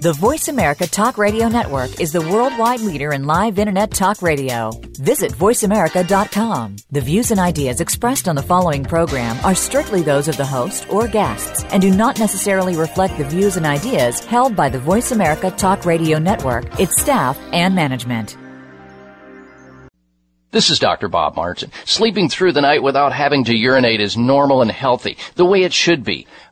The Voice America Talk Radio Network is the worldwide leader in live Internet talk radio. Visit voiceamerica.com. The views and ideas expressed on the following program are strictly those of the host or guests and do not necessarily reflect the views and ideas held by the Voice America Talk Radio Network, its staff, and management. This is Dr. Bob Martin. Sleeping through the night without having to urinate is normal and healthy, the way it should be.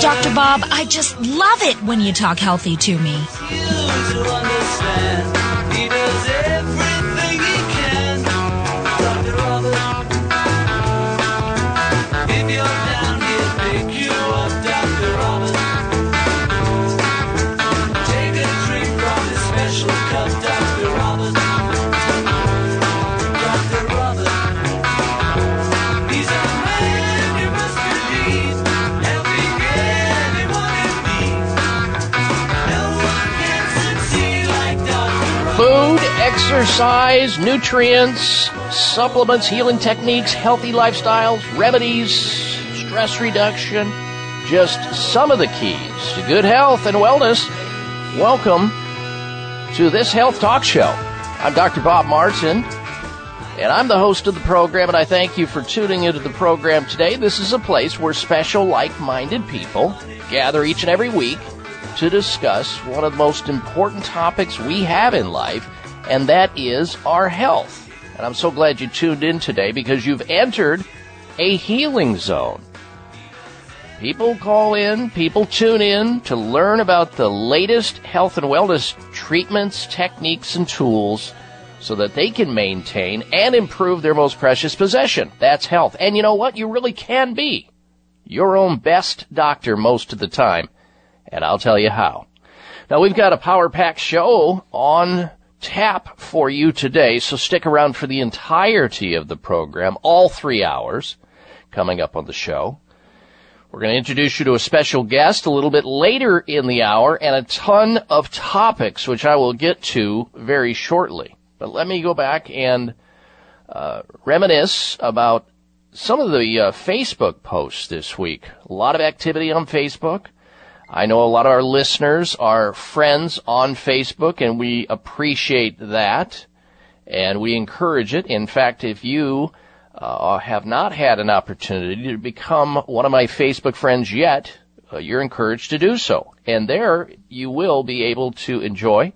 Dr. Bob, I just love it when you talk healthy to me. Exercise, nutrients, supplements, healing techniques, healthy lifestyles, remedies, stress reduction, just some of the keys to good health and wellness. Welcome to this health talk show. I'm Dr. Bob Martin, and I'm the host of the program, and I thank you for tuning into the program today. This is a place where special, like-minded people gather each and every week to discuss one of the most important topics we have in life, and that is our health. And I'm so glad you tuned in today because you've entered a healing zone. People call in, people tune in to learn about the latest health and wellness treatments, techniques, and tools so that they can maintain and improve their most precious possession. That's health. And you know what? You really can be your own best doctor most of the time. And I'll tell you how. Now we've got a power pack show on tap for you today, so stick around for the entirety of the program, all three hours coming up on the show. We're going to introduce you to a special guest a little bit later in the hour and a ton of topics, which I will get to very shortly. But let me go back and uh, reminisce about some of the uh, Facebook posts this week. A lot of activity on Facebook. I know a lot of our listeners are friends on Facebook and we appreciate that and we encourage it. In fact, if you uh, have not had an opportunity to become one of my Facebook friends yet, uh, you're encouraged to do so. And there you will be able to enjoy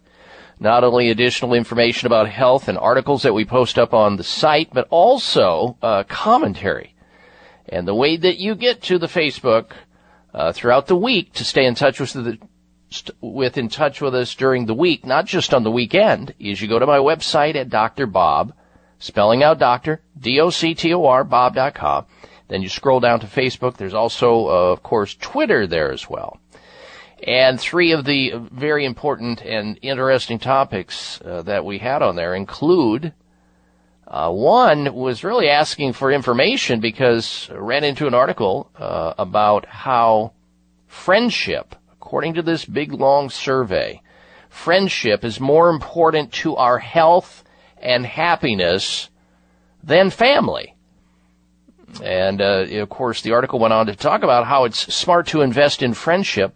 not only additional information about health and articles that we post up on the site, but also uh, commentary. And the way that you get to the Facebook uh, throughout the week to stay in touch with the with in touch with us during the week, not just on the weekend, is you go to my website at Dr. Bob, spelling out Doctor, D-O-C-T-O-R, Bob.com. Then you scroll down to Facebook. There's also, uh, of course, Twitter there as well. And three of the very important and interesting topics uh, that we had on there include uh, one was really asking for information because I ran into an article uh, about how friendship, according to this big long survey, friendship is more important to our health and happiness than family. And uh, of course, the article went on to talk about how it's smart to invest in friendship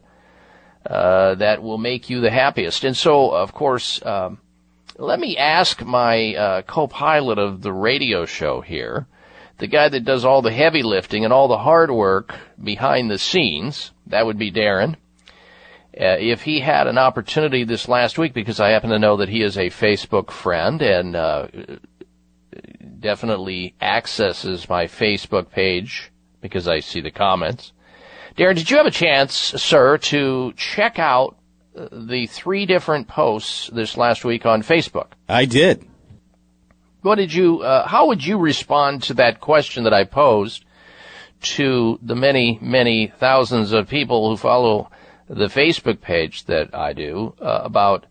uh, that will make you the happiest. And so, of course, um, let me ask my uh, co-pilot of the radio show here, the guy that does all the heavy lifting and all the hard work behind the scenes. That would be Darren. Uh, if he had an opportunity this last week, because I happen to know that he is a Facebook friend and uh, definitely accesses my Facebook page because I see the comments. Darren, did you have a chance, sir, to check out the three different posts this last week on Facebook? I did. What did you, uh, how would you respond to that question that I posed to the many, many thousands of people who follow the Facebook page that I do uh, about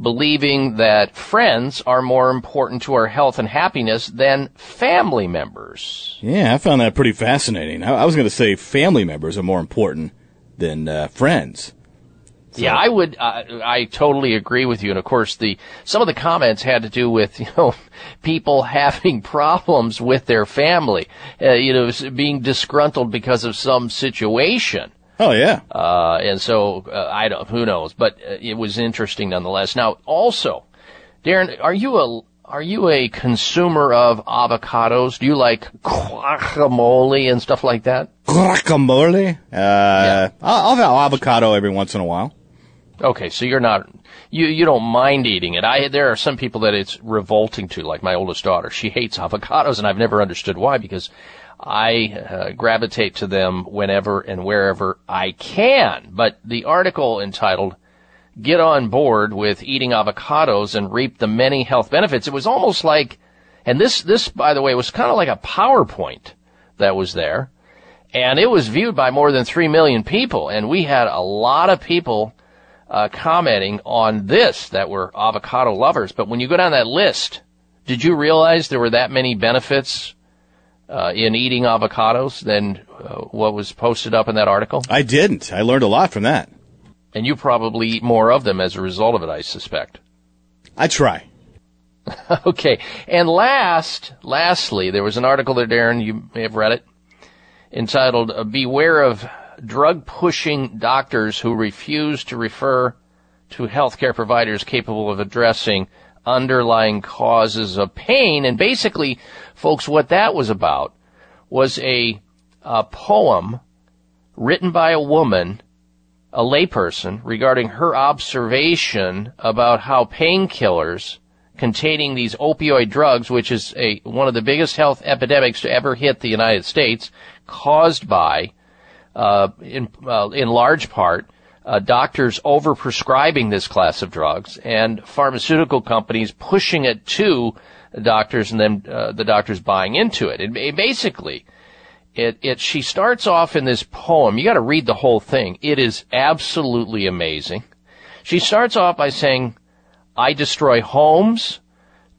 believing that friends are more important to our health and happiness than family members. Yeah, I found that pretty fascinating. I, I was going to say family members are more important than uh, friends. So. Yeah, I would. Uh, I totally agree with you. And of course, the some of the comments had to do with you know people having problems with their family, uh, you know, being disgruntled because of some situation. Oh yeah. Uh, and so uh, I don't. Who knows? But uh, it was interesting nonetheless. Now, also, Darren, are you a are you a consumer of avocados? Do you like guacamole and stuff like that? Guacamole? Uh, yeah. I'll, I'll have avocado every once in a while. Okay, so you're not you you don't mind eating it. I there are some people that it's revolting to, like my oldest daughter. She hates avocados, and I've never understood why because I uh, gravitate to them whenever and wherever I can. But the article entitled "Get on Board with Eating Avocados and Reap the Many Health Benefits," it was almost like, and this this by the way was kind of like a PowerPoint that was there, and it was viewed by more than three million people, and we had a lot of people. Uh, commenting on this that were avocado lovers, but when you go down that list, did you realize there were that many benefits uh, in eating avocados than uh, what was posted up in that article? I didn't. I learned a lot from that. And you probably eat more of them as a result of it, I suspect. I try. okay. And last, lastly, there was an article there, Darren, you may have read it, entitled uh, Beware of Drug Pushing Doctors Who Refuse to Refer to Healthcare Providers Capable of Addressing Underlying Causes of Pain. And basically, Folks, what that was about was a, a poem written by a woman, a layperson, regarding her observation about how painkillers containing these opioid drugs, which is a, one of the biggest health epidemics to ever hit the United States, caused by, in, uh, in large part, uh, doctors overprescribing this class of drugs and pharmaceutical companies pushing it to doctors and then uh, the doctors buying into it. it, it basically, it, it, she starts off in this poem. You got to read the whole thing. It is absolutely amazing. She starts off by saying, I destroy homes,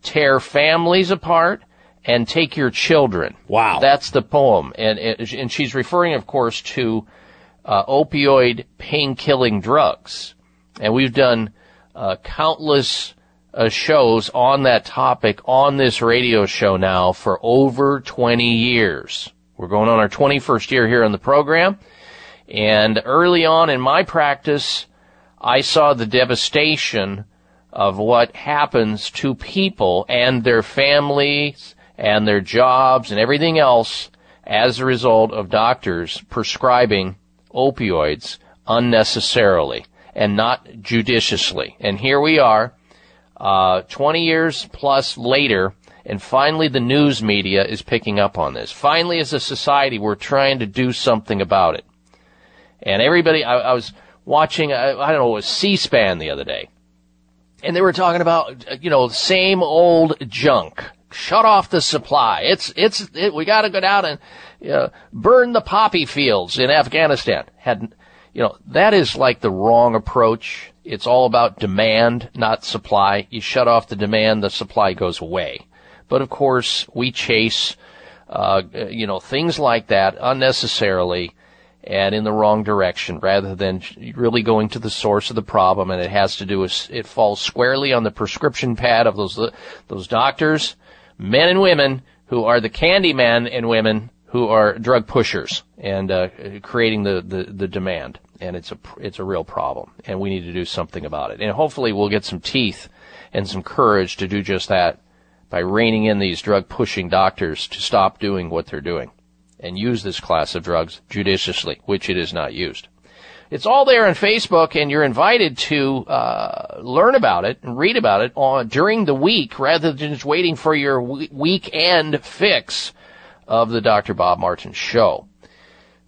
tear families apart, and take your children. Wow. That's the poem. And, and she's referring, of course, to uh, opioid pain killing drugs. And we've done uh, countless uh, shows on that topic on this radio show now for over 20 years. We're going on our 21st year here on the program. And early on in my practice, I saw the devastation of what happens to people and their families and their jobs and everything else as a result of doctors prescribing opioids unnecessarily and not judiciously. And here we are, uh, 20 years plus later, and finally the news media is picking up on this. Finally, as a society, we're trying to do something about it. And everybody, I, I was watching, I, I don't know, it was C-SPAN the other day. And they were talking about, you know, same old junk. Shut off the supply. It's, it's, it, we gotta go down and, uh, burn the poppy fields in Afghanistan. Had, you know, that is like the wrong approach. It's all about demand, not supply. You shut off the demand, the supply goes away. But of course, we chase, uh, you know, things like that unnecessarily and in the wrong direction rather than really going to the source of the problem. And it has to do with, it falls squarely on the prescription pad of those, those doctors, men and women who are the candy men and women who are drug pushers and uh, creating the, the, the demand. And it's a, it's a real problem. And we need to do something about it. And hopefully we'll get some teeth and some courage to do just that by reining in these drug pushing doctors to stop doing what they're doing and use this class of drugs judiciously, which it is not used. It's all there on Facebook, and you're invited to uh, learn about it and read about it on during the week, rather than just waiting for your weekend fix of the Dr. Bob Martin Show.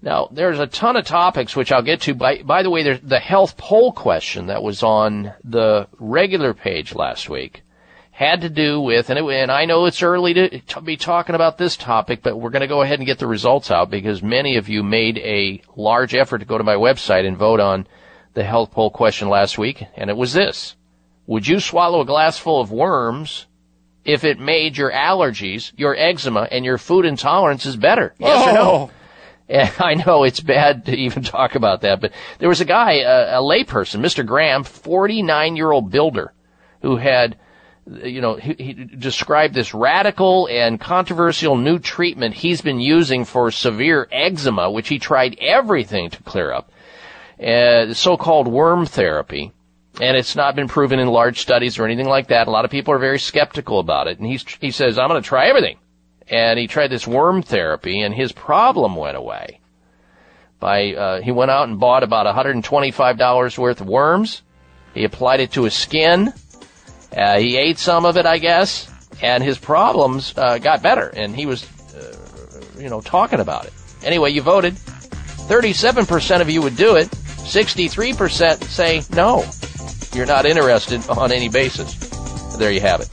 Now, there's a ton of topics which I'll get to. By, by the way, there's the health poll question that was on the regular page last week had to do with, and, it, and I know it's early to, to be talking about this topic, but we're going to go ahead and get the results out because many of you made a large effort to go to my website and vote on the health poll question last week, and it was this. Would you swallow a glass full of worms if it made your allergies, your eczema, and your food intolerances better? Yes oh. or no? Oh. And I know it's bad to even talk about that, but there was a guy, a, a layperson, Mr. Graham, 49 year old builder, who had you know, he, he, described this radical and controversial new treatment he's been using for severe eczema, which he tried everything to clear up, uh, so-called worm therapy. And it's not been proven in large studies or anything like that. A lot of people are very skeptical about it. And he's, he says, I'm going to try everything. And he tried this worm therapy and his problem went away. By, uh, he went out and bought about $125 worth of worms. He applied it to his skin uh, he ate some of it, I guess, and his problems uh, got better, and he was, uh, you know, talking about it. Anyway, you voted. 37% of you would do it. 63% say no. You're not interested on any basis. There you have it.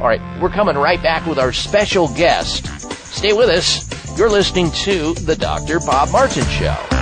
All right, we're coming right back with our special guest. Stay with us. You're listening to The Dr. Bob Martin Show.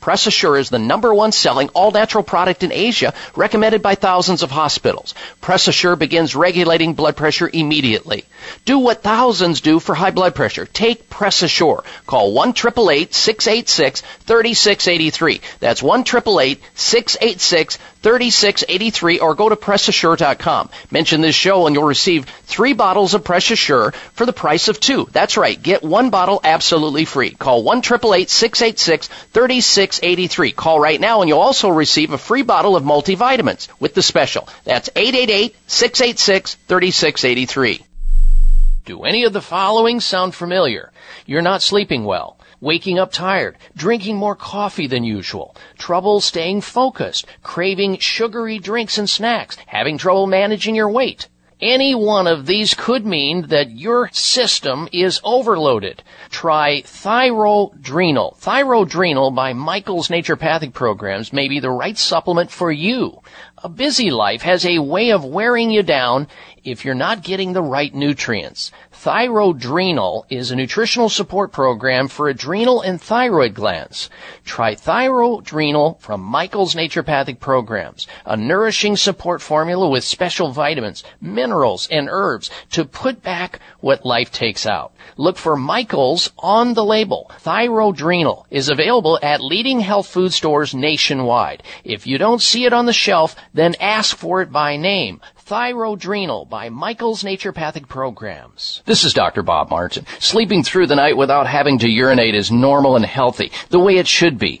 Press Assure is the number one selling all natural product in Asia, recommended by thousands of hospitals. Press Assure begins regulating blood pressure immediately. Do what thousands do for high blood pressure. Take Press Assure. Call 1 686 3683. That's 1 686 3683 or go to PressAssure.com. Mention this show and you'll receive three bottles of Press Assure for the price of two. That's right. Get one bottle absolutely free. Call 1 686 3683. Call right now and you'll also receive a free bottle of multivitamins with the special. That's 888 686 3683. Do any of the following sound familiar? You're not sleeping well waking up tired, drinking more coffee than usual, trouble staying focused, craving sugary drinks and snacks, having trouble managing your weight. Any one of these could mean that your system is overloaded. Try Thyrodrenal. Thyrodrenal by Michael's Naturopathic Programs may be the right supplement for you. a busy life has a way of wearing you down if you're not getting the right nutrients. Thyrodrenal is a nutritional support program for adrenal and thyroid glands. Try Thyrodrenal from Michael's Naturopathic Programs, a nourishing support formula with special vitamins, minerals, and herbs to put back what life takes out. Look for Michael's on the label. Thyrodrenal is available at leading health food stores nationwide. If you don't see it on the shelf, then ask for it by name. Thyrodrenal by Michael's Naturopathic Programs. This is Dr. Bob Martin. Sleeping through the night without having to urinate is normal and healthy, the way it should be.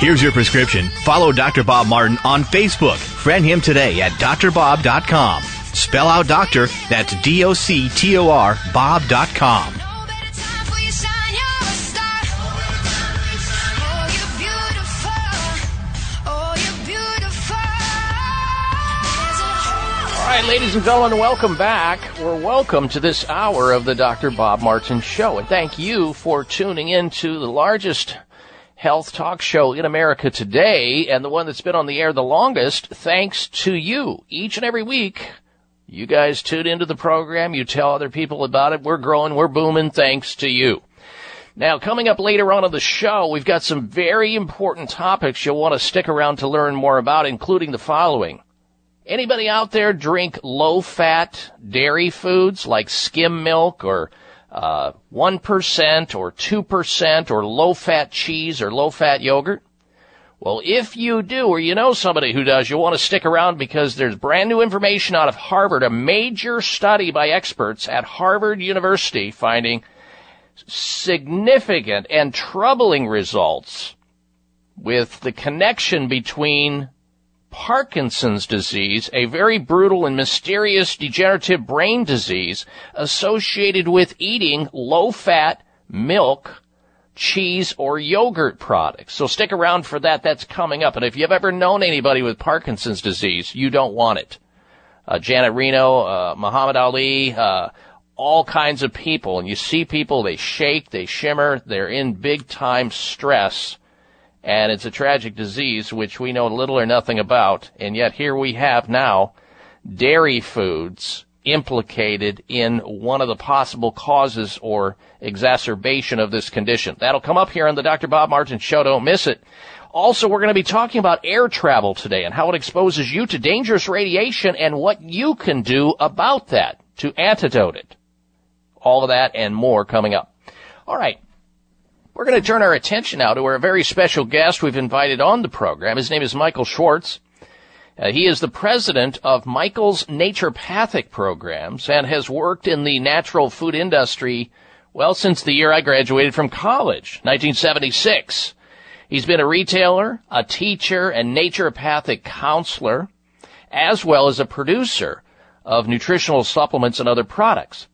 Here's your prescription. Follow Dr. Bob Martin on Facebook. Friend him today at drbob.com. Spell out doctor, that's D O C T O R, Bob.com. All right, ladies and gentlemen, welcome back. We're welcome to this hour of the Dr. Bob Martin Show. And thank you for tuning in to the largest health talk show in America today and the one that's been on the air the longest thanks to you each and every week. You guys tune into the program. You tell other people about it. We're growing. We're booming thanks to you. Now, coming up later on in the show, we've got some very important topics you'll want to stick around to learn more about, including the following. Anybody out there drink low fat dairy foods like skim milk or uh, 1% or 2% or low fat cheese or low fat yogurt? Well, if you do, or you know somebody who does, you'll want to stick around because there's brand new information out of Harvard, a major study by experts at Harvard University finding significant and troubling results with the connection between Parkinson's disease, a very brutal and mysterious degenerative brain disease associated with eating low fat milk, cheese, or yogurt products. So stick around for that. That's coming up. And if you've ever known anybody with Parkinson's disease, you don't want it. Uh, Janet Reno, uh, Muhammad Ali, uh, all kinds of people. And you see people, they shake, they shimmer, they're in big time stress and it's a tragic disease which we know little or nothing about, and yet here we have now dairy foods implicated in one of the possible causes or exacerbation of this condition. That'll come up here on the Dr. Bob Martin Show. Don't miss it. Also, we're going to be talking about air travel today and how it exposes you to dangerous radiation and what you can do about that to antidote it. All of that and more coming up. All right. We're going to turn our attention now to our very special guest we've invited on the program. His name is Michael Schwartz. Uh, he is the president of Michael's Naturopathic Programs and has worked in the natural food industry, well, since the year I graduated from college, 1976. He's been a retailer, a teacher, and naturopathic counselor, as well as a producer of nutritional supplements and other products.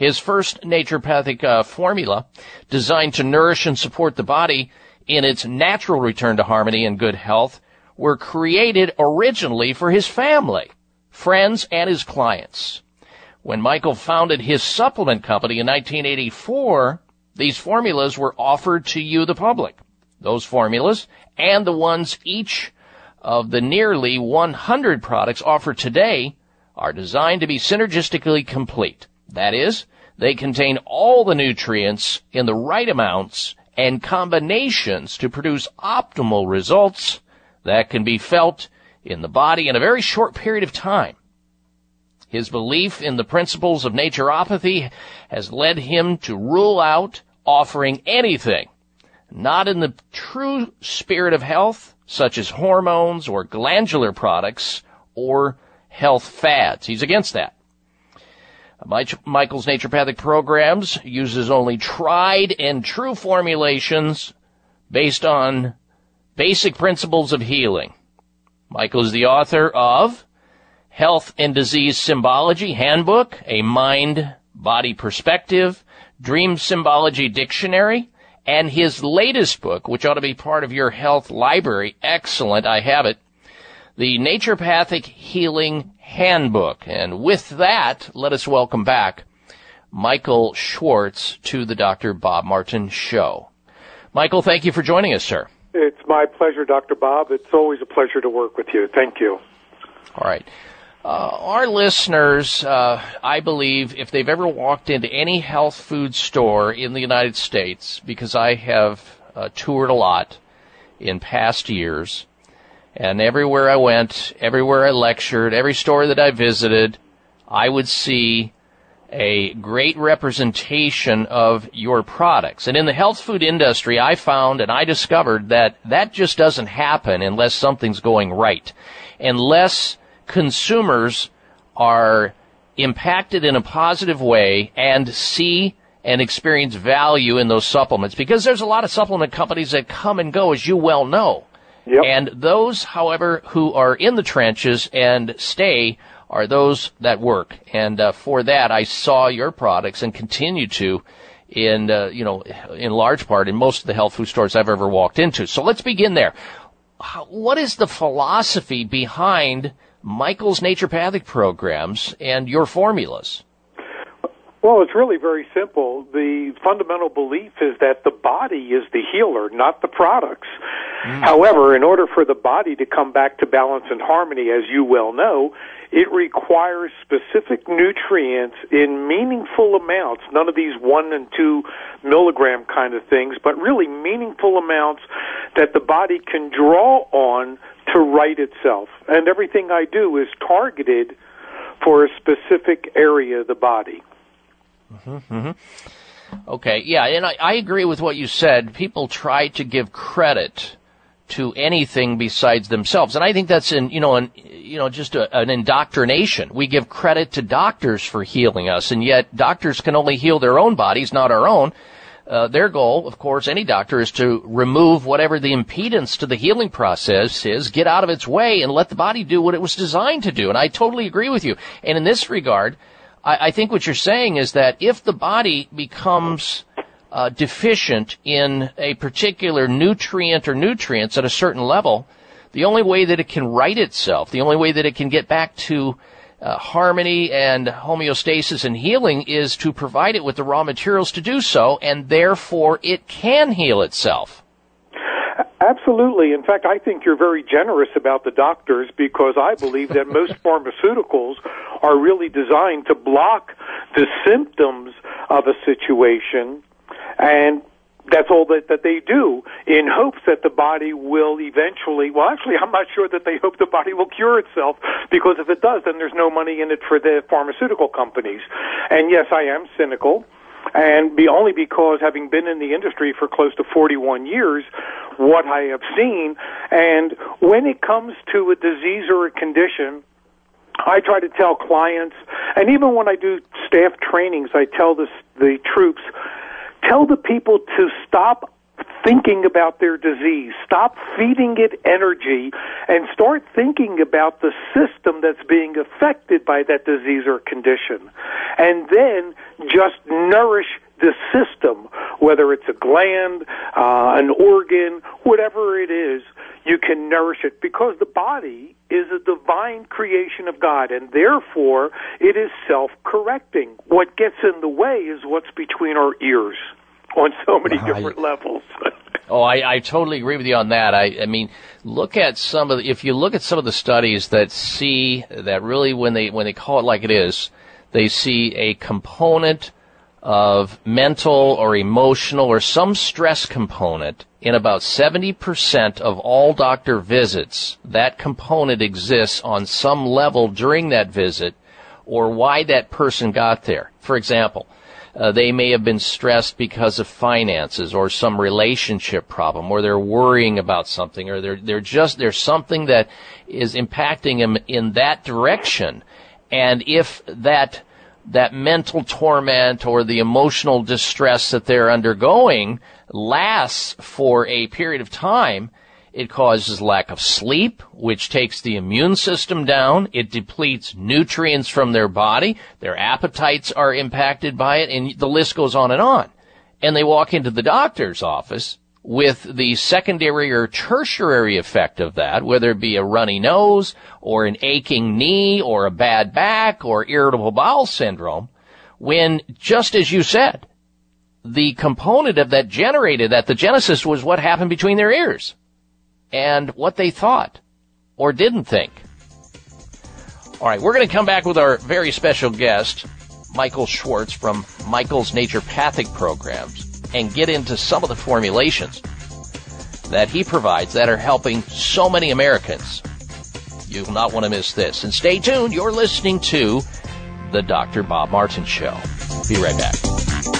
His first naturopathic uh, formula, designed to nourish and support the body in its natural return to harmony and good health, were created originally for his family, friends, and his clients. When Michael founded his supplement company in 1984, these formulas were offered to you, the public. Those formulas and the ones each of the nearly 100 products offered today are designed to be synergistically complete. That is, They contain all the nutrients in the right amounts and combinations to produce optimal results that can be felt in the body in a very short period of time. His belief in the principles of naturopathy has led him to rule out offering anything not in the true spirit of health, such as hormones or glandular products or health fads. He's against that. Michael's naturopathic programs uses only tried and true formulations based on basic principles of healing. Michael is the author of Health and Disease Symbology Handbook, a mind body perspective, Dream Symbology Dictionary, and his latest book, which ought to be part of your health library. Excellent. I have it. The Naturopathic Healing Handbook. And with that, let us welcome back Michael Schwartz to the Dr. Bob Martin Show. Michael, thank you for joining us, sir. It's my pleasure, Dr. Bob. It's always a pleasure to work with you. Thank you. All right. Uh, our listeners, uh, I believe, if they've ever walked into any health food store in the United States, because I have uh, toured a lot in past years, and everywhere I went, everywhere I lectured, every store that I visited, I would see a great representation of your products. And in the health food industry, I found and I discovered that that just doesn't happen unless something's going right. Unless consumers are impacted in a positive way and see and experience value in those supplements because there's a lot of supplement companies that come and go as you well know. Yep. And those, however, who are in the trenches and stay are those that work. And uh, for that, I saw your products and continue to in, uh, you know, in large part in most of the health food stores I've ever walked into. So let's begin there. What is the philosophy behind Michael's naturopathic programs and your formulas? Well, it's really very simple. The fundamental belief is that the body is the healer, not the products. Mm. However, in order for the body to come back to balance and harmony, as you well know, it requires specific nutrients in meaningful amounts, none of these one and two milligram kind of things, but really meaningful amounts that the body can draw on to right itself. And everything I do is targeted for a specific area of the body. Mm-hmm, mm-hmm. Okay, yeah, and I, I agree with what you said. People try to give credit to anything besides themselves, and I think that's in you know an you know just a, an indoctrination. We give credit to doctors for healing us, and yet doctors can only heal their own bodies, not our own. Uh, their goal, of course, any doctor is to remove whatever the impedance to the healing process is, get out of its way, and let the body do what it was designed to do. And I totally agree with you. And in this regard, I, I think what you're saying is that if the body becomes uh, deficient in a particular nutrient or nutrients at a certain level, the only way that it can right itself, the only way that it can get back to uh, harmony and homeostasis and healing is to provide it with the raw materials to do so, and therefore it can heal itself. Absolutely. In fact, I think you're very generous about the doctors because I believe that most pharmaceuticals are really designed to block the symptoms of a situation and that's all that, that they do in hopes that the body will eventually well actually i'm not sure that they hope the body will cure itself because if it does then there's no money in it for the pharmaceutical companies and yes i am cynical and be only because having been in the industry for close to 41 years, what I have seen, and when it comes to a disease or a condition, I try to tell clients, and even when I do staff trainings, I tell the the troops, tell the people to stop thinking about their disease. Stop feeding it energy and start thinking about the system that's being affected by that disease or condition. And then just nourish the system, whether it's a gland, uh, an organ, whatever it is, you can nourish it because the body is a divine creation of God and therefore it is self-correcting. What gets in the way is what's between our ears on so many different levels. oh, I, I totally agree with you on that. I, I mean, look at some of the, if you look at some of the studies that see that really when they when they call it like it is, they see a component of mental or emotional or some stress component in about 70% of all doctor visits. That component exists on some level during that visit or why that person got there. For example, uh, they may have been stressed because of finances or some relationship problem, or they're worrying about something, or they're they're just there's something that is impacting them in that direction. And if that that mental torment or the emotional distress that they're undergoing lasts for a period of time, it causes lack of sleep, which takes the immune system down. It depletes nutrients from their body. Their appetites are impacted by it, and the list goes on and on. And they walk into the doctor's office with the secondary or tertiary effect of that, whether it be a runny nose or an aching knee or a bad back or irritable bowel syndrome, when just as you said, the component of that generated that, the genesis was what happened between their ears and what they thought or didn't think. All right, we're going to come back with our very special guest, Michael Schwartz from Michael's Naturopathic Programs, and get into some of the formulations that he provides that are helping so many Americans. You will not want to miss this. And stay tuned. You're listening to The Dr. Bob Martin Show. Be right back.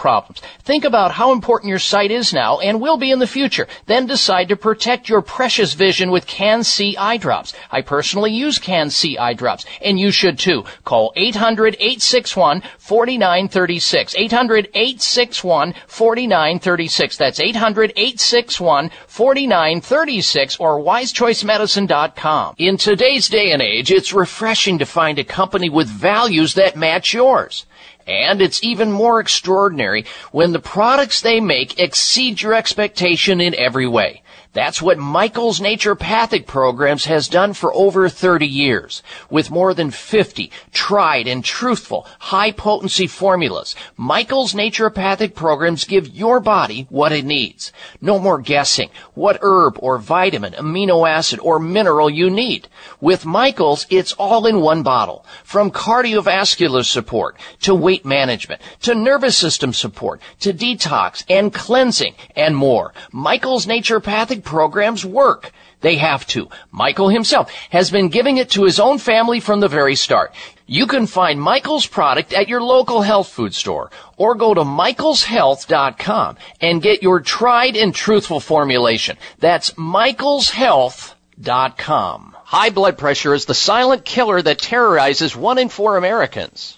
problems. Think about how important your sight is now and will be in the future. Then decide to protect your precious vision with Can-C eye drops. I personally use Can-C eye drops, and you should too. Call 800-861-4936. 800-861-4936. That's 800-861-4936 or wisechoicemedicine.com. In today's day and age, it's refreshing to find a company with values that match yours. And it's even more extraordinary when the products they make exceed your expectation in every way. That's what Michael's Naturopathic Programs has done for over 30 years. With more than 50 tried and truthful high potency formulas, Michael's Naturopathic Programs give your body what it needs. No more guessing what herb or vitamin, amino acid, or mineral you need. With Michael's, it's all in one bottle. From cardiovascular support to weight management to nervous system support to detox and cleansing and more. Michael's Naturopathic programs work. They have to. Michael himself has been giving it to his own family from the very start. You can find Michael's product at your local health food store or go to michaelshealth.com and get your tried and truthful formulation. That's michaelshealth.com. High blood pressure is the silent killer that terrorizes one in four Americans.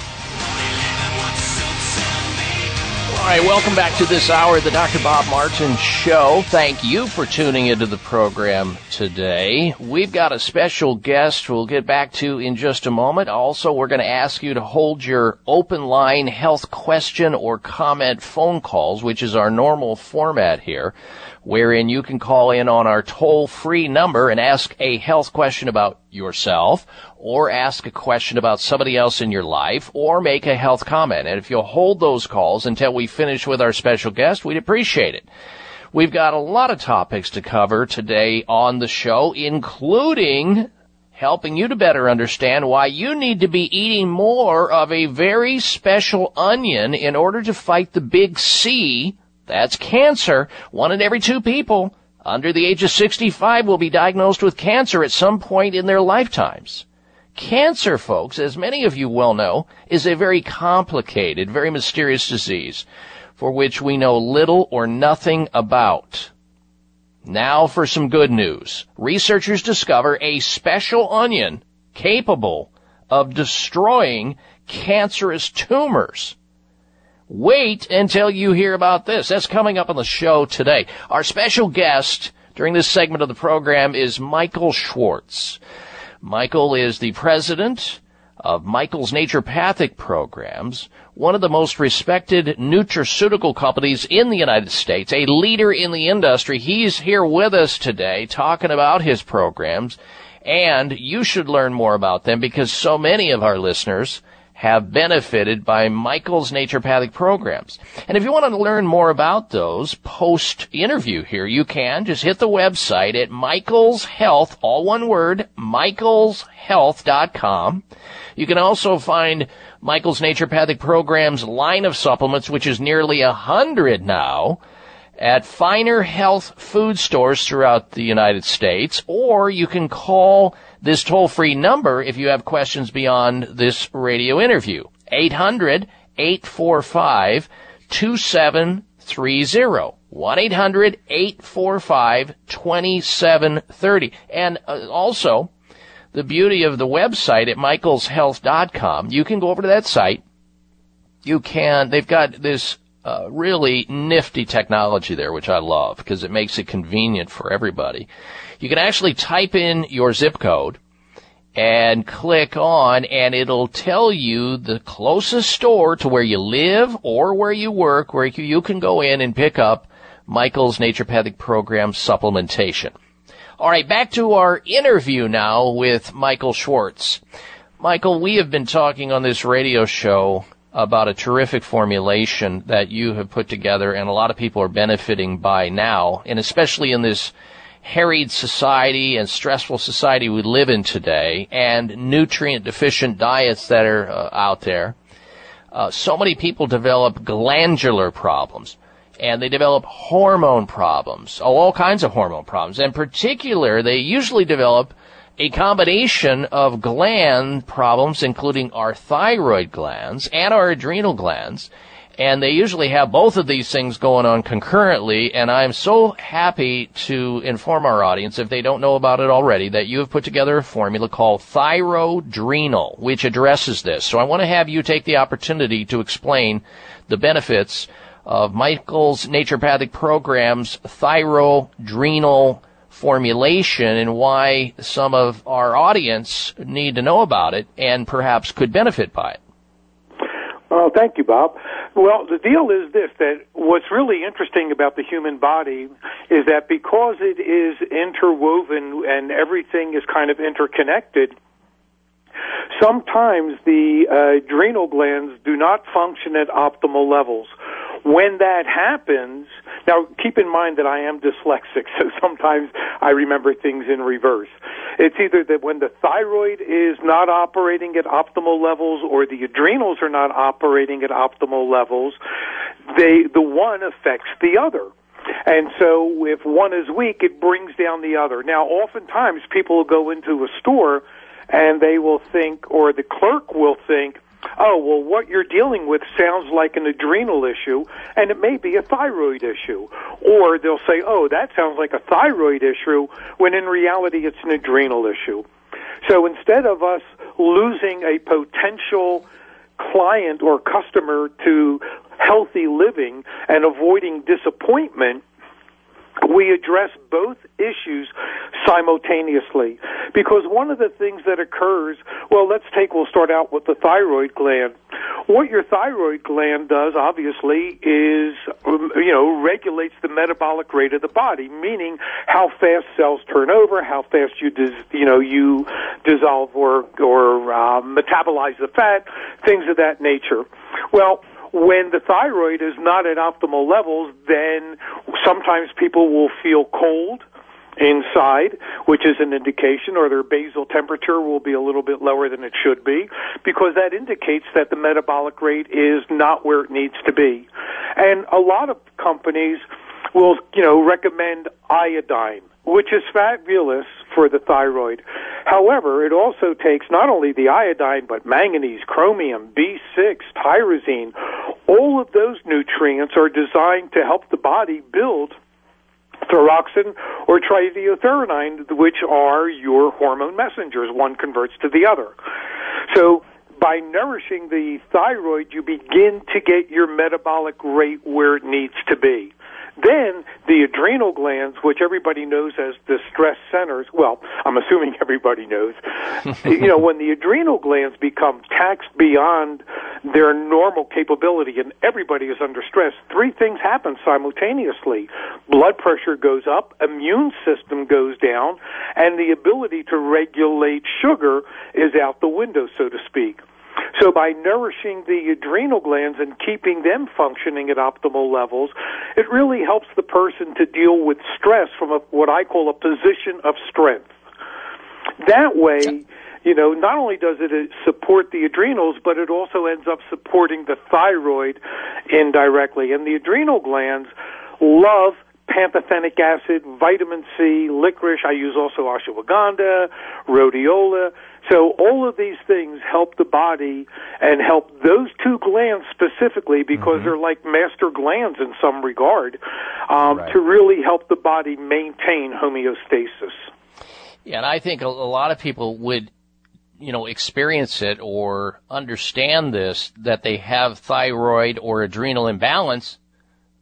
Right, welcome back to this hour of the Dr. Bob Martin Show. Thank you for tuning into the program today. We've got a special guest we'll get back to in just a moment. Also, we're going to ask you to hold your open line health question or comment phone calls, which is our normal format here wherein you can call in on our toll free number and ask a health question about yourself or ask a question about somebody else in your life or make a health comment. And if you'll hold those calls until we finish with our special guest, we'd appreciate it. We've got a lot of topics to cover today on the show, including helping you to better understand why you need to be eating more of a very special onion in order to fight the big C that's cancer. One in every two people under the age of 65 will be diagnosed with cancer at some point in their lifetimes. Cancer, folks, as many of you well know, is a very complicated, very mysterious disease for which we know little or nothing about. Now for some good news. Researchers discover a special onion capable of destroying cancerous tumors. Wait until you hear about this. That's coming up on the show today. Our special guest during this segment of the program is Michael Schwartz. Michael is the president of Michael's Naturopathic Programs, one of the most respected nutraceutical companies in the United States, a leader in the industry. He's here with us today talking about his programs, and you should learn more about them because so many of our listeners have benefited by Michael's naturopathic programs. And if you want to learn more about those post interview here, you can just hit the website at Michael's Health, all one word, michaelshealth.com. You can also find Michael's naturopathic programs line of supplements, which is nearly a hundred now at finer health food stores throughout the United States, or you can call this toll free number if you have questions beyond this radio interview. 800 845 2730. 1 800 845 2730. And uh, also, the beauty of the website at michaelshealth.com, you can go over to that site. You can, they've got this uh, really nifty technology there, which I love because it makes it convenient for everybody. You can actually type in your zip code and click on and it'll tell you the closest store to where you live or where you work where you can go in and pick up Michael's naturopathic program supplementation. All right, back to our interview now with Michael Schwartz. Michael, we have been talking on this radio show about a terrific formulation that you have put together and a lot of people are benefiting by now, and especially in this harried society and stressful society we live in today and nutrient deficient diets that are uh, out there, uh, so many people develop glandular problems and they develop hormone problems, oh, all kinds of hormone problems. In particular, they usually develop a combination of gland problems, including our thyroid glands and our adrenal glands. And they usually have both of these things going on concurrently. And I'm so happy to inform our audience, if they don't know about it already, that you have put together a formula called Thyrodrenal, which addresses this. So I want to have you take the opportunity to explain the benefits of Michael's naturopathic programs, Thyrodrenal formulation and why some of our audience need to know about it and perhaps could benefit by it. Well, thank you, Bob. Well, the deal is this that what's really interesting about the human body is that because it is interwoven and everything is kind of interconnected, sometimes the uh, adrenal glands do not function at optimal levels. When that happens, now keep in mind that I am dyslexic, so sometimes I remember things in reverse. It's either that when the thyroid is not operating at optimal levels or the adrenals are not operating at optimal levels, they the one affects the other. And so if one is weak, it brings down the other. Now, oftentimes people will go into a store and they will think, or the clerk will think, oh, well, what you're dealing with sounds like an adrenal issue, and it may be a thyroid issue. Or they'll say, oh, that sounds like a thyroid issue, when in reality it's an adrenal issue. So instead of us losing a potential client or customer to healthy living and avoiding disappointment, we address both issues simultaneously. Because one of the things that occurs, well, let's take, we'll start out with the thyroid gland. What your thyroid gland does, obviously, is, um, you know, regulates the metabolic rate of the body, meaning how fast cells turn over, how fast you, dis, you know, you dissolve or, or uh, metabolize the fat, things of that nature. Well, when the thyroid is not at optimal levels, then sometimes people will feel cold inside, which is an indication, or their basal temperature will be a little bit lower than it should be, because that indicates that the metabolic rate is not where it needs to be. And a lot of companies will, you know, recommend iodine, which is fabulous for the thyroid. However, it also takes not only the iodine, but manganese, chromium, B6, tyrosine. All of those nutrients are designed to help the body build thyroxine or triiodothyronine, which are your hormone messengers. One converts to the other. So by nourishing the thyroid, you begin to get your metabolic rate where it needs to be. Then the adrenal glands, which everybody knows as the stress centers, well, I'm assuming everybody knows, you know, when the adrenal glands become taxed beyond their normal capability and everybody is under stress, three things happen simultaneously. Blood pressure goes up, immune system goes down, and the ability to regulate sugar is out the window, so to speak. So by nourishing the adrenal glands and keeping them functioning at optimal levels, it really helps the person to deal with stress from a, what I call a position of strength. That way, you know, not only does it uh, support the adrenals, but it also ends up supporting the thyroid indirectly. And the adrenal glands love pantothenic acid, vitamin C, licorice. I use also ashwagandha, rhodiola. So all of these things help the body and help those two glands specifically because mm-hmm. they're like master glands in some regard um, right. to really help the body maintain homeostasis. Yeah, and I think a, a lot of people would you know, experience it or understand this, that they have thyroid or adrenal imbalance,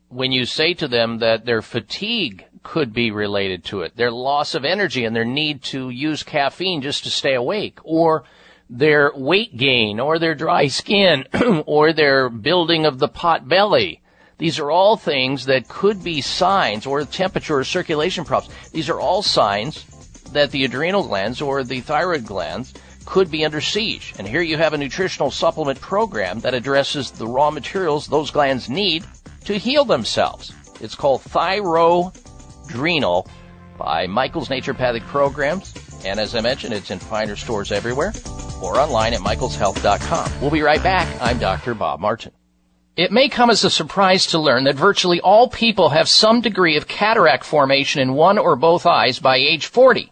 when you say to them that their fatigue could be related to it, their loss of energy and their need to use caffeine just to stay awake, or their weight gain, or their dry skin, or their building of the pot belly. These are all things that could be signs, or temperature or circulation problems. These are all signs that the adrenal glands or the thyroid glands could be under siege. And here you have a nutritional supplement program that addresses the raw materials those glands need to heal themselves. It's called Thyrodrenal by Michael's Naturopathic Programs. And as I mentioned, it's in finer stores everywhere or online at michaelshealth.com. We'll be right back. I'm Dr. Bob Martin. It may come as a surprise to learn that virtually all people have some degree of cataract formation in one or both eyes by age 40.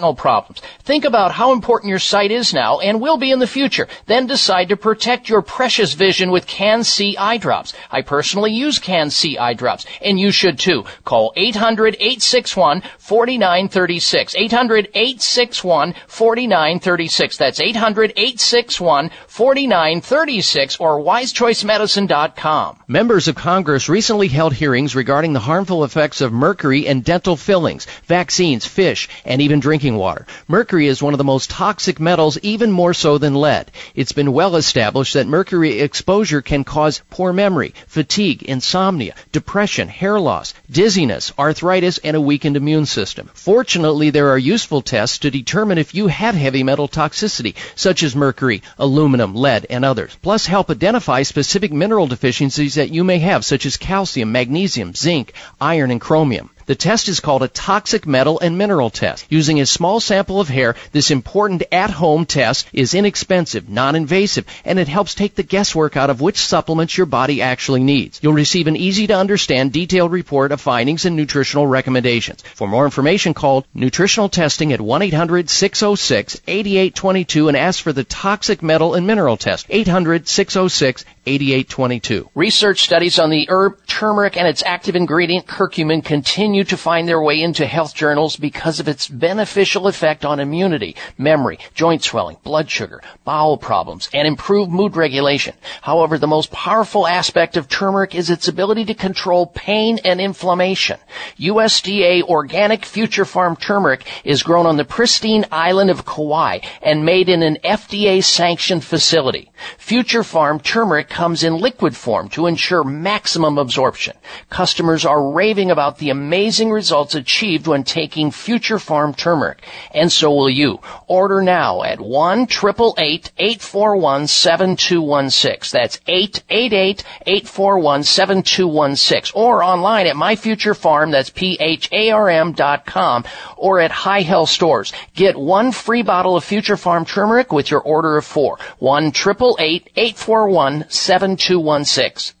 problems. Think about how important your sight is now and will be in the future. Then decide to protect your precious vision with Can-C eye drops. I personally use Can-C eye drops, and you should too. Call 800-861-4936. 800-861-4936. That's 800-861-4936 or wisechoicemedicine.com. Members of Congress recently held hearings regarding the harmful effects of mercury in dental fillings, vaccines, fish, and even drinking drinking water. Mercury is one of the most toxic metals, even more so than lead. It's been well established that mercury exposure can cause poor memory, fatigue, insomnia, depression, hair loss, dizziness, arthritis, and a weakened immune system. Fortunately, there are useful tests to determine if you have heavy metal toxicity, such as mercury, aluminum, lead, and others. Plus, help identify specific mineral deficiencies that you may have, such as calcium, magnesium, zinc, iron, and chromium. The test is called a toxic metal and mineral test. Using a small sample of hair, this important at-home test is inexpensive, non-invasive, and it helps take the guesswork out of which supplements your body actually needs. You'll receive an easy to understand detailed report of findings and nutritional recommendations. For more information, call nutritional testing at 1-800-606-8822 and ask for the toxic metal and mineral test. 800-606-8822. Research studies on the herb turmeric and its active ingredient curcumin continue to find their way into health journals because of its beneficial effect on immunity, memory, joint swelling, blood sugar, bowel problems, and improved mood regulation. However, the most powerful aspect of turmeric is its ability to control pain and inflammation. USDA organic Future Pharm turmeric is grown on the pristine island of Kauai and made in an FDA sanctioned facility. Future Pharm turmeric comes in liquid form to ensure maximum absorption. Customers are raving about the amazing results achieved when taking Future Pharm turmeric. And so will you. Order now at 1 841 7216. That's 888 841 7216. Or online at myfuturepharm, that's P-H-A-R-M dot com, or at High Health Stores. Get one free bottle of Future Pharm turmeric with your order of four. 1 841 7216.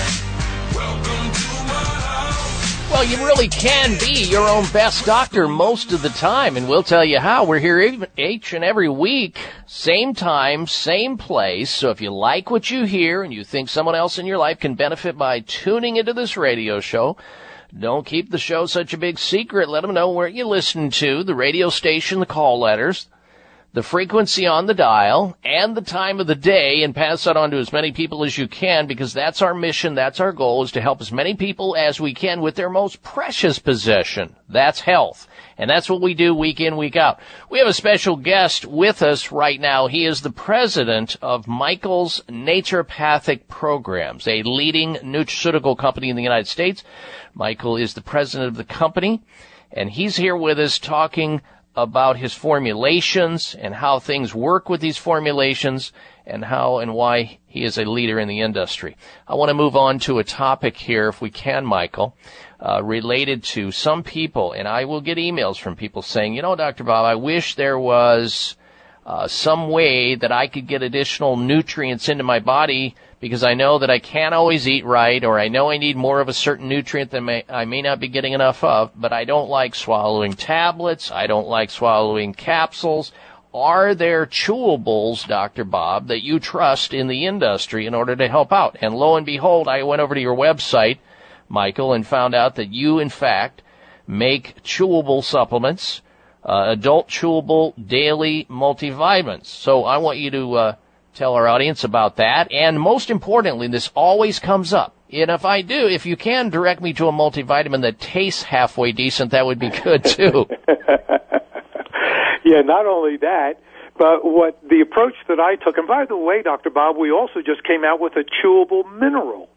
Well, you really can be your own best doctor most of the time, and we'll tell you how. We're here each and every week, same time, same place. So if you like what you hear and you think someone else in your life can benefit by tuning into this radio show, don't keep the show such a big secret. Let them know where you listen to, the radio station, the call letters, the frequency on the dial and the time of the day and pass that on to as many people as you can because that's our mission. That's our goal is to help as many people as we can with their most precious possession. That's health. And that's what we do week in, week out. We have a special guest with us right now. He is the president of Michael's Naturopathic Programs, a leading nutraceutical company in the United States. Michael is the president of the company and he's here with us talking about his formulations and how things work with these formulations and how and why he is a leader in the industry. I want to move on to a topic here, if we can, Michael, uh, related to some people, and I will get emails from people saying, you know, Dr. Bob, I wish there was uh, some way that I could get additional nutrients into my body because I know that I can't always eat right, or I know I need more of a certain nutrient that may, I may not be getting enough of, but I don't like swallowing tablets. I don't like swallowing capsules. Are there chewables, Dr. Bob, that you trust in the industry in order to help out? And lo and behold, I went over to your website, Michael, and found out that you, in fact, make chewable supplements, uh, adult chewable daily multivitamins. So I want you to uh, tell our audience about that. And most importantly, this always comes up. And if I do, if you can direct me to a multivitamin that tastes halfway decent, that would be good too. yeah, not only that, but what the approach that I took, and by the way, Dr. Bob, we also just came out with a chewable mineral.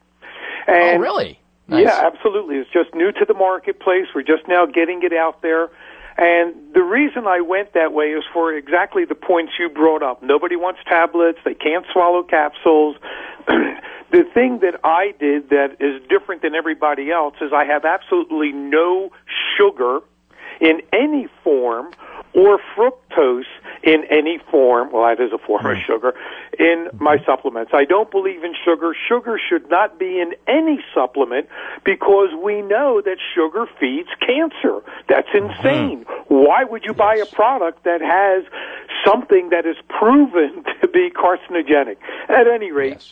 And oh, really? Nice. Yeah, absolutely. It's just new to the marketplace. We're just now getting it out there. And the reason I went that way is for exactly the points you brought up. Nobody wants tablets. They can't swallow capsules. the thing that I did that is different than everybody else is I have absolutely no sugar in any form or fructose in any form. Well, that is a form of sugar in my supplements. I don't believe in sugar. Sugar should not be in any supplement because we know that sugar feeds cancer. That's insane. Why would you buy a product that has something that is proven to be carcinogenic? At any rate,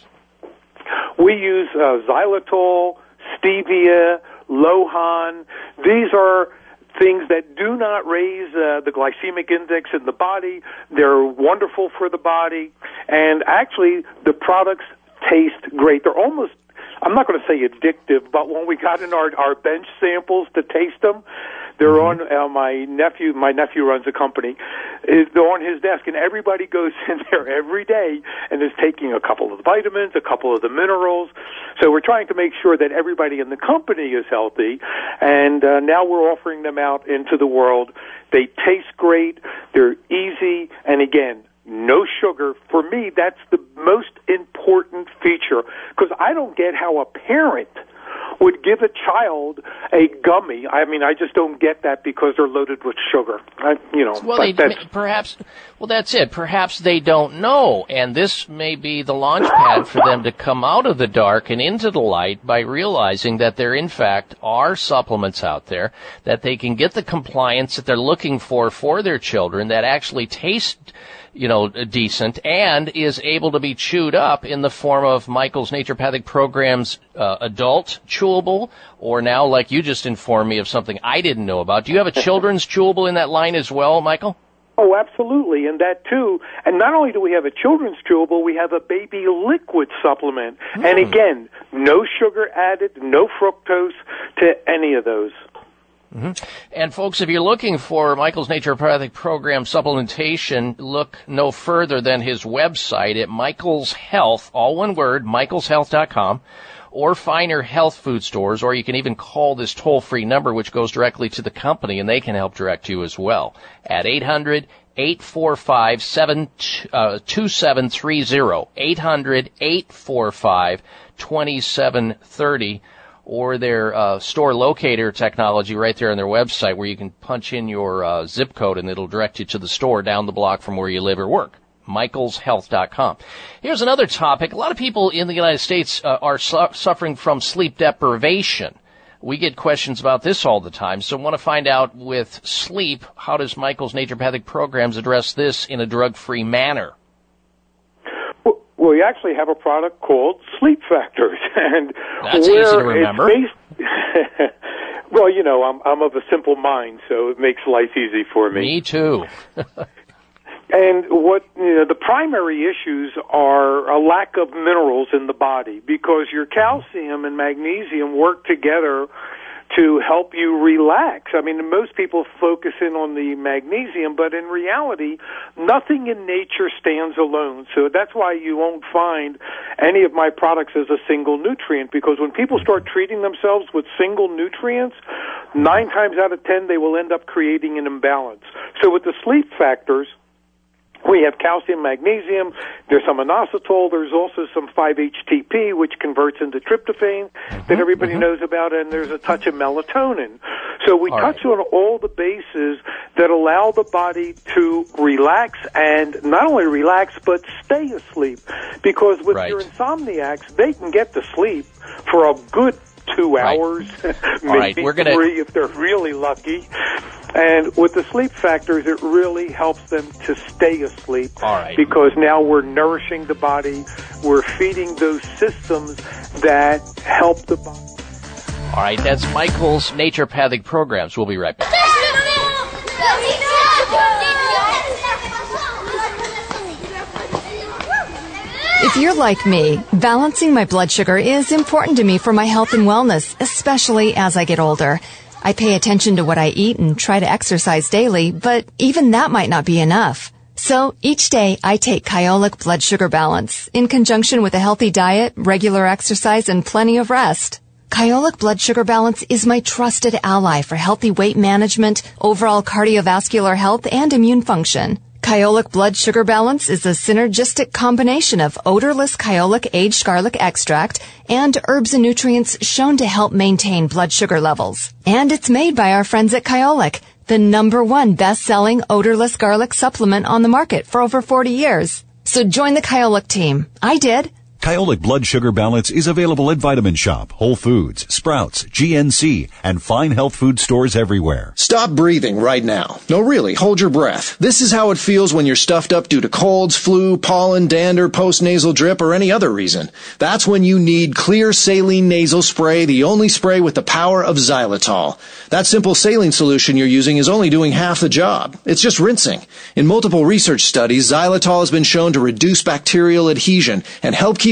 we use uh, xylitol, stevia, lohan. These are things that do not raise uh, the glycemic index in the body. They're wonderful for the body, and actually, the products taste great. They're almost I'm not going to say addictive, but when we got in our our bench samples to taste them, they're on uh, my nephew. My nephew runs a company. Is they're on his desk, and everybody goes in there every day and is taking a couple of the vitamins, a couple of the minerals. So we're trying to make sure that everybody in the company is healthy, and uh, now we're offering them out into the world. They taste great. They're easy, and again, no sugar. For me, that's the most important feature because I don't get how a parent would give a child a gummy. I mean, I just don't get that because they're loaded with sugar. I, you know, well, they, perhaps. Well, that's it. Perhaps they don't know, and this may be the launch pad for them to come out of the dark and into the light by realizing that there, in fact, are supplements out there that they can get the compliance that they're looking for for their children that actually taste you know, decent and is able to be chewed up in the form of Michael's naturopathic programs, uh, adult chewable, or now, like you just informed me of something I didn't know about. Do you have a children's chewable in that line as well, Michael? Oh, absolutely, and that too. And not only do we have a children's chewable, we have a baby liquid supplement. Mm. And again, no sugar added, no fructose to any of those. Mm-hmm. And folks, if you're looking for Michael's naturopathic program supplementation, look no further than his website at Michael's Health, all one word, michaelshealth.com, or Finer Health Food Stores, or you can even call this toll-free number, which goes directly to the company, and they can help direct you as well at 800 845 2730. 800 845 2730 or their uh, store locator technology right there on their website where you can punch in your uh, zip code and it'll direct you to the store down the block from where you live or work. michaelshealth.com. Here's another topic. A lot of people in the United States uh, are su- suffering from sleep deprivation. We get questions about this all the time, so want to find out with sleep, how does Michael's naturopathic programs address this in a drug-free manner? Well, we actually have a product called Sleep Factors, and That's where easy to remember. It's based, well, you know, I'm I'm of a simple mind, so it makes life easy for me. Me too. and what you know, the primary issues are a lack of minerals in the body because your calcium and magnesium work together to help you relax. I mean, most people focus in on the magnesium, but in reality, nothing in nature stands alone. So that's why you won't find any of my products as a single nutrient because when people start treating themselves with single nutrients, nine times out of ten they will end up creating an imbalance. So with the sleep factors, we have calcium, magnesium. There's some inositol. There's also some 5-HTP, which converts into tryptophan that mm-hmm, everybody mm-hmm. knows about, and there's a touch of melatonin. So we all touch right. on all the bases that allow the body to relax and not only relax, but stay asleep. Because with right. your insomniacs, they can get to sleep for a good two right. hours, maybe right. We're gonna... three if they're really lucky. And with the sleep factors, it really helps them to stay asleep. All right. Because now we're nourishing the body, we're feeding those systems that help the body. All right, that's Michael's naturopathic programs. We'll be right back. If you're like me, balancing my blood sugar is important to me for my health and wellness, especially as I get older. I pay attention to what I eat and try to exercise daily, but even that might not be enough. So each day I take Kyolic Blood Sugar Balance in conjunction with a healthy diet, regular exercise, and plenty of rest. Kyolic Blood Sugar Balance is my trusted ally for healthy weight management, overall cardiovascular health, and immune function. Kyolic Blood Sugar Balance is a synergistic combination of odorless Kyolic aged garlic extract and herbs and nutrients shown to help maintain blood sugar levels. And it's made by our friends at Kyolic. the number one best-selling odorless garlic supplement on the market for over 40 years. So join the Kyolic team. I did. Kyolic Blood Sugar Balance is available at Vitamin Shoppe, Whole Foods, Sprouts, GNC, and fine health food stores everywhere. Stop breathing right now. No, really, hold your breath. This is how it feels when you're stuffed up due to colds, flu, pollen, dander, postnasal drip, or any other reason. That's when you need Xlear saline nasal spray, the only spray with the power of xylitol. That simple saline solution you're using is only doing half the job. It's just rinsing. In multiple research studies, xylitol has been shown to reduce bacterial adhesion and help keep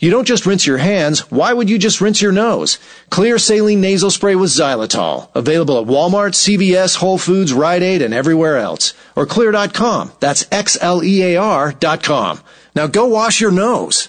You don't just rinse your hands. Why would you just rinse your nose? Xlear saline nasal spray with xylitol. Available at Walmart, CVS, Whole Foods, Rite Aid, and everywhere else. Or xlear.com. That's X-L-E-A-R dot com. Now go wash your nose.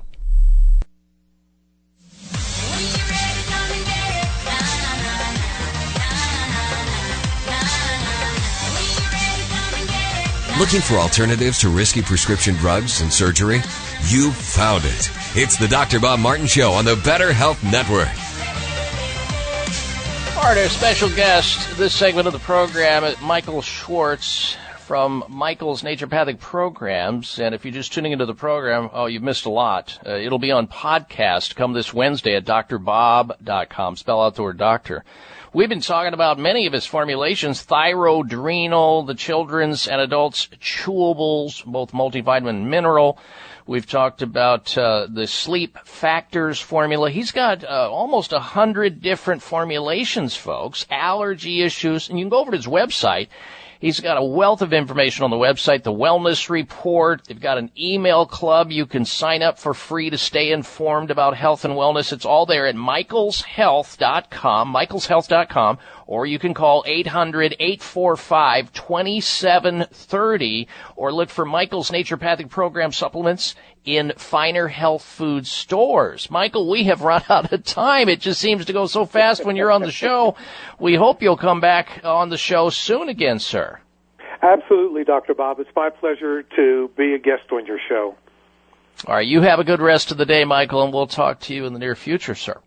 Looking for alternatives to risky prescription drugs and surgery? You found it. It's the Dr. Bob Martin Show on the Better Health Network. Our special guest this segment of the program is Michael Schwartz from Michael's Naturopathic Programs. And if you're just tuning into the program, oh, you've missed a lot. Uh, it'll be on podcast come this Wednesday at drbob.com. Spell out the word doctor. We've been talking about many of his formulations, thyrodrenal, the children's and adults chewables, both multivitamin and mineral. We've talked about uh, the sleep factors formula. He's got uh, almost a hundred different formulations, folks. Allergy issues, and you can go over to his website He's got a wealth of information on the website, the wellness report. They've got an email club. You can sign up for free to stay informed about health and wellness. It's all there at michaelshealth.com, michaelshealth.com, or you can call 800-845-2730 or look for Michael's Naturopathic Program supplements in finer health food stores. Michael, we have run out of time. It just seems to go so fast when you're on the show. We hope you'll come back on the show soon again, sir. Absolutely, Dr. Bob. It's my pleasure to be a guest on your show. All right. You have a good rest of the day, Michael, and we'll talk to you in the near future, sir.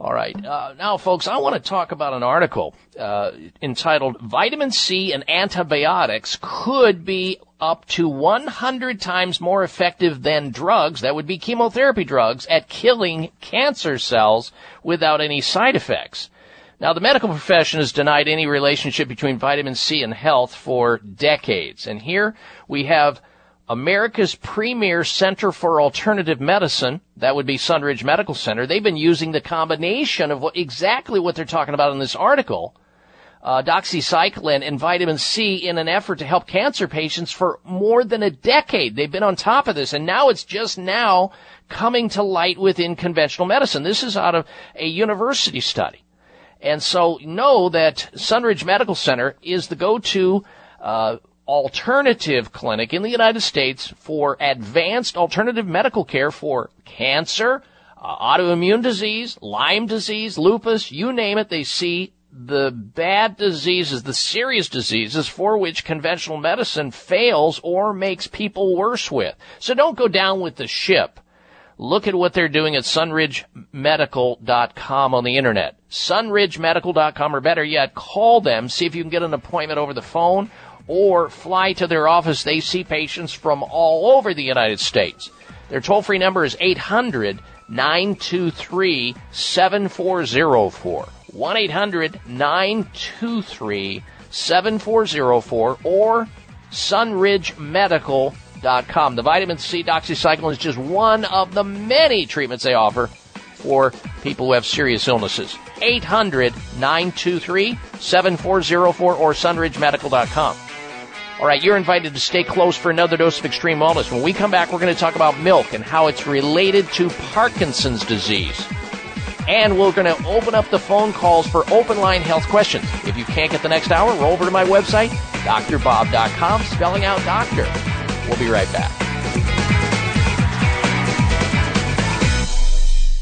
All right. Uh, now, folks, I want to talk about an article uh, entitled Vitamin C and Antibiotics Could Be Up to 100 Times More Effective Than Drugs, that would be chemotherapy drugs, at killing cancer cells without any side effects. Now, the medical profession has denied any relationship between vitamin C and health for decades. And here we have America's premier center for alternative medicine, that would be Sunridge Medical Center, they've been using the combination of what, exactly what they're talking about in this article, uh, doxycycline and vitamin C in an effort to help cancer patients for more than a decade. They've been on top of this and now it's just now coming to light within conventional medicine. This is out of a university study. And so know that Sunridge Medical Center is the go-to uh, alternative clinic in the United States for advanced alternative medical care for cancer, uh, autoimmune disease, Lyme disease, lupus, you name it, they see the bad diseases, the serious diseases for which conventional medicine fails or makes people worse with. So don't go down with the ship. Look at what they're doing at sunridgemedical.com on the internet. sunridgemedical.com or better yet, call them, see if you can get an appointment over the phone or fly to their office. They see patients from all over the United States. Their toll free number is 800 923 7404. 1 800 923 7404 or sunridgemedical.com. The vitamin C doxycycline is just one of the many treatments they offer for people who have serious illnesses. 800 923 7404 or sunridgemedical.com. All right, you're invited to stay close for another dose of extreme wellness. When we come back, we're going to talk about milk and how it's related to Parkinson's disease. And we're going to open up the phone calls for open line health questions. If you can't get the next hour, roll over to my website, drbob.com, spelling out doctor. We'll be right back.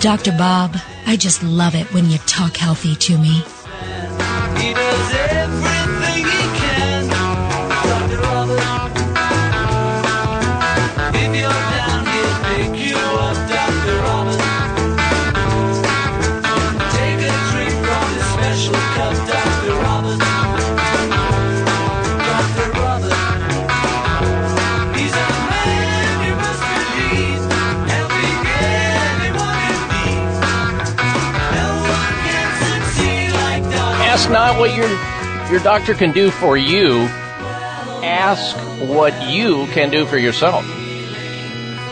Dr. Bob, I just love it when you talk healthy to me. Not what your your doctor can do for you. Ask what you can do for yourself.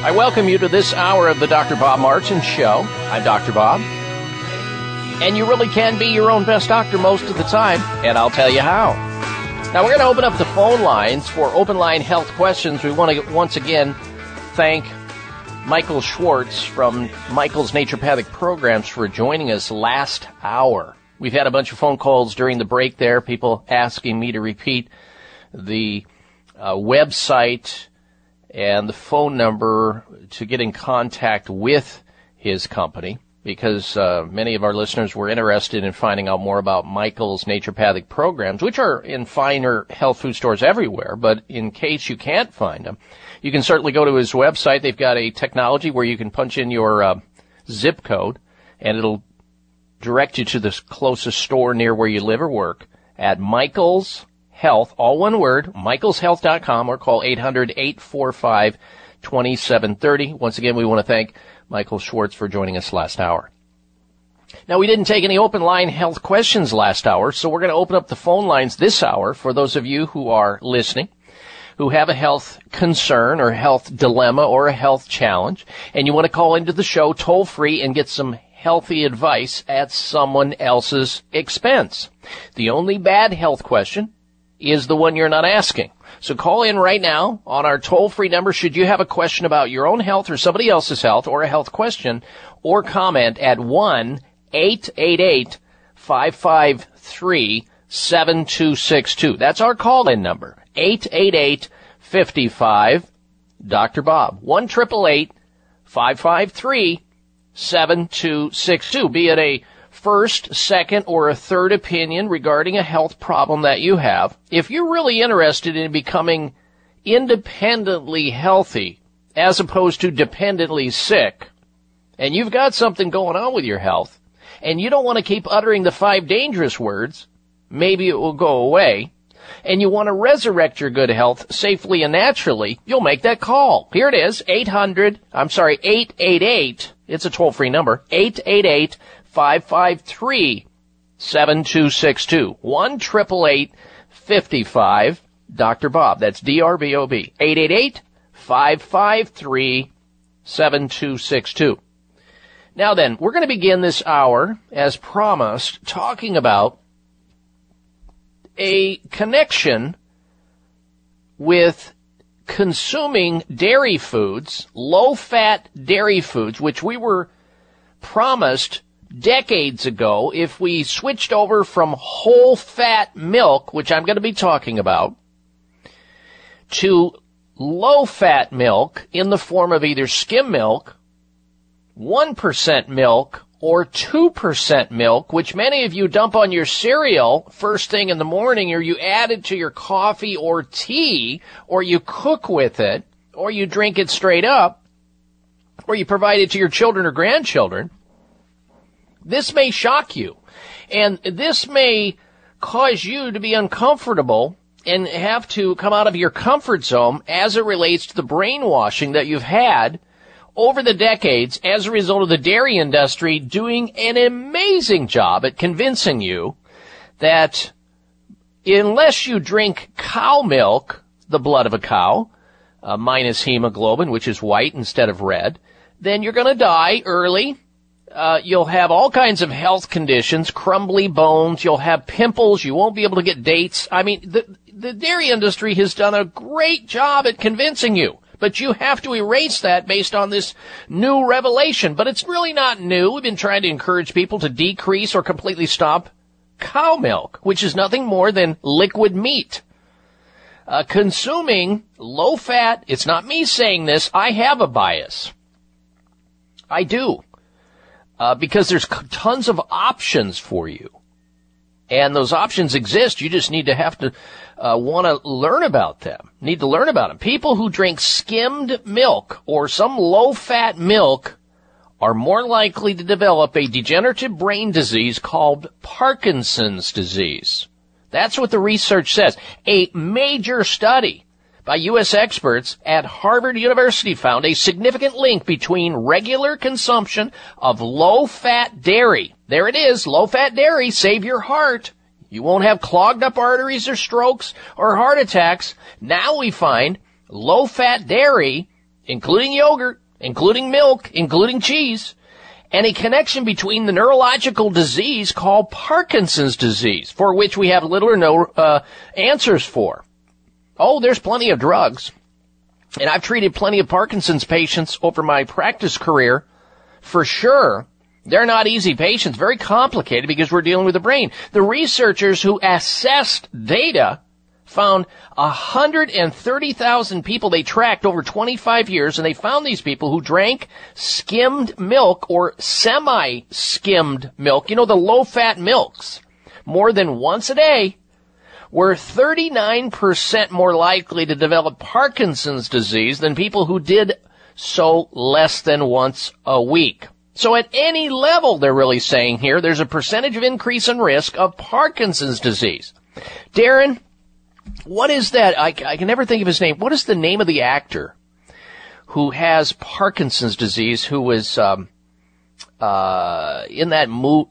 I welcome you to this hour of the Dr. Bob Martin Show. I'm Dr. Bob. And you really can be your own best doctor most of the time, and I'll tell you how. Now, we're going to open up the phone lines for open line health questions. We want to once again thank Michael Schwartz from Michael's Naturopathic Programs for joining us last hour. We've had a bunch of phone calls during the break there, people asking me to repeat the uh, website and the phone number to get in contact with his company because uh, many of our listeners were interested in finding out more about Michael's naturopathic programs, which are in finer health food stores everywhere. But in case you can't find them, you can certainly go to his website. They've got a technology where you can punch in your uh, zip code, and it'll direct you to the closest store near where you live or work at Michael's Health, all one word, michaelshealth.com or call 800-845-2730. Once again, we want to thank Michael Schwartz for joining us last hour. Now, we didn't take any open line health questions last hour, so we're going to open up the phone lines this hour for those of you who are listening, who have a health concern or health dilemma or a health challenge, and you want to call into the show toll free and get some healthy advice at someone else's expense. The only bad health question is the one you're not asking. So call in right now on our toll free number should you have a question about your own health or somebody else's health or a health question or comment at 1 888 553 7262. That's our call in number. 888 55 Dr. Bob. 1 553 7262. Be it a first, second, or a third opinion regarding a health problem that you have. If you're really interested in becoming independently healthy as opposed to dependently sick, and you've got something going on with your health, and you don't want to keep uttering the five dangerous words, maybe it will go away, and you want to resurrect your good health safely and naturally, you'll make that call. Here it is, 800, I'm sorry, 888, it's a toll-free number, 888 553 7262. 1 55 Dr. Bob. That's D-R-B-O-B. 888 553 7262. Now then, we're going to begin this hour, as promised, talking about a connection with consuming dairy foods, low fat dairy foods, which we were promised decades ago if we switched over from whole fat milk, which I'm going to be talking about, to low fat milk in the form of either skim milk, 1% milk, or 2% milk, which many of you dump on your cereal first thing in the morning, or you add it to your coffee or tea, or you cook with it, or you drink it straight up, or you provide it to your children or grandchildren. This may shock you, and this may cause you to be uncomfortable and have to come out of your comfort zone as it relates to the brainwashing that you've had over the decades as a result of the dairy industry doing an amazing job at convincing you that unless you drink cow milk, the blood of a cow, uh, minus hemoglobin, which is white instead of red, then you're going to die early. Uh, you'll have all kinds of health conditions, crumbly bones. You'll have pimples. You won't be able to get dates. I mean, the the dairy industry has done a great job at convincing you. But you have to erase that based on this new revelation. But it's really not new. We've been trying to encourage people to decrease or completely stop cow milk, which is nothing more than liquid meat. Uh, consuming low fat, it's not me saying this, I have a bias. I do. uh, because there's tons of options for you. And those options exist. You just need to have to uh, want to learn about them. Need to learn about them. People who drink skimmed milk or some low-fat milk are more likely to develop a degenerative brain disease called Parkinson's disease. That's what the research says. A major study by U.S. experts at Harvard University found a significant link between regular consumption of low-fat dairy. There it is, low-fat dairy, save your heart. You won't have clogged up arteries or strokes or heart attacks. Now we find low-fat dairy, including yogurt, including milk, including cheese, and a connection between the neurological disease called Parkinson's disease, for which we have little or no uh, answers for. Oh, there's plenty of drugs. And I've treated plenty of Parkinson's patients over my practice career. For sure, they're not easy patients, very complicated because we're dealing with the brain. The researchers who assessed data found 130,000 people they tracked over 25 years and they found these people who drank skimmed milk or semi-skimmed milk, you know, the low-fat milks, more than once a day were 39% more likely to develop Parkinson's disease than people who did so less than once a week. So at any level, they're really saying here, there's a percentage of increase in risk of Parkinson's disease. Darren, what is that? I, I can never think of his name. What is the name of the actor who has Parkinson's disease who was, um, uh, in that mo-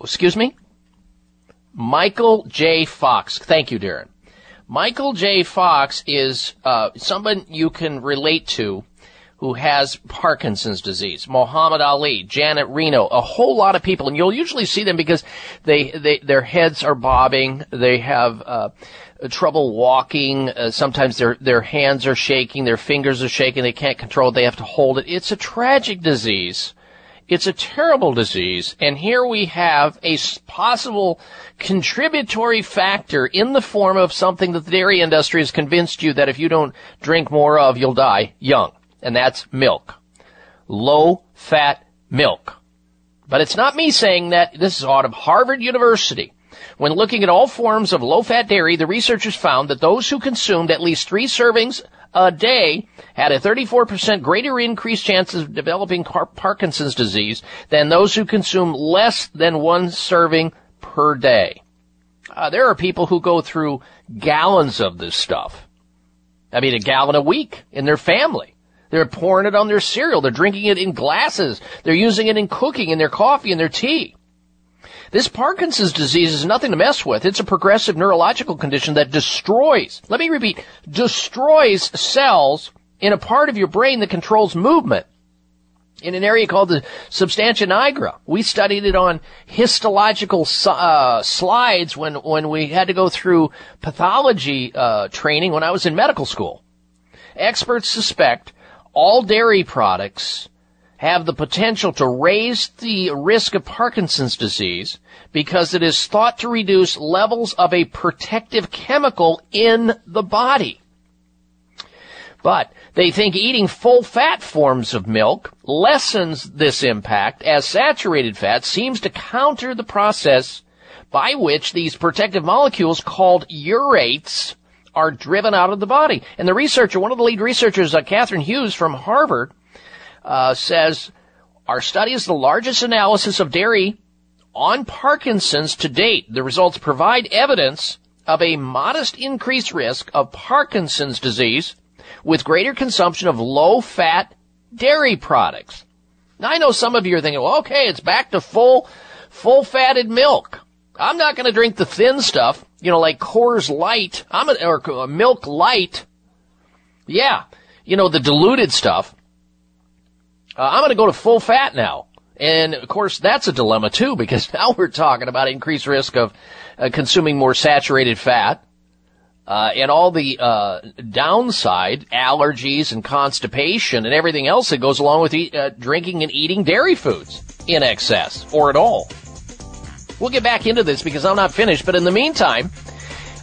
excuse me? Michael J. Fox. Thank you, Darren. Michael J. Fox is uh, someone you can relate to who has Parkinson's disease. Muhammad Ali, Janet Reno, a whole lot of people, and you'll usually see them because they, they their heads are bobbing. They have uh, trouble walking. Uh, sometimes their their hands are shaking. Their fingers are shaking. They can't control it. They have to hold it. It's a tragic disease. It's a terrible disease, and here we have a possible contributory factor in the form of something that the dairy industry has convinced you that if you don't drink more of, you'll die young, and that's milk. Low fat milk. But it's not me saying that. This is out of Harvard University. When looking at all forms of low-fat dairy, the researchers found that those who consumed at least three servings a day had a 34% greater increased chances of developing Parkinson's disease than those who consume less than one serving per day. Uh, there are people who go through gallons of this stuff. I mean, a gallon a week in their family. They're pouring it on their cereal. They're drinking it in glasses. They're using it in cooking, in their coffee, in their tea. This Parkinson's disease is nothing to mess with. It's a progressive neurological condition that destroys, let me repeat, destroys cells in a part of your brain that controls movement in an area called the substantia nigra. We studied it on histological uh, slides when, when we had to go through pathology uh, training when I was in medical school. Experts suspect all dairy products have the potential to raise the risk of Parkinson's disease because it is thought to reduce levels of a protective chemical in the body. But they think eating full fat forms of milk lessens this impact as saturated fat seems to counter the process by which these protective molecules called urates are driven out of the body. And the researcher, one of the lead researchers, uh, Catherine Hughes from Harvard, uh, says our study is the largest analysis of dairy on Parkinson's to date. The results provide evidence of a modest increased risk of Parkinson's disease with greater consumption of low-fat dairy products. Now I know some of you are thinking, well, okay, it's back to full, full-fatted milk. I'm not going to drink the thin stuff, you know, like Coors Light. I'm a, or Milk Light. Yeah, you know, the diluted stuff. Uh, I'm going to go to full fat now. And of course, that's a dilemma too, because now we're talking about increased risk of uh, consuming more saturated fat, uh, and all the uh, downside, allergies and constipation and everything else that goes along with uh, drinking and eating dairy foods in excess or at all. We'll get back into this because I'm not finished, but in the meantime,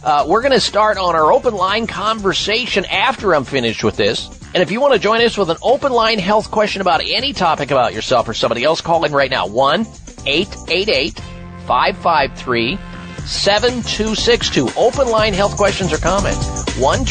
uh, we're going to start on our open line conversation after I'm finished with this. And if you want to join us with an open line health question about any topic about yourself or somebody else, call in right now. 1 888 553 7262. Open line health questions or comments. 1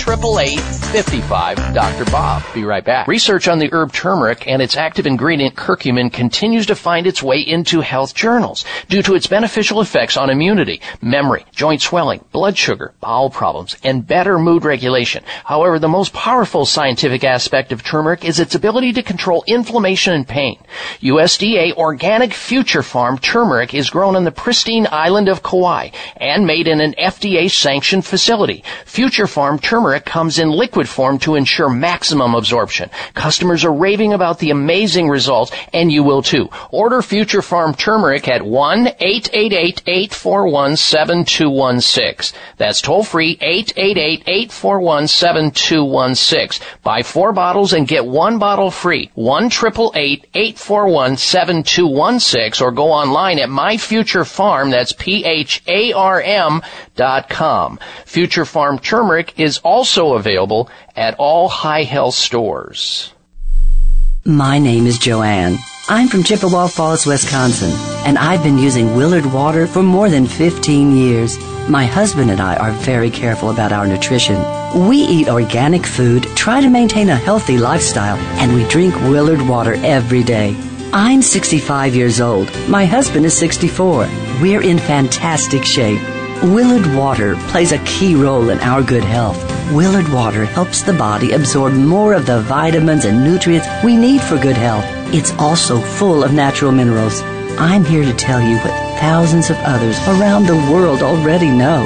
55 Dr. Bob. Be right back. Research on the herb turmeric and its active ingredient curcumin continues to find its way into health journals due to its beneficial effects on immunity, memory, joint swelling, blood sugar, bowel problems, and better mood regulation. However, the most powerful scientific aspect of turmeric is its ability to control inflammation and pain. USDA organic Future Pharm turmeric is grown on the pristine island of Kauai and made in an FDA sanctioned facility. Future Pharm turmeric comes in liquid form to ensure maximum absorption. Customers are raving about the amazing results and you will too. Order Future Pharm turmeric at 1-888-841-7216. That's toll free 888-841-7216. Buy four bottles and get one bottle free. 1-888-841-7216 or go online at My Future Pharm. That's P-H-A-R-M dot com. Future Pharm turmeric is also available at all high health stores. My name is Joanne. I'm from Chippewa Falls, Wisconsin, and I've been using Willard water for more than 15 years. My husband and I are very careful about our nutrition. We eat organic food, try to maintain a healthy lifestyle, and we drink Willard water every day. I'm 65 years old. My husband is 64. We're in fantastic shape. Willard Water plays a key role in our good health. Willard Water helps the body absorb more of the vitamins and nutrients we need for good health. It's also full of natural minerals. I'm here to tell you what thousands of others around the world already know.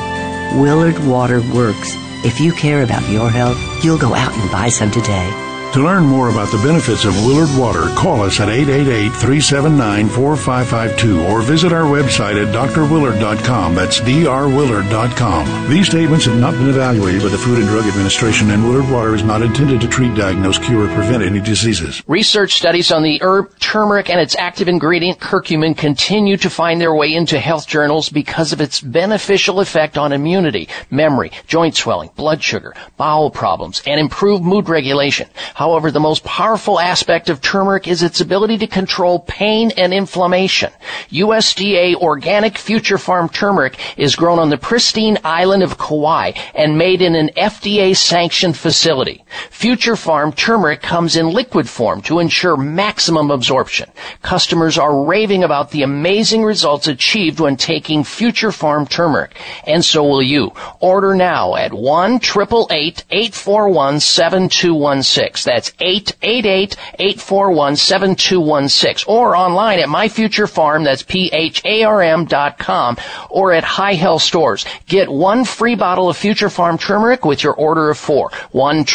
Willard Water works. If you care about your health, you'll go out and buy some today. To learn more about the benefits of Willard Water, call us at 888-379-4552 or visit our website at drwillard.com. That's drwillard.com. These statements have not been evaluated by the Food and Drug Administration and Willard Water is not intended to treat, diagnose, cure, or prevent any diseases. Research studies on the herb turmeric and its active ingredient curcumin continue to find their way into health journals because of its beneficial effect on immunity, memory, joint swelling, blood sugar, bowel problems, and improved mood regulation. However, the most powerful aspect of turmeric is its ability to control pain and inflammation. USDA organic Future Pharm turmeric is grown on the pristine island of Kauai and made in an FDA sanctioned facility. Future Pharm turmeric comes in liquid form to ensure maximum absorption. Customers are raving about the amazing results achieved when taking Future Pharm turmeric. And so will you. Order now at 1 841 7216. That's 888-841-7216 or online at My Future Pharm. That's P-H-A-R-M dot com or at High Health Stores. Get one free bottle of Future Pharm turmeric with your order of four. 1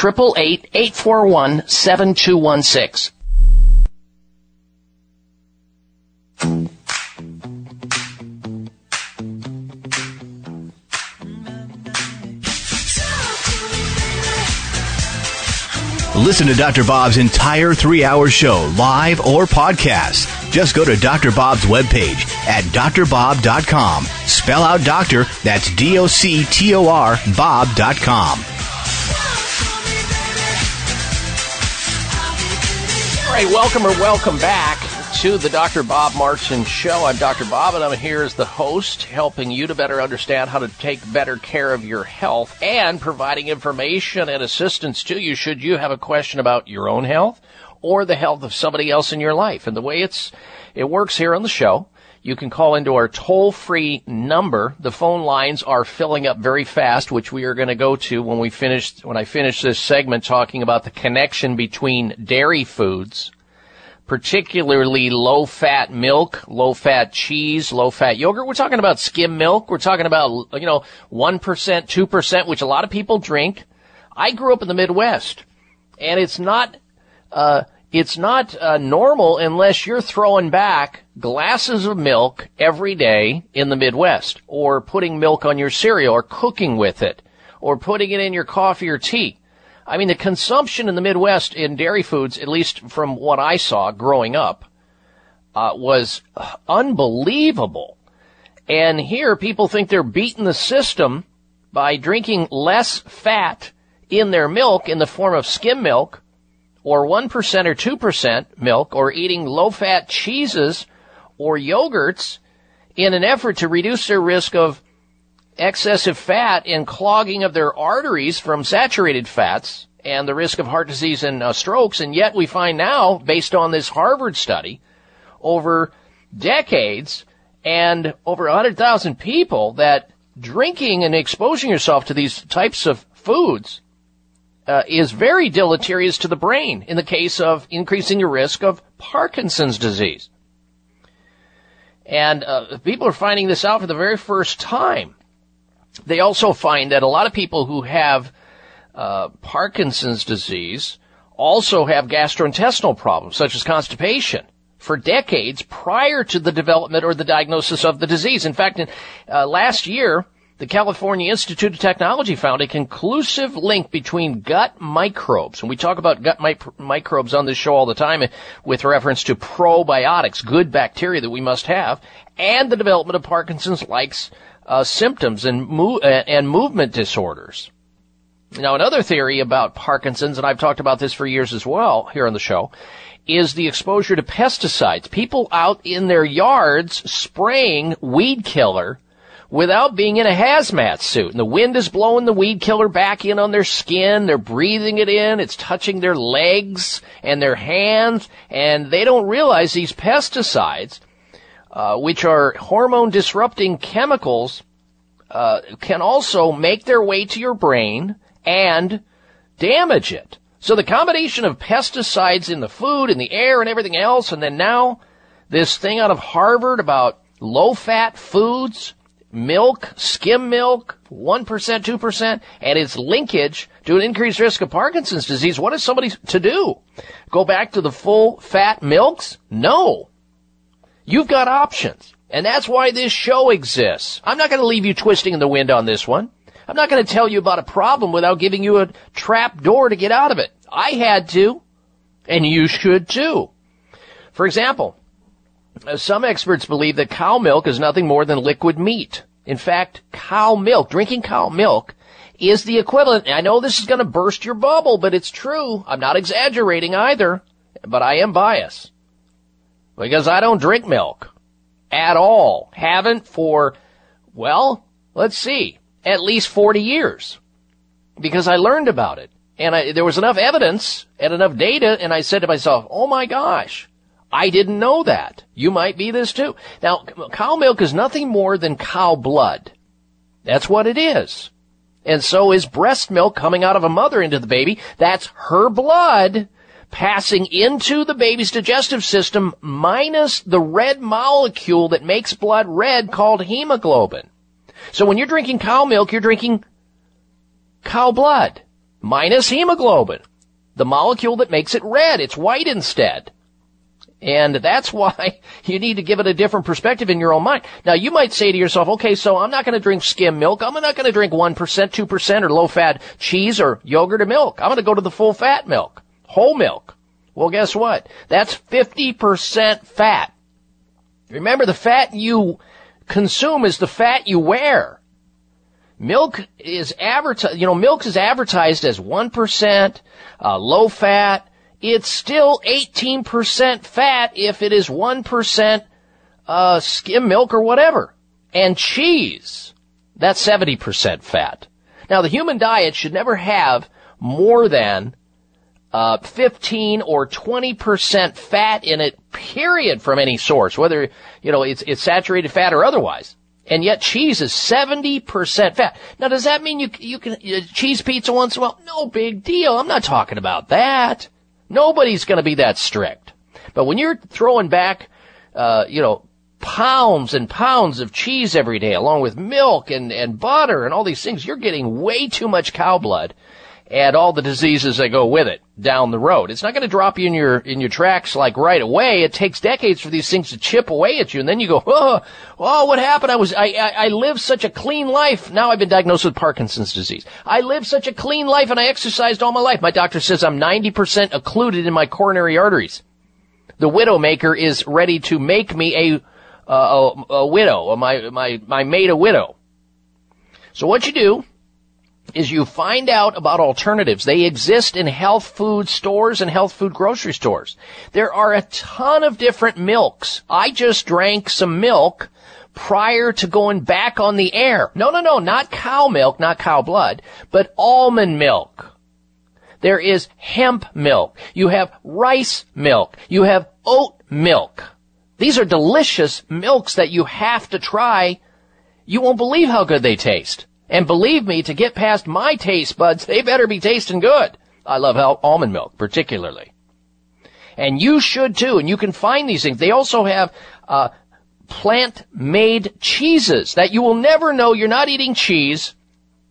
Listen to Dr. Bob's entire three hour show, live or podcast. Just go to Dr. Bob's webpage at drbob.com. Spell out doctor, that's D O C T O R, Bob.com. All right, welcome or welcome back to the Dr. Bob Martin Show. I'm Dr. Bob, and I'm here as the host, helping you to better understand how to take better care of your health and providing information and assistance to you should you have a question about your own health or the health of somebody else in your life. And the way it's it works here on the show, you can call into our toll-free number. The phone lines are filling up very fast, which we are going to go to when we finish when I finish this segment talking about the connection between dairy foods particularly low fat milk, low fat cheese, low fat yogurt. We're talking about skim milk. We're talking about, you know, 1%, 2%, which a lot of people drink. I grew up in the Midwest and it's not, uh, it's not uh, normal unless you're throwing back glasses of milk every day in the Midwest or putting milk on your cereal or cooking with it or putting it in your coffee or tea. I mean, the consumption in the Midwest in dairy foods, at least from what I saw growing up, uh, was unbelievable. And here people think they're beating the system by drinking less fat in their milk in the form of skim milk or 1% or 2% milk or eating low fat cheeses or yogurts in an effort to reduce their risk of excessive fat and clogging of their arteries from saturated fats and the risk of heart disease and uh, strokes. And yet we find now, based on this Harvard study, over decades and over 100,000 people that drinking and exposing yourself to these types of foods uh, is very deleterious to the brain in the case of increasing your risk of Parkinson's disease. And uh, people are finding this out for the very first time. They also find that a lot of people who have uh, Parkinson's disease also have gastrointestinal problems, such as constipation, for decades prior to the development or the diagnosis of the disease. In fact, in, uh, last year, the California Institute of Technology found a conclusive link between gut microbes, and we talk about gut mi- microbes on this show all the time with reference to probiotics, good bacteria that we must have, and the development of Parkinson's-like uh, symptoms and, uh, and movement disorders. Now, another theory about Parkinson's, and I've talked about this for years as well here on the show, is the exposure to pesticides. People out in their yards spraying weed killer without being in a hazmat suit. And the wind is blowing the weed killer back in on their skin. They're breathing it in. It's touching their legs and their hands. And they don't realize these pesticides, uh, which are hormone disrupting chemicals, uh, can also make their way to your brain and damage it. So the combination of pesticides in the food and the air and everything else, and then now this thing out of Harvard about low fat foods, milk, skim milk, 1%, 2%, and its linkage to an increased risk of Parkinson's disease. What is somebody to do? Go back to the full fat milks? No. You've got options. And that's why this show exists. I'm not going to leave you twisting in the wind on this one. I'm not going to tell you about a problem without giving you a trap door to get out of it. I had to, and you should too. For example, uh, some experts believe that cow milk is nothing more than liquid meat. In fact, cow milk, drinking cow milk, is the equivalent. I know this is going to burst your bubble, but it's true. I'm not exaggerating either, but I am biased. Because I don't drink milk. At all. Haven't for, well, let's see, at least 40 years. Because I learned about it. And I, there was enough evidence and enough data, and I said to myself, oh my gosh, I didn't know that. You might be this too. Now, cow milk is nothing more than cow blood. That's what it is. And so is breast milk coming out of a mother into the baby. That's her blood passing into the baby's digestive system minus the red molecule that makes blood red called hemoglobin. So when you're drinking cow milk, you're drinking cow blood minus hemoglobin, the molecule that makes it red. It's white instead. And that's why you need to give it a different perspective in your own mind. Now you might say to yourself, okay, so I'm not going to drink skim milk. I'm not going to drink 1%, 2% or low fat cheese or yogurt or milk. I'm going to go to the full fat milk, whole milk. Well, guess what? That's 50% fat. Remember the fat you consume is the fat you wear. Milk is advertised, you know, milk is advertised as 1%, uh, low fat, it's still 18% fat if it is 1% uh, skim milk or whatever. And cheese, that's 70% fat. Now the human diet should never have more than uh, 15 or 20% fat in it, period, from any source, whether, you know, it's, it's saturated fat or otherwise. And yet cheese is 70% fat. Now does that mean you, you can, uh, cheese pizza once in a while? No big deal. I'm not talking about that. Nobody's going to be that strict. But when you're throwing back, uh, you know, pounds and pounds of cheese every day, along with milk and, and butter and all these things, you're getting way too much cow blood and all the diseases that go with it down the road. It's not going to drop you in your in your tracks like right away. It takes decades for these things to chip away at you, and then you go, oh, oh, what happened? I was I I, I lived such a clean life. Now I've been diagnosed with Parkinson's disease. I lived such a clean life, and I exercised all my life. My doctor says I'm 90% occluded in my coronary arteries. The widowmaker is ready to make me a uh, a, a widow. My my my maid a widow. So what you do is you find out about alternatives. They exist in health food stores and health food grocery stores. There are a ton of different milks. I just drank some milk prior to going back on the air. No, no, no, not cow milk, not cow blood, but almond milk. There is hemp milk. You have rice milk. You have oat milk. These are delicious milks that you have to try. You won't believe how good they taste. And believe me, to get past my taste buds, they better be tasting good. I love al- almond milk, particularly. And you should too, and you can find these things. They also have, uh, plant-made cheeses that you will never know you're not eating cheese.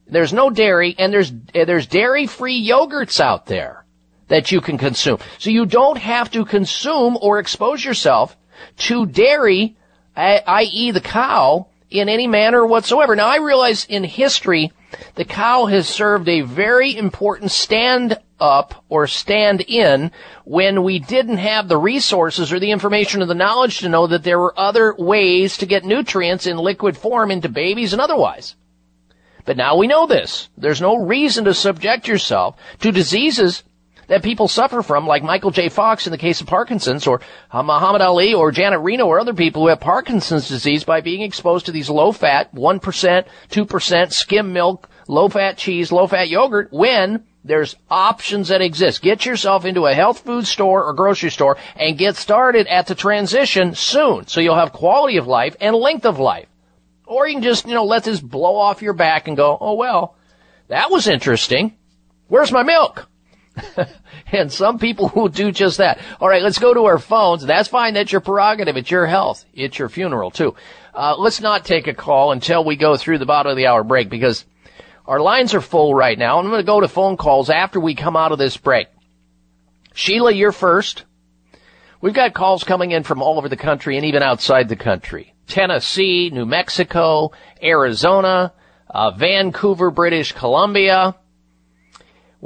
There's no dairy, and there's, uh, there's dairy-free yogurts out there that you can consume. So you don't have to consume or expose yourself to dairy, i- i.e. the cow, in any manner whatsoever. Now I realize in history, the cow has served a very important stand up or stand in when we didn't have the resources or the information or the knowledge to know that there were other ways to get nutrients in liquid form into babies and otherwise. But now we know this. There's no reason to subject yourself to diseases that people suffer from, like Michael J. Fox in the case of Parkinson's, or uh, Muhammad Ali, or Janet Reno, or other people who have Parkinson's disease by being exposed to these low-fat, 1%, 2% skim milk, low-fat cheese, low-fat yogurt, when there's options that exist. Get yourself into a health food store or grocery store and get started at the transition soon, so you'll have quality of life and length of life. Or you can just, you know, let this blow off your back and go, oh well, that was interesting. Where's my milk? and some people will do just that. All right, let's go to our phones. That's fine. That's your prerogative. It's your health. It's your funeral too. Uh, let's not take a call until we go through the bottom of the hour break because our lines are full right now. I'm going to go to phone calls after we come out of this break. Sheila, you're first. We've got calls coming in from all over the country and even outside the country. Tennessee, New Mexico, Arizona, uh, Vancouver, British Columbia.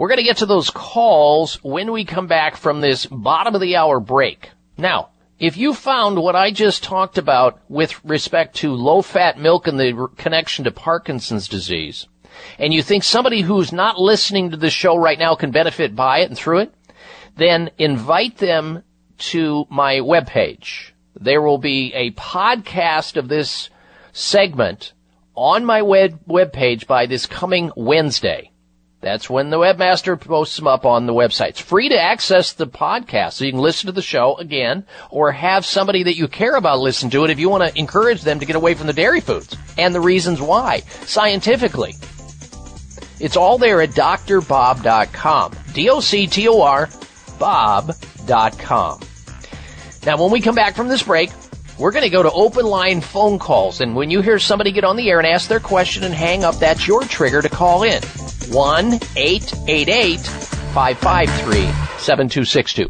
We're going to get to those calls when we come back from this bottom of the hour break. Now, if you found what I just talked about with respect to low fat milk and the connection to Parkinson's disease, and you think somebody who's not listening to the show right now can benefit by it and through it, then invite them to my webpage. There will be a podcast of this segment on my web webpage by this coming Wednesday. That's when the webmaster posts them up on the website. It's free to access the podcast, so you can listen to the show again, or have somebody that you care about listen to it if you want to encourage them to get away from the dairy foods and the reasons why scientifically. It's all there at drbob.com. D-O-C-T-O-R bob.com. Now, when we come back from this break, we're going to go to open line phone calls. And when you hear somebody get on the air and ask their question and hang up, that's your trigger to call in. 1 888 553 7262.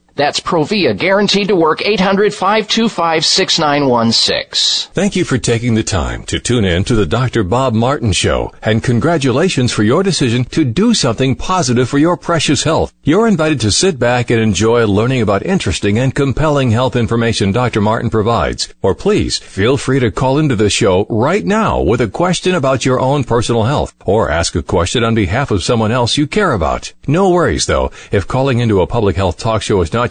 That's Provia, guaranteed to work 800-525-6916. Thank you for taking the time to tune in to the Dr. Bob Martin Show, and congratulations for your decision to do something positive for your precious health. You're invited to sit back and enjoy learning about interesting and compelling health information Dr. Martin provides. Or please feel free to call into the show right now with a question about your own personal health, or ask a question on behalf of someone else you care about. No worries though, if calling into a public health talk show is not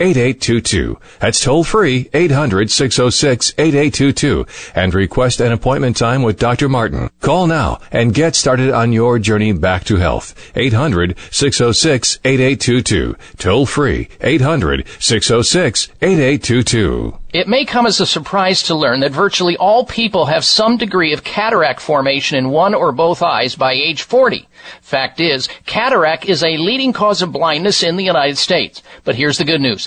800-606-8822. That's toll free 800-606-8822 and request an appointment time with Dr. Martin. Call now and get started on your journey back to health. 800-606-8822. Toll free 800-606-8822. It may come as a surprise to learn that virtually all people have some degree of cataract formation in one or both eyes by age 40. Fact is, cataract is a leading cause of blindness in the United States. But here's the good news.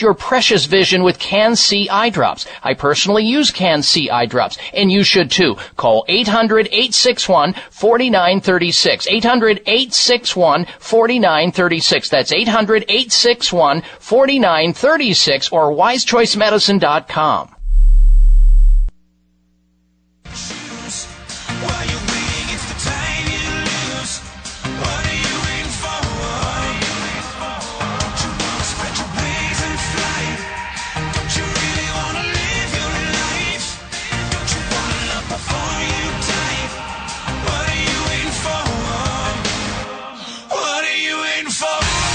your precious vision with CAN-C eye drops. I personally use CAN-C eye drops, and you should too. Call 800-861-4936. 800-861-4936. That's 800-861-4936 or wisechoicemedicine.com.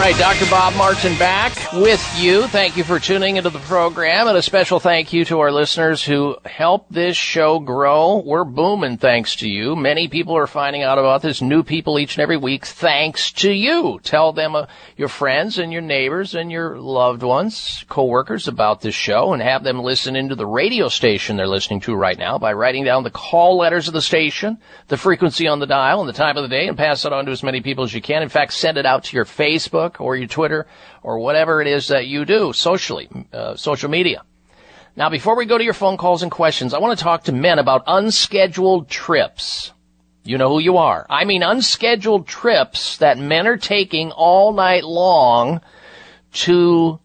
All right, Dr. Bob Martin back with you. Thank you for tuning into the program, and a special thank you to our listeners who help this show grow. We're booming thanks to you. Many people are finding out about this, new people each and every week, thanks to you. Tell them, uh, your friends and your neighbors and your loved ones, coworkers about this show, and have them listen into the radio station they're listening to right now by writing down the call letters of the station, the frequency on the dial, and the time of the day, and pass it on to as many people as you can. In fact, send it out to your Facebook or your Twitter or whatever it is that you do socially, uh, social media. Now, before we go to your phone calls and questions, I want to talk to men about unscheduled trips. You know who you are. I mean unscheduled trips that men are taking all night long to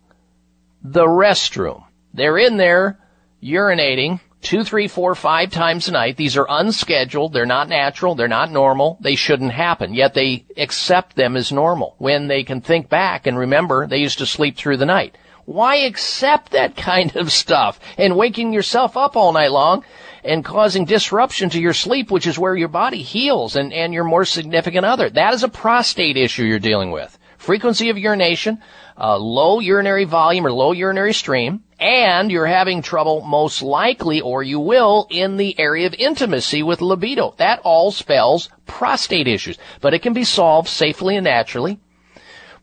the restroom. They're in there urinating two, three, four, five times a night. These are unscheduled. They're not natural. They're not normal. They shouldn't happen. Yet they accept them as normal when they can think back and remember they used to sleep through the night. Why accept that kind of stuff and waking yourself up all night long and causing disruption to your sleep, which is where your body heals and, and your more significant other? That is a prostate issue you're dealing with. Frequency of urination, uh, low urinary volume or low urinary stream, and you're having trouble most likely or you will in the area of intimacy with libido. That all spells prostate issues, but it can be solved safely and naturally.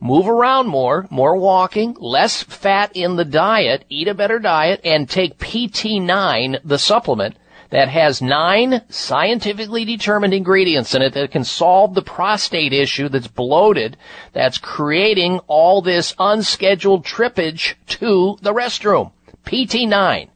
Move around more, more walking, less fat in the diet, eat a better diet, and take PT9, the supplement, that has nine scientifically determined ingredients in it that can solve the prostate issue that's bloated, that's creating all this unscheduled trippage to the restroom. PT9.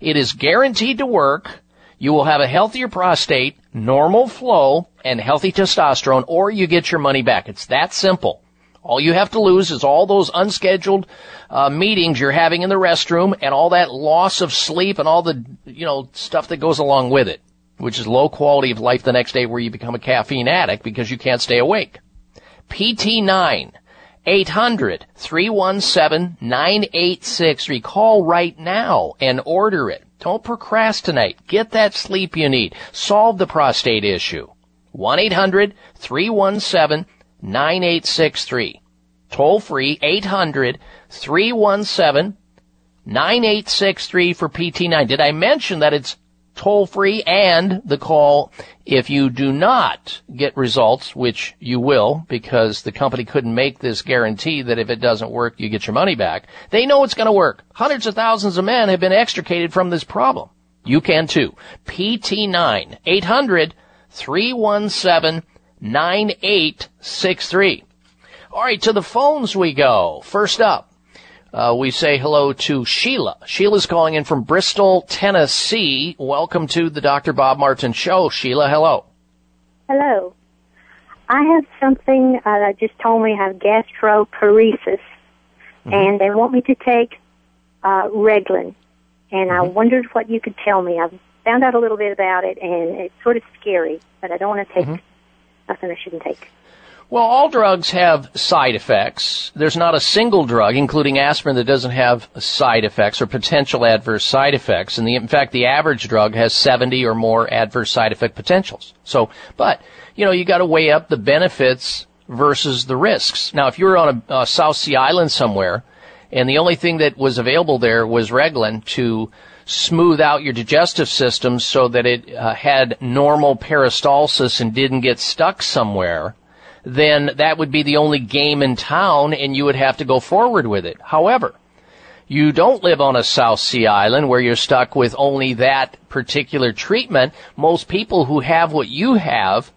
It is guaranteed to work. You will have a healthier prostate, normal flow, and healthy testosterone, or you get your money back. It's that simple. All you have to lose is all those unscheduled uh, meetings you're having in the restroom and all that loss of sleep and all the, you know, stuff that goes along with it, which is low quality of life the next day where you become a caffeine addict because you can't stay awake. PT9, 800-317-9863. Call right now and order it. Don't procrastinate. Get that sleep you need. Solve the prostate issue. 1-800-317 9863. Toll free 800 317 9863 for PT9. Did I mention that it's toll free and the call if you do not get results, which you will because the company couldn't make this guarantee that if it doesn't work, you get your money back. They know it's going to work. Hundreds of thousands of men have been extricated from this problem. You can too. PT9 800 317 9863. All right, to the phones we go. First up, uh, we say hello to Sheila. Sheila's calling in from Bristol, Tennessee. Welcome to the Dr. Bob Martin Show. Sheila, hello. Hello. I have something uh, that just told me I have gastroparesis, and they want me to take uh, Reglan. And I wondered what you could tell me. I've found out a little bit about it, and it's sort of scary, but I don't want to take nothing I shouldn't take. Well, all drugs have side effects. There's not a single drug, including aspirin, that doesn't have side effects or potential adverse side effects. And the, in fact, the average drug has 70 or more adverse side effect potentials. So, but, you know, you gotta weigh up the benefits versus the risks. Now, if you're on a, a South Sea Island somewhere, and the only thing that was available there was Reglan to smooth out your digestive system so that it uh, had normal peristalsis and didn't get stuck somewhere, then that would be the only game in town and you would have to go forward with it. However, you don't live on a South Sea island where you're stuck with only that particular treatment. Most people who have what you have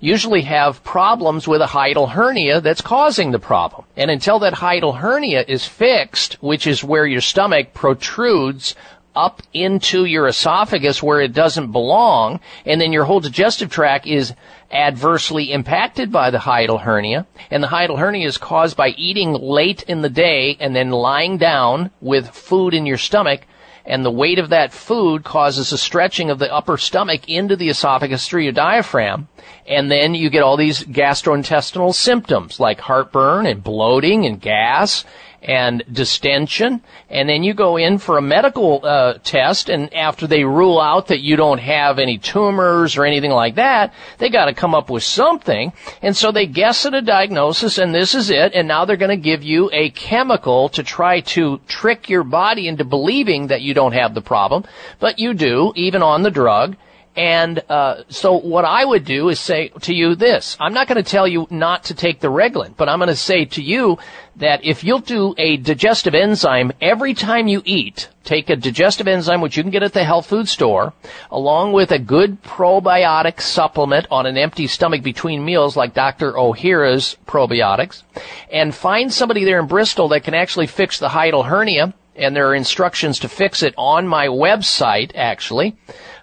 usually have problems with a hiatal hernia that's causing the problem. And until that hiatal hernia is fixed, which is where your stomach protrudes up into your esophagus where it doesn't belong, and then your whole digestive tract is adversely impacted by the hiatal hernia, and the hiatal hernia is caused by eating late in the day and then lying down with food in your stomach, and the weight of that food causes a stretching of the upper stomach into the esophagus through your diaphragm, and then you get all these gastrointestinal symptoms like heartburn and bloating and gas and distension, and then you go in for a medical uh, test, and after they rule out that you don't have any tumors or anything like that, they got to come up with something, and so they guess at a diagnosis, and this is it, and now they're going to give you a chemical to try to trick your body into believing that you don't have the problem, but you do, even on the drug. And uh, so what I would do is say to you this. I'm not going to tell you not to take the Reglan, but I'm going to say to you that if you'll do a digestive enzyme every time you eat, take a digestive enzyme which you can get at the health food store, along with a good probiotic supplement on an empty stomach between meals like Dr. Ohhira's probiotics, and find somebody there in Bristol that can actually fix the hiatal hernia, and there are instructions to fix it on my website actually.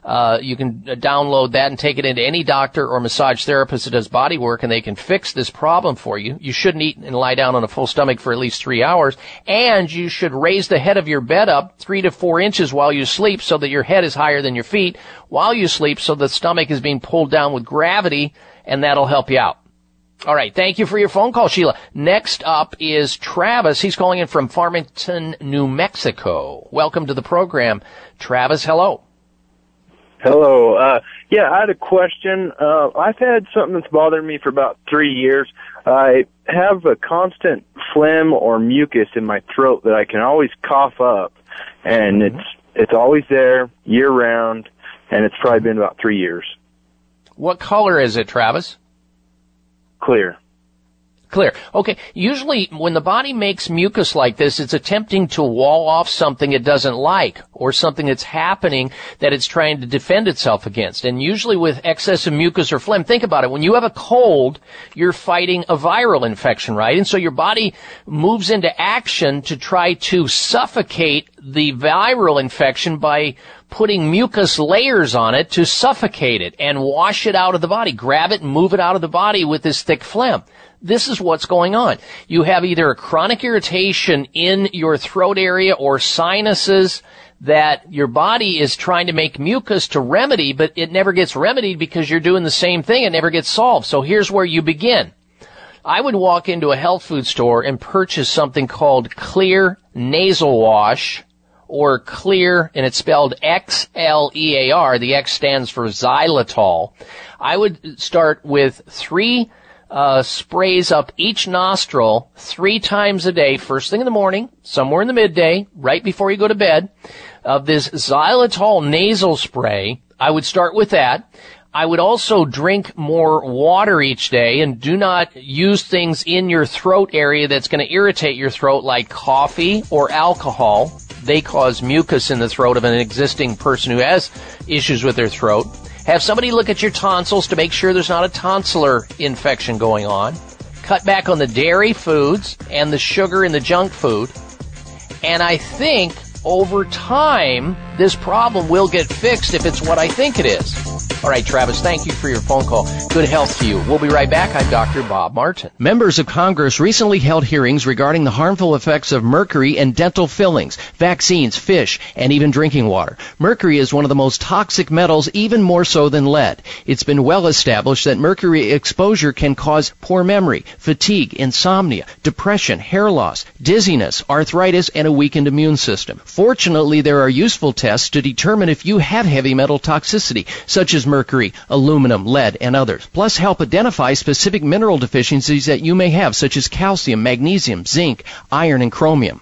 Uh, you can uh, download that and take it into any doctor or massage therapist that does body work and they can fix this problem for you. You shouldn't eat and lie down on a full stomach for at least three hours and you should raise the head of your bed up three to four inches while you sleep so that your head is higher than your feet while you sleep so the stomach is being pulled down with gravity and that'll help you out. All right. Thank you for your phone call, Sheila. Next up is Travis. He's calling in from Farmington, New Mexico. Welcome to the program. Travis, hello. Hello. Uh, yeah, I had a question. Uh, I've had something that's bothered me for about three years. I have a constant phlegm or mucus in my throat that I can always cough up, and it's it's always there year round, and it's probably been about three years. What color is it, Travis? Clear. Clear. Okay. Usually when the body makes mucus like this, it's attempting to wall off something it doesn't like or something that's happening that it's trying to defend itself against. And usually with excessive mucus or phlegm, think about it. When you have a cold, you're fighting a viral infection, right? And so your body moves into action to try to suffocate the viral infection by putting mucus layers on it to suffocate it and wash it out of the body. Grab it and move it out of the body with this thick phlegm. This is what's going on. You have either a chronic irritation in your throat area or sinuses that your body is trying to make mucus to remedy, but it never gets remedied because you're doing the same thing. It never gets solved. So here's where you begin. I would walk into a health food store and purchase something called Xlear Nasal Wash or Xlear, and it's spelled X-L-E-A-R. The X stands for xylitol. I would start with three uh, sprays up each nostril three times a day, first thing in the morning, somewhere in the midday, right before you go to bed. of this xylitol nasal spray. I would start with that. I would also drink more water each day and do not use things in your throat area that's going to irritate your throat like coffee or alcohol. They cause mucus in the throat of an existing person who has issues with their throat. Have somebody look at your tonsils to make sure there's not a tonsillar infection going on. Cut back on the dairy foods and the sugar in the junk food. And I think over time, this problem will get fixed if it's what I think it is. All right, Travis, thank you for your phone call. Good health to you. We'll be right back. I'm Dr. Bob Martin. Members of Congress recently held hearings regarding the harmful effects of mercury in dental fillings, vaccines, fish, and even drinking water. Mercury is one of the most toxic metals, even more so than lead. It's been well established that mercury exposure can cause poor memory, fatigue, insomnia, depression, hair loss, dizziness, arthritis, and a weakened immune system. Fortunately, there are useful tests to determine if you have heavy metal toxicity, such as mercury, aluminum, lead, and others. Plus, help identify specific mineral deficiencies that you may have, such as calcium, magnesium, zinc, iron, and chromium.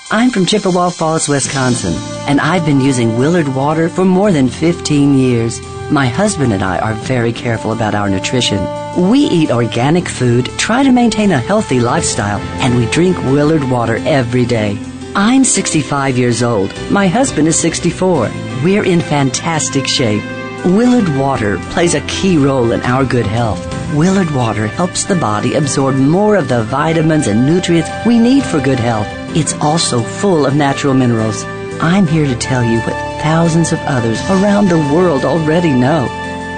I'm from Chippewa Falls, Wisconsin, and I've been using Willard water for more than 15 years. My husband and I are very careful about our nutrition. We eat organic food, try to maintain a healthy lifestyle, and we drink Willard water every day. I'm 65 years old. My husband is 64. We're in fantastic shape. Willard Water plays a key role in our good health. Willard Water helps the body absorb more of the vitamins and nutrients we need for good health. It's also full of natural minerals. I'm here to tell you what thousands of others around the world already know.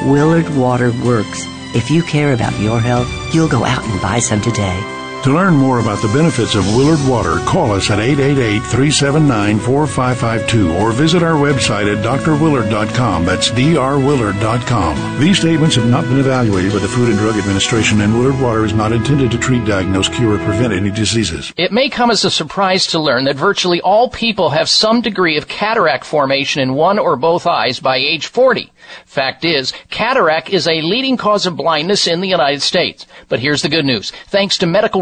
Willard Water works. If you care about your health, you'll go out and buy some today. To learn more about the benefits of Willard Water, call us at 888-379-4552 or visit our website at drwillard.com. That's drwillard.com. These statements have not been evaluated by the Food and Drug Administration and Willard Water is not intended to treat, diagnose, cure, or prevent any diseases. It may come as a surprise to learn that virtually all people have some degree of cataract formation in one or both eyes by age 40. Fact is, cataract is a leading cause of blindness in the United States. But here's the good news. Thanks to medical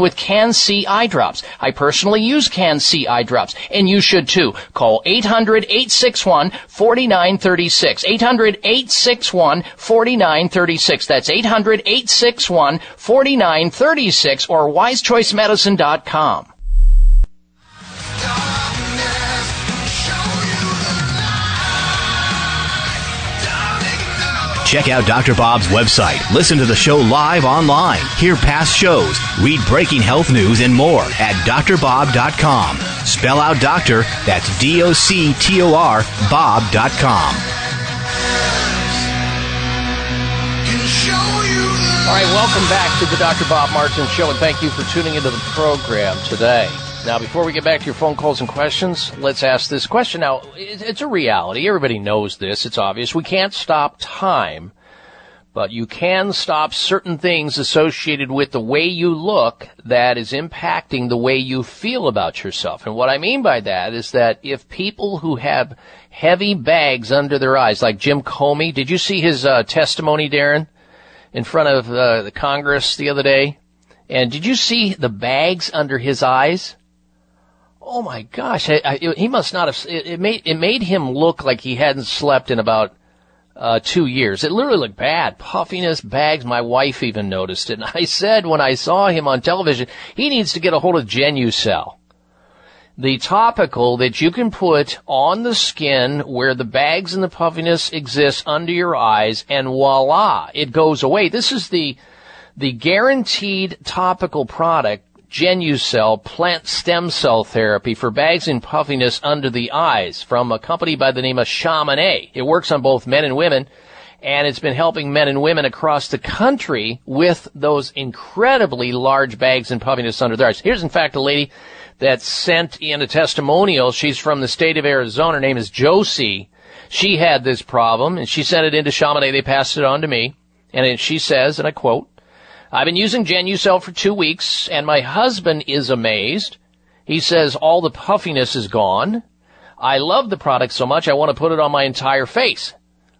with CAN-C eye drops. I personally use CAN-C eye drops, and you should too. Call 800-861-4936. 800-861-4936. That's 800-861-4936 or wisechoicemedicine.com. Check out Dr. Bob's website, listen to the show live online, hear past shows, read breaking health news, and more at drbob.com. Spell out doctor, that's D O C T O R, Bob.com. All right, welcome back to the Dr. Bob Martin Show, and thank you for tuning into the program today. Now, before we get back to your phone calls and questions, let's ask this question. Now, it's a reality. Everybody knows this. It's obvious. We can't stop time, but you can stop certain things associated with the way you look that is impacting the way you feel about yourself. And what I mean by that is that if people who have heavy bags under their eyes, like Jim Comey, did you see his uh, testimony, Darren? in front of uh, the Congress the other day. And did you see the bags under his eyes? Oh my gosh, I, I, he must not have. It, it made it made him look like he hadn't slept in about uh, two years. It literally looked bad, puffiness, bags. My wife even noticed it. And I said when I saw him on television, he needs to get a hold of Genucell. the topical that you can put on the skin where the bags and the puffiness exist under your eyes and voila, it goes away. This is the, the guaranteed topical product, Genucell plant stem cell therapy for bags and puffiness under the eyes from a company by the name of Chamonix. It works on both men and women and it's been helping men and women across the country with those incredibly large bags and puffiness under their eyes. Here's in fact a lady that sent in a testimonial. She's from the state of Arizona. Her name is Josie. She had this problem and she sent it into Chamonix. They passed it on to me. And she says, and I quote, I've been using Genucell for two weeks and my husband is amazed. He says all the puffiness is gone. I love the product so much I want to put it on my entire face.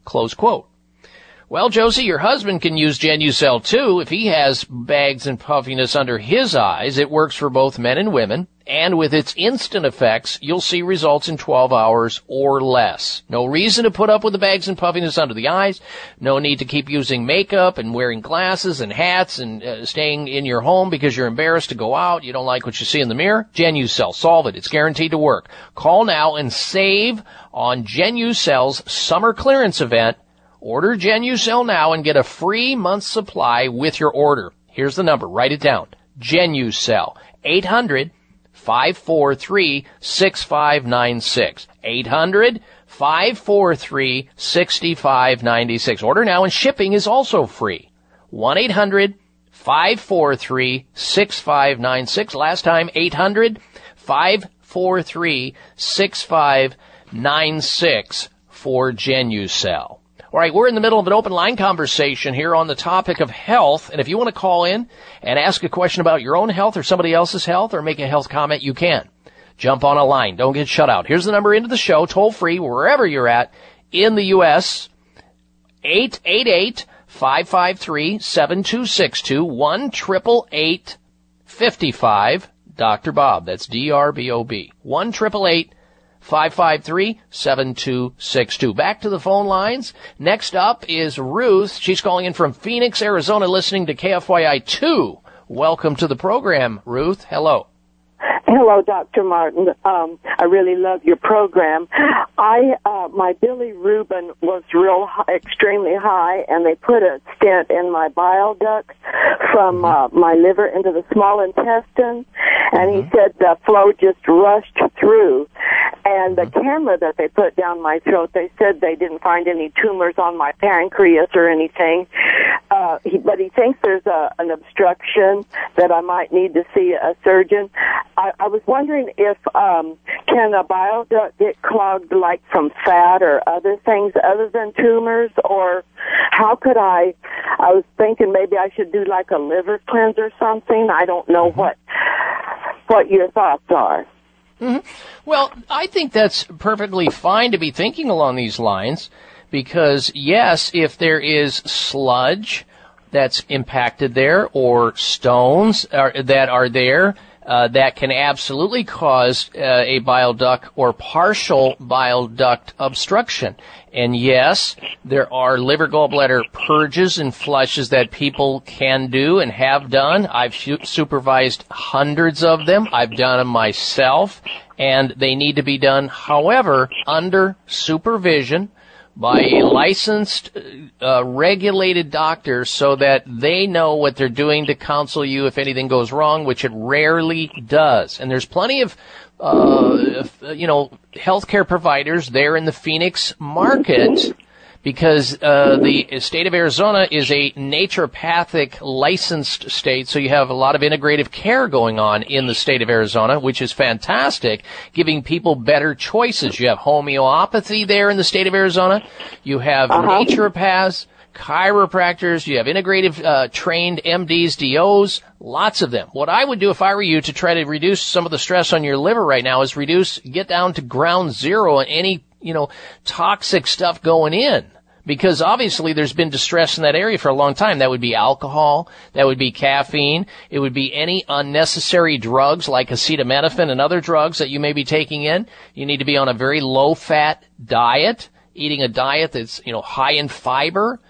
Close quote. Well, Josie, your husband can use Genucell too if he has bags and puffiness under his eyes. It works for both men and women, and with its instant effects, you'll see results in 12 hours or less. No reason to put up with the bags and puffiness under the eyes. No need to keep using makeup and wearing glasses and hats and uh, staying in your home because you're embarrassed to go out. You don't like what you see in the mirror. Genucell, solve it. It's guaranteed to work. Call now and save on Genucell's summer clearance event. Order Genucell now and get a free month's supply with your order. Here's the number. Write it down. Genucell. 800 543 6596. 800 543 6596. Order now and shipping is also free. 1 800 543 6596. Last time 800 543 6596 for Genucell. All right, we're in the middle of an open line conversation here on the topic of health. And if you want to call in and ask a question about your own health or somebody else's health or make a health comment, you can. Jump on a line. Don't get shut out. Here's the number into the show, toll free, wherever you're at in the U.S. 888 553 7262 1 55 Dr. Bob. That's D R B O B. 1 553 7262. Back to the phone lines. Next up is Ruth. She's calling in from Phoenix, Arizona, listening to KFYI 2. Welcome to the program, Ruth. Hello. Hello, Dr. Martin. Um, I really love your program. I uh, my bilirubin was real high, extremely high, and they put a stent in my bile duct from uh, my liver into the small intestine, and he said the flow just rushed through. And the camera that they put down my throat, they said they didn't find any tumors on my pancreas or anything. Uh, he, but he thinks there's a, an obstruction that I might need to see a surgeon. I, I was wondering if um, can a bile duct get clogged like from fat or other things other than tumors, or how could I? I was thinking maybe I should do like a liver cleanse or something. I don't know what what your thoughts are. hmm Well, I think that's perfectly fine to be thinking along these lines because, yes, if there is sludge that's impacted there or stones are, that are there, uh, that can absolutely cause uh, a bile duct or partial bile duct obstruction. And yes, there are liver gallbladder purges and flushes that people can do and have done. I've su- supervised hundreds of them. I've done them myself and they need to be done, however, under supervision by a licensed, uh, regulated doctor so that they know what they're doing to counsel you if anything goes wrong, which it rarely does. And there's plenty of, uh, you know, healthcare providers there in the Phoenix market because uh, the state of Arizona is a naturopathic licensed state, so you have a lot of integrative care going on in the state of Arizona, which is fantastic, giving people better choices. You have homeopathy there in the state of Arizona. You have naturopaths, chiropractors. You have integrative uh, trained MDs, DOs, lots of them. What I would do if I were you to try to reduce some of the stress on your liver right now is reduce, get down to ground zero on any you know toxic stuff going in because obviously there's been distress in that area for a long time. That would be alcohol, that would be caffeine, it would be any unnecessary drugs like acetaminophen and other drugs that you may be taking in. You need to be on a very low fat diet, eating a diet that's, you know, high in fiber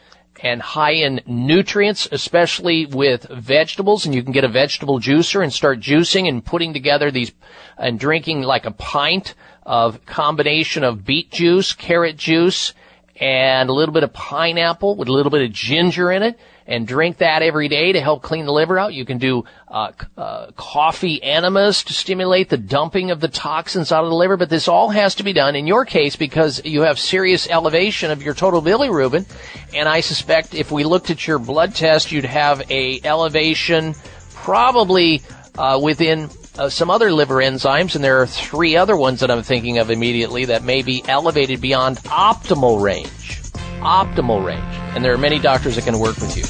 and high in nutrients, especially with vegetables. And you can get a vegetable juicer and start juicing and putting together these and drinking like a pint of combination of beet juice, carrot juice, and a little bit of pineapple with a little bit of ginger in it and drink that every day to help clean the liver out. You can do uh, uh, coffee enemas to stimulate the dumping of the toxins out of the liver, but this all has to be done in your case because you have serious elevation of your total bilirubin. And I suspect if we looked at your blood test, you'd have a elevation probably uh, within uh, some other liver enzymes, and there are three other ones that I'm thinking of immediately that may be elevated beyond optimal range. Optimal range. And there are many doctors that can work with you.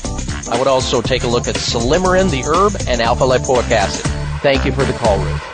I would also take a look at silymarin, the herb, and alpha lipoic acid. Thank you for the call, Ruth.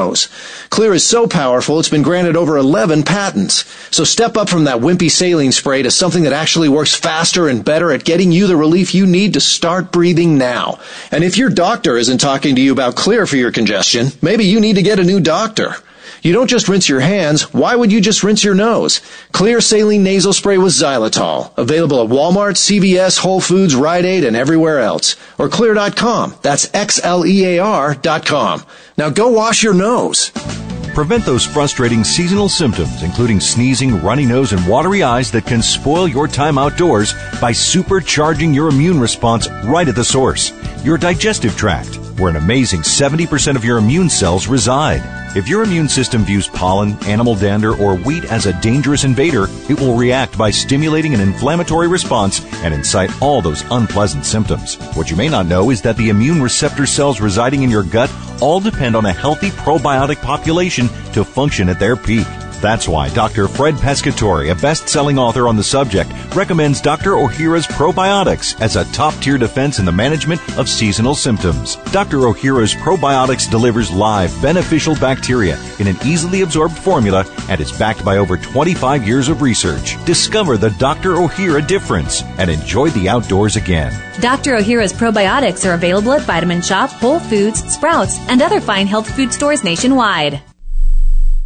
Xlear is so powerful, it's been granted over 11 patents. So step up from that wimpy saline spray to something that actually works faster and better at getting you the relief you need to start breathing now. And if your doctor isn't talking to you about Xlear for your congestion, maybe you need to get a new doctor. You don't just rinse your hands. Why would you just rinse your nose? Xlear saline nasal spray with xylitol. Available at Walmart, CVS, Whole Foods, Rite Aid, and everywhere else. Or xlear.com. That's X-L-E-A-R dot com. Now go wash your nose. Prevent those frustrating seasonal symptoms, including sneezing, runny nose, and watery eyes that can spoil your time outdoors by supercharging your immune response right at the source, your digestive tract, where an amazing 70% of your immune cells reside. If your immune system views pollen, animal dander, or wheat as a dangerous invader, it will react by stimulating an inflammatory response and incite all those unpleasant symptoms. What you may not know is that the immune receptor cells residing in your gut all depend on a healthy probiotic population to function at their peak. That's why Dr. Fred Pescatore, a best-selling author on the subject, recommends Dr. Ohhira's probiotics as a top-tier defense in the management of seasonal symptoms. Dr. Ohhira's probiotics delivers live, beneficial bacteria in an easily absorbed formula and is backed by over 25 years of research. Discover the Dr. Ohhira difference and enjoy the outdoors again. Dr. Ohhira's probiotics are available at Vitamin Shoppe, Whole Foods, Sprouts, and other fine health food stores nationwide.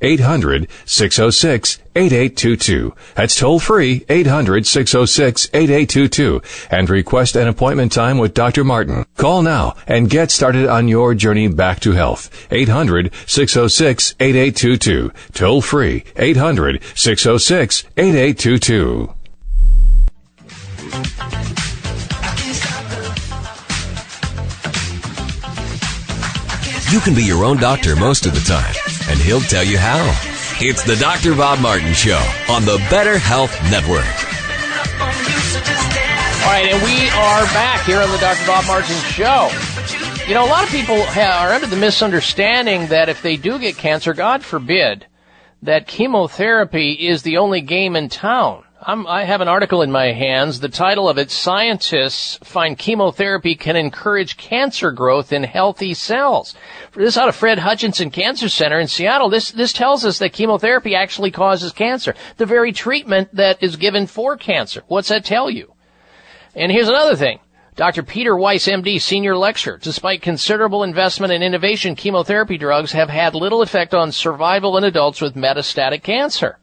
800-606-8822. 800-606-8822. That's toll free 800-606-8822 and request an appointment time with Dr. Martin. Call now and get started on your journey back to health. 800-606-8822. Toll free 800-606-8822. You can be your own doctor most of the time, and he'll tell you how. It's the Dr. Bob Martin Show on the Better Health Network. All right, and we are back here on the Dr. Bob Martin Show. You know, a lot of people are under the misunderstanding that if they do get cancer, God forbid, that chemotherapy is the only game in town. I'm, I have an article in my hands. The title of it, Scientists Find Chemotherapy Can Encourage Cancer Growth in Healthy Cells. This is out of Fred Hutchinson Cancer Center in Seattle. This, this tells us that chemotherapy actually causes cancer. The very treatment that is given for cancer. What's that tell you? And here's another thing. Dr. Peter Wise, MD, senior lecturer. Despite considerable investment in innovation, chemotherapy drugs have had little effect on survival in adults with metastatic cancer.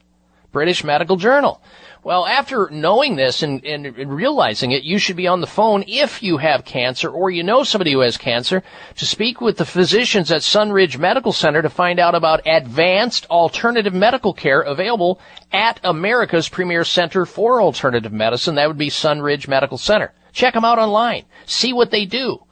British Medical Journal. Well, after knowing this and, and, realizing it, you should be on the phone if you have cancer or you know somebody who has cancer to speak with the physicians at Sunridge Medical Center to find out about advanced alternative medical care available at America's premier center for alternative medicine. That would be Sunridge Medical Center. Check them out online. See what they do.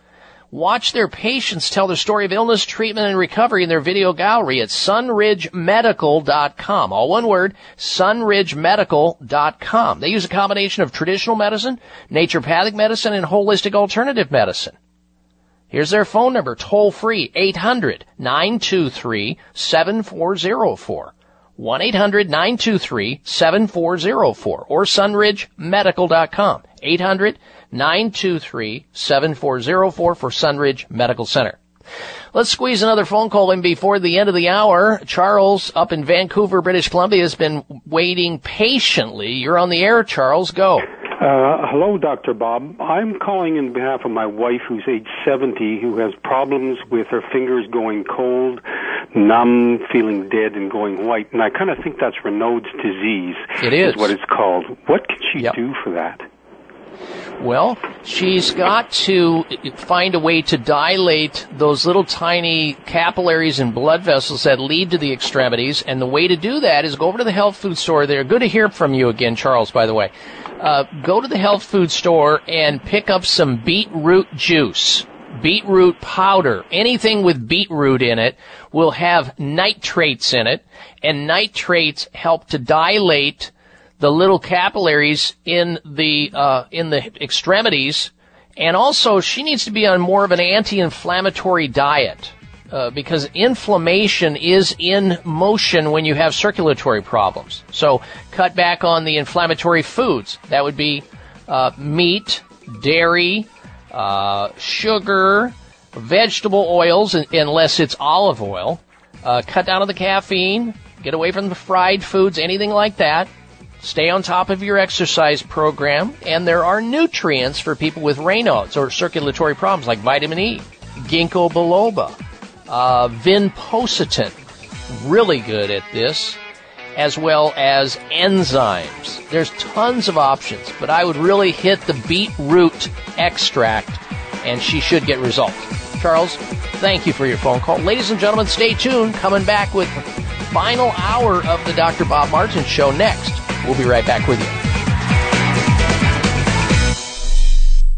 Watch their patients tell their story of illness, treatment, and recovery in their video gallery at sunridgemedical.com. All one word, sunridgemedical.com. They use a combination of traditional medicine, naturopathic medicine, and holistic alternative medicine. Here's their phone number, toll free, 800-923-7404. 1-800-923-7404 or sunridgemedical.com. 800-923-7404 for Sunridge Medical Center. Let's squeeze another phone call in before the end of the hour. Charles up in Vancouver, British Columbia has been waiting patiently. You're on the air, Charles. Go. Uh, hello, Dr. Bob. I'm calling in behalf of my wife who's age 70 who has problems with her fingers going cold, numb, feeling dead, and going white. And I kind of think that's Raynaud's disease. It is. what it's called. What can she do for that? Well, she's got to find a way to dilate those little tiny capillaries and blood vessels that lead to the extremities. And the way to do that is go over to the health food store there. Good to hear from you again, Charles, by the way. Uh, go to the health food store and pick up some beetroot juice. Beetroot powder, anything with beetroot in it will have nitrates in it, and nitrates help to dilate the little capillaries in the uh, in the extremities, and also she needs to be on more of an anti-inflammatory diet uh, because inflammation is in motion when you have circulatory problems. So cut back on the inflammatory foods. That would be uh, meat, dairy, uh, sugar, vegetable oils, unless it's olive oil. Uh, cut down on the caffeine. Get away from the fried foods, anything like that. Stay on top of your exercise program, and there are nutrients for people with Raynaud's or circulatory problems like vitamin E, ginkgo biloba, uh, vinpocetine, really good at this, as well as enzymes. There's tons of options, but I would really hit the beetroot extract, and she should get results. Charles, thank you for your phone call. Ladies and gentlemen, stay tuned. Coming back with final hour of the Dr. Bob Martin Show next. We'll be right back with you.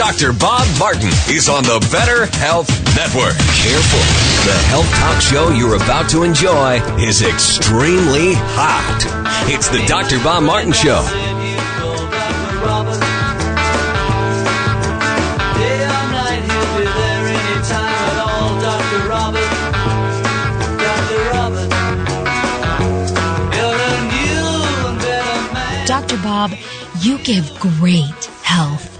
Dr. Bob Martin is on the Better Health Network. Careful. The health talk show you're about to enjoy is extremely hot. It's the Dr. Bob Martin Show. Dr. Bob, you give great health.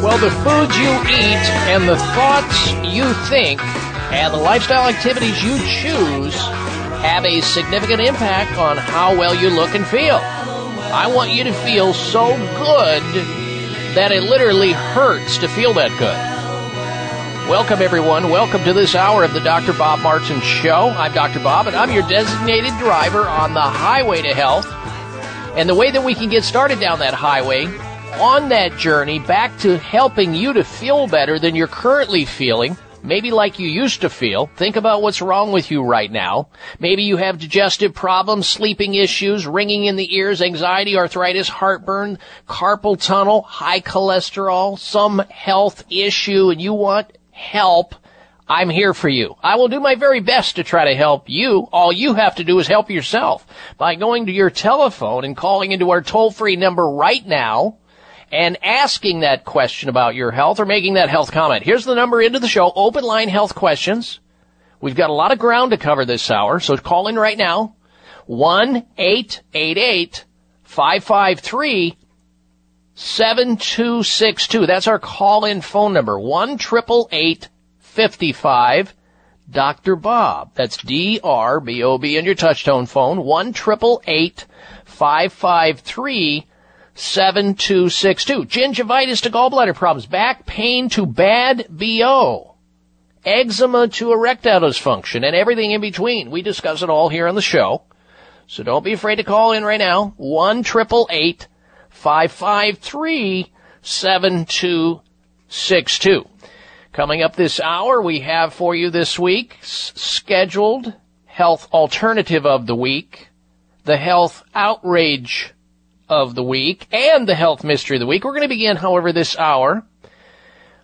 Well, the foods you eat and the thoughts you think and the lifestyle activities you choose have a significant impact on how well you look and feel. I want you to feel so good that it literally hurts to feel that good. Welcome, everyone. Welcome to this hour of the Dr. Bob Martin Show. I'm Dr. Bob, and I'm your designated driver on the highway to health. And the way that we can get started down that highway, on that journey back to helping you to feel better than you're currently feeling, maybe like you used to feel. Think about what's wrong with you right now. Maybe you have digestive problems, sleeping issues, ringing in the ears, anxiety, arthritis, heartburn, carpal tunnel, high cholesterol, some health issue, and you want help. I'm here for you. I will do my very best to try to help you. All you have to do is help yourself by going to your telephone and calling into our toll free number right now and asking that question about your health or making that health comment. Here's the number into the show, open line health questions. We've got a lot of ground to cover this hour, so call in right now. 1-888-553 7262. That's our call in phone number. 1 55 Dr. Bob. That's D-R-B-O-B in your touchtone phone. 1 553 7262. Gingivitis to gallbladder problems, back pain to bad BO, eczema to erectile dysfunction, and everything in between. We discuss it all here on the show. So don't be afraid to call in right now. 1 553 7262. Coming up this hour, we have for you this week's scheduled health alternative of the week, the health outrage of the week and the health mystery of the week. We're going to begin, however, this hour,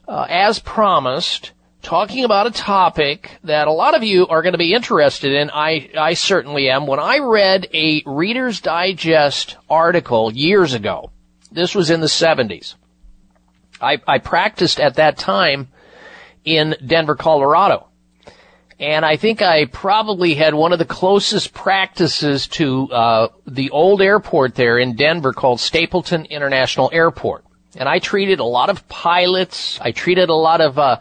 uh, as promised, talking about a topic that a lot of you are going to be interested in. I, I certainly am. When I read a Reader's Digest article years ago, this was in the 70s. I, I practiced at that time in Denver, Colorado. And I think I probably had one of the closest practices to uh, the old airport there in Denver called Stapleton International Airport. And I treated a lot of pilots. I treated a lot of uh,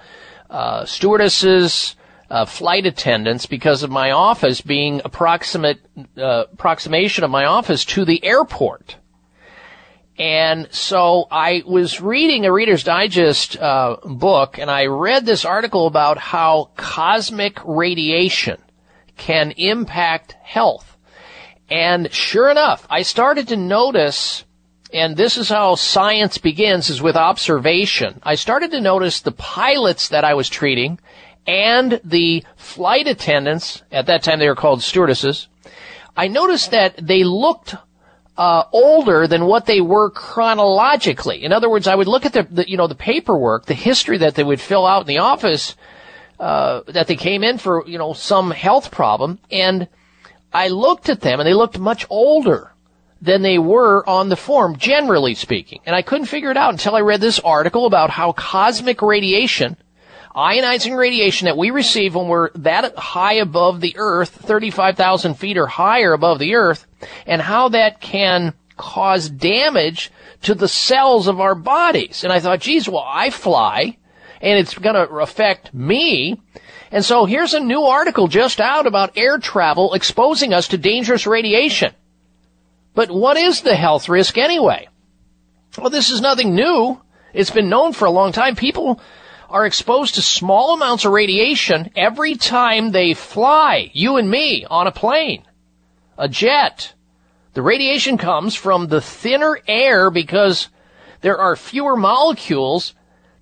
uh, stewardesses, uh, flight attendants because of my office being approximate uh, approximation of my office to the airport. And so I was reading a Reader's Digest uh, book, and I read this article about how cosmic radiation can impact health. And sure enough, I started to notice, and this is how science begins, is with observation. I started to notice the pilots that I was treating and the flight attendants, at that time they were called stewardesses, I noticed that they looked uh, older than what they were chronologically. In other words, I would look at the, the you know the paperwork, the history that they would fill out in the office uh, that they came in for you know some health problem, and I looked at them and they looked much older than they were on the form, generally speaking. And I couldn't figure it out until I read this article about how cosmic radiation, ionizing radiation that we receive when we're that high above the earth, 35,000 feet or higher above the earth, and how that can cause damage to the cells of our bodies. And I thought, geez, well, I fly, and it's going to affect me. And so here's a new article just out about air travel exposing us to dangerous radiation. But what is the health risk anyway? Well, this is nothing new. It's been known for a long time. People are exposed to small amounts of radiation every time they fly. You and me on a plane, a jet. The radiation comes from the thinner air because there are fewer molecules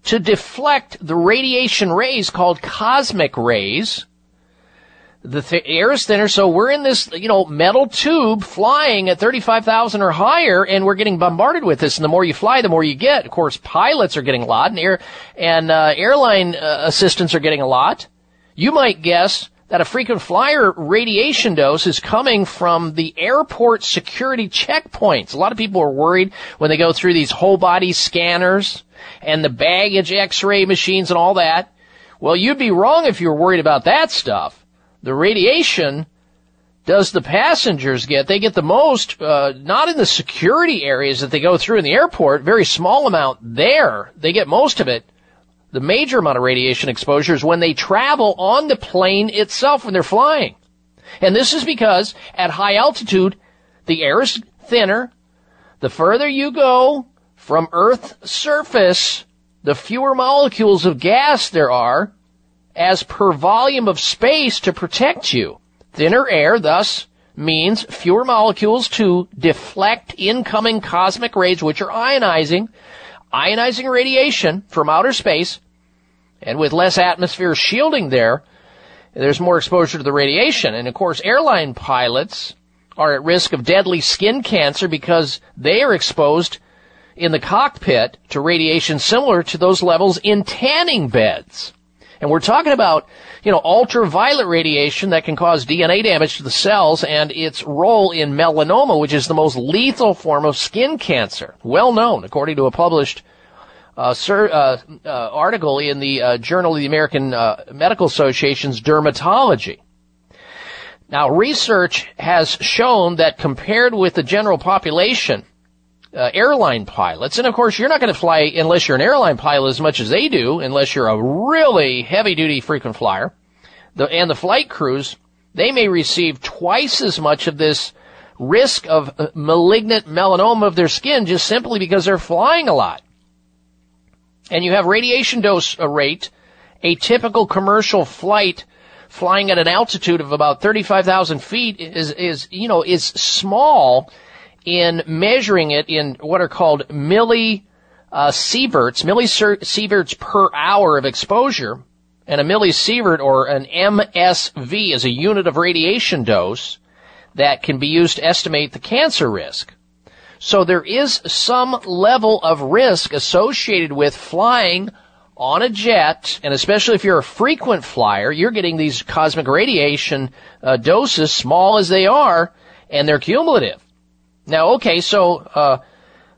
to deflect the radiation rays called cosmic rays. The th- air is thinner, so we're in this, you know, metal tube flying at 35,000 or higher, and we're getting bombarded with this. And the more you fly, the more you get. Of course, pilots are getting a lot, and air and uh, airline uh, assistants are getting a lot. You might guess that a frequent flyer radiation dose is coming from the airport security checkpoints. A lot of people are worried when they go through these whole body scanners and the baggage x-ray machines and all that. Well, you'd be wrong if you were worried about that stuff. The radiation does the passengers get? They get the most, uh, not in the security areas that they go through in the airport, very small amount there. They get most of it. The major amount of radiation exposure is when they travel on the plane itself when they're flying. And this is because at high altitude, the air is thinner. The further you go from Earth's surface, the fewer molecules of gas there are as per volume of space to protect you. Thinner air thus means fewer molecules to deflect incoming cosmic rays, which are ionizing, ionizing radiation from outer space, and with less atmosphere shielding there, there's more exposure to the radiation. And of course, airline pilots are at risk of deadly skin cancer because they are exposed in the cockpit to radiation similar to those levels in tanning beds. And we're talking about, you know, ultraviolet radiation that can cause DNA damage to the cells and its role in melanoma, which is the most lethal form of skin cancer. Well known, according to a published uh, sir, uh, uh, article in the uh, Journal of the American uh, Medical Association's Dermatology. Now, research has shown that compared with the general population, uh, airline pilots, and of course you're not going to fly unless you're an airline pilot as much as they do, unless you're a really heavy duty frequent flyer. The, and the flight crews, they may receive twice as much of this risk of uh, malignant melanoma of their skin just simply because they're flying a lot. And you have radiation dose uh, rate, a typical commercial flight flying at an altitude of about 35,000 feet is, is, you know, is small in measuring it in what are called milli uh, sieverts, millisieverts per hour of exposure, and a millisievert or an MSV is a unit of radiation dose that can be used to estimate the cancer risk. So there is some level of risk associated with flying on a jet, and especially if you're a frequent flyer, you're getting these cosmic radiation uh, doses, small as they are, and they're cumulative. Now, okay, so uh,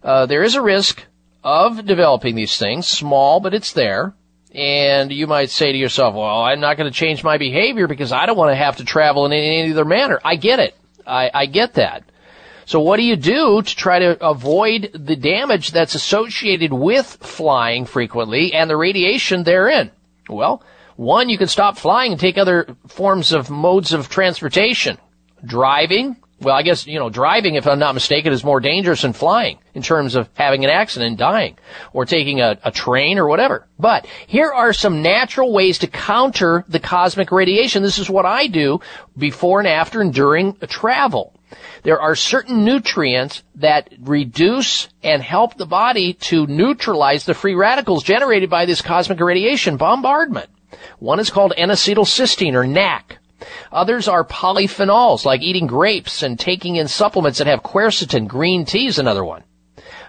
uh, there is a risk of developing these things, small, but it's there. And you might say to yourself, well, I'm not going to change my behavior because I don't want to have to travel in any other manner. I get it. I, I get that. So what do you do to try to avoid the damage that's associated with flying frequently and the radiation therein? Well, one, you can stop flying and take other forms of modes of transportation. Driving, Well, I guess, you know, driving, if I'm not mistaken, is more dangerous than flying in terms of having an accident and dying or taking a, a train or whatever. But here are some natural ways to counter the cosmic radiation. This is what I do before and after and during a travel. There are certain nutrients that reduce and help the body to neutralize the free radicals generated by this cosmic radiation bombardment. One is called N-acetylcysteine or NAC. Others are polyphenols, like eating grapes and taking in supplements that have quercetin. Green tea is another one.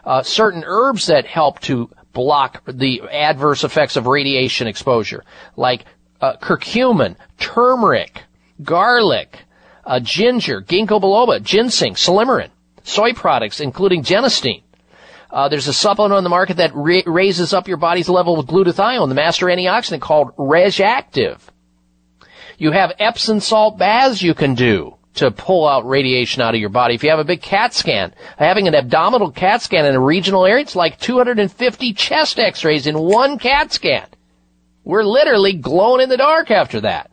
Uh, certain herbs that help to block the adverse effects of radiation exposure, like uh, curcumin, turmeric, garlic, uh, ginger, ginkgo biloba, ginseng, silymarin, soy products, including genistein. Uh, there's a supplement on the market that ra- raises up your body's level of glutathione, the master antioxidant called RegActive. You have Epsom salt baths you can do to pull out radiation out of your body. If you have a big CAT scan, having an abdominal CAT scan in a regional area, it's like 250 chest x-rays in one CAT scan. We're literally glowing in the dark after that.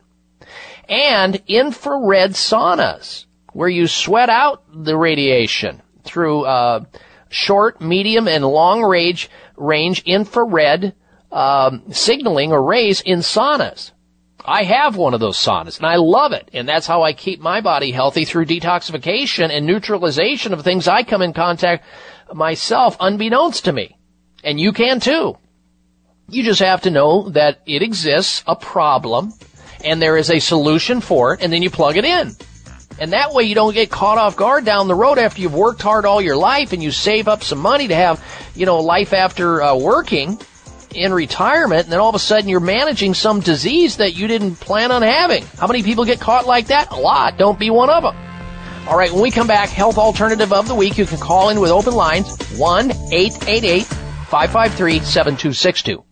And infrared saunas, where you sweat out the radiation through uh, short, medium, and long range range infrared um, signaling or rays in saunas. I have one of those saunas and I love it. And that's how I keep my body healthy through detoxification and neutralization of things I come in contact myself unbeknownst to me. And you can too. You just have to know that it exists, a problem, and there is a solution for it, and then you plug it in. And that way you don't get caught off guard down the road after you've worked hard all your life and you save up some money to have, you know, life after uh, working in retirement, and then all of a sudden you're managing some disease that you didn't plan on having. How many people get caught like that? A lot. Don't be one of them. All right, when we come back, health alternative of the week, you can call in with open lines 1 888 553 7262.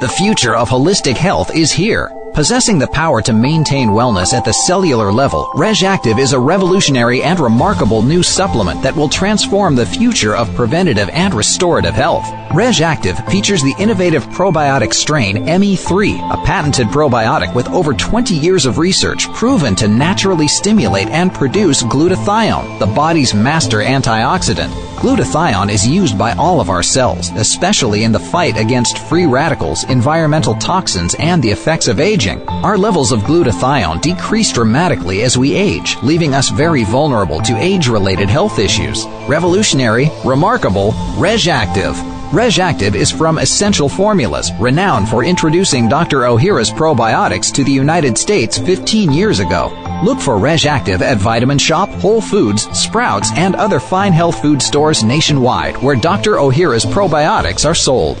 The future of holistic health is here. Possessing the power to maintain wellness at the cellular level, RegActive is a revolutionary and remarkable new supplement that will transform the future of preventative and restorative health. RegActive features the innovative probiotic strain ME3, a patented probiotic with over 20 years of research proven to naturally stimulate and produce glutathione, the body's master antioxidant. Glutathione is used by all of our cells, especially in the fight against free radicals, environmental toxins, and the effects of aging. Our levels of glutathione decrease dramatically as we age, leaving us very vulnerable to age-related health issues. Revolutionary, remarkable, RegActive. RegActive is from Essential Formulas, renowned for introducing Dr. Ohhira's probiotics to the United States 15 years ago. Look for RegActive at Vitamin Shoppe, Whole Foods, Sprouts, and other fine health food stores nationwide where Dr. Ohhira's probiotics are sold.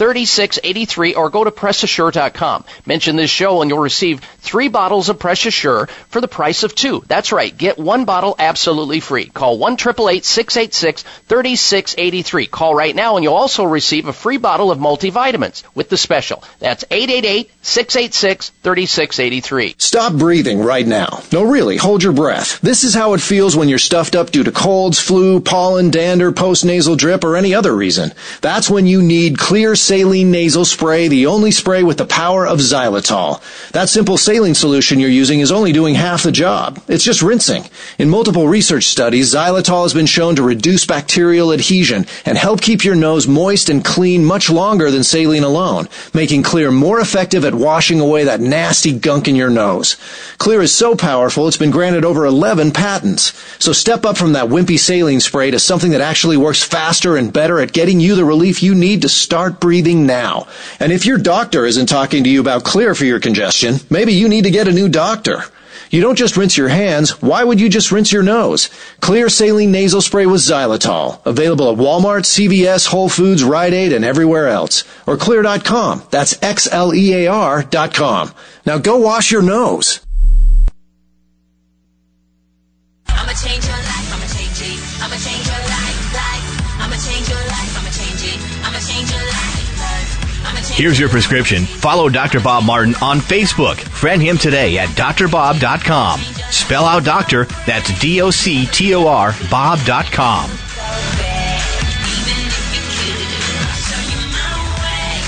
3683 or go to PressAssure.com. Mention this show and you'll receive three bottles of Press Assure for the price of two. That's right. Get one bottle absolutely free. Call 1 686 3683. Call right now and you'll also receive a free bottle of multivitamins with the special. That's 888 686 3683. Stop breathing right now. No, really, hold your breath. This is how it feels when you're stuffed up due to colds, flu, pollen, dander, postnasal drip, or any other reason. That's when you need Xlear saline nasal spray, the only spray with the power of xylitol. That simple saline solution you're using is only doing half the job. It's just rinsing. In multiple research studies, xylitol has been shown to reduce bacterial adhesion and help keep your nose moist and clean much longer than saline alone, making Xlear more effective at washing away that nasty gunk in your nose. Xlear is so powerful, it's been granted over 11 patents. So step up from that wimpy saline spray to something that actually works faster and better at getting you the relief you need to start breathing now. And if your doctor isn't talking to you about Xlear for your congestion, maybe you need to get a new doctor. You don't just rinse your hands. Why would you just rinse your nose? Xlear saline nasal spray with xylitol. Available at Walmart, CVS, Whole Foods, Rite Aid, and everywhere else. Or xlear.com. That's X-L-E-A-R dot com. Now go wash your nose. I'ma change your life, I'ma change it. I'ma change your life, life. I'ma change your life, Here's your prescription. Follow Dr. Bob Martin on Facebook. Friend him today at drbob.com. Spell out doctor, that's D O C T O R, Bob.com.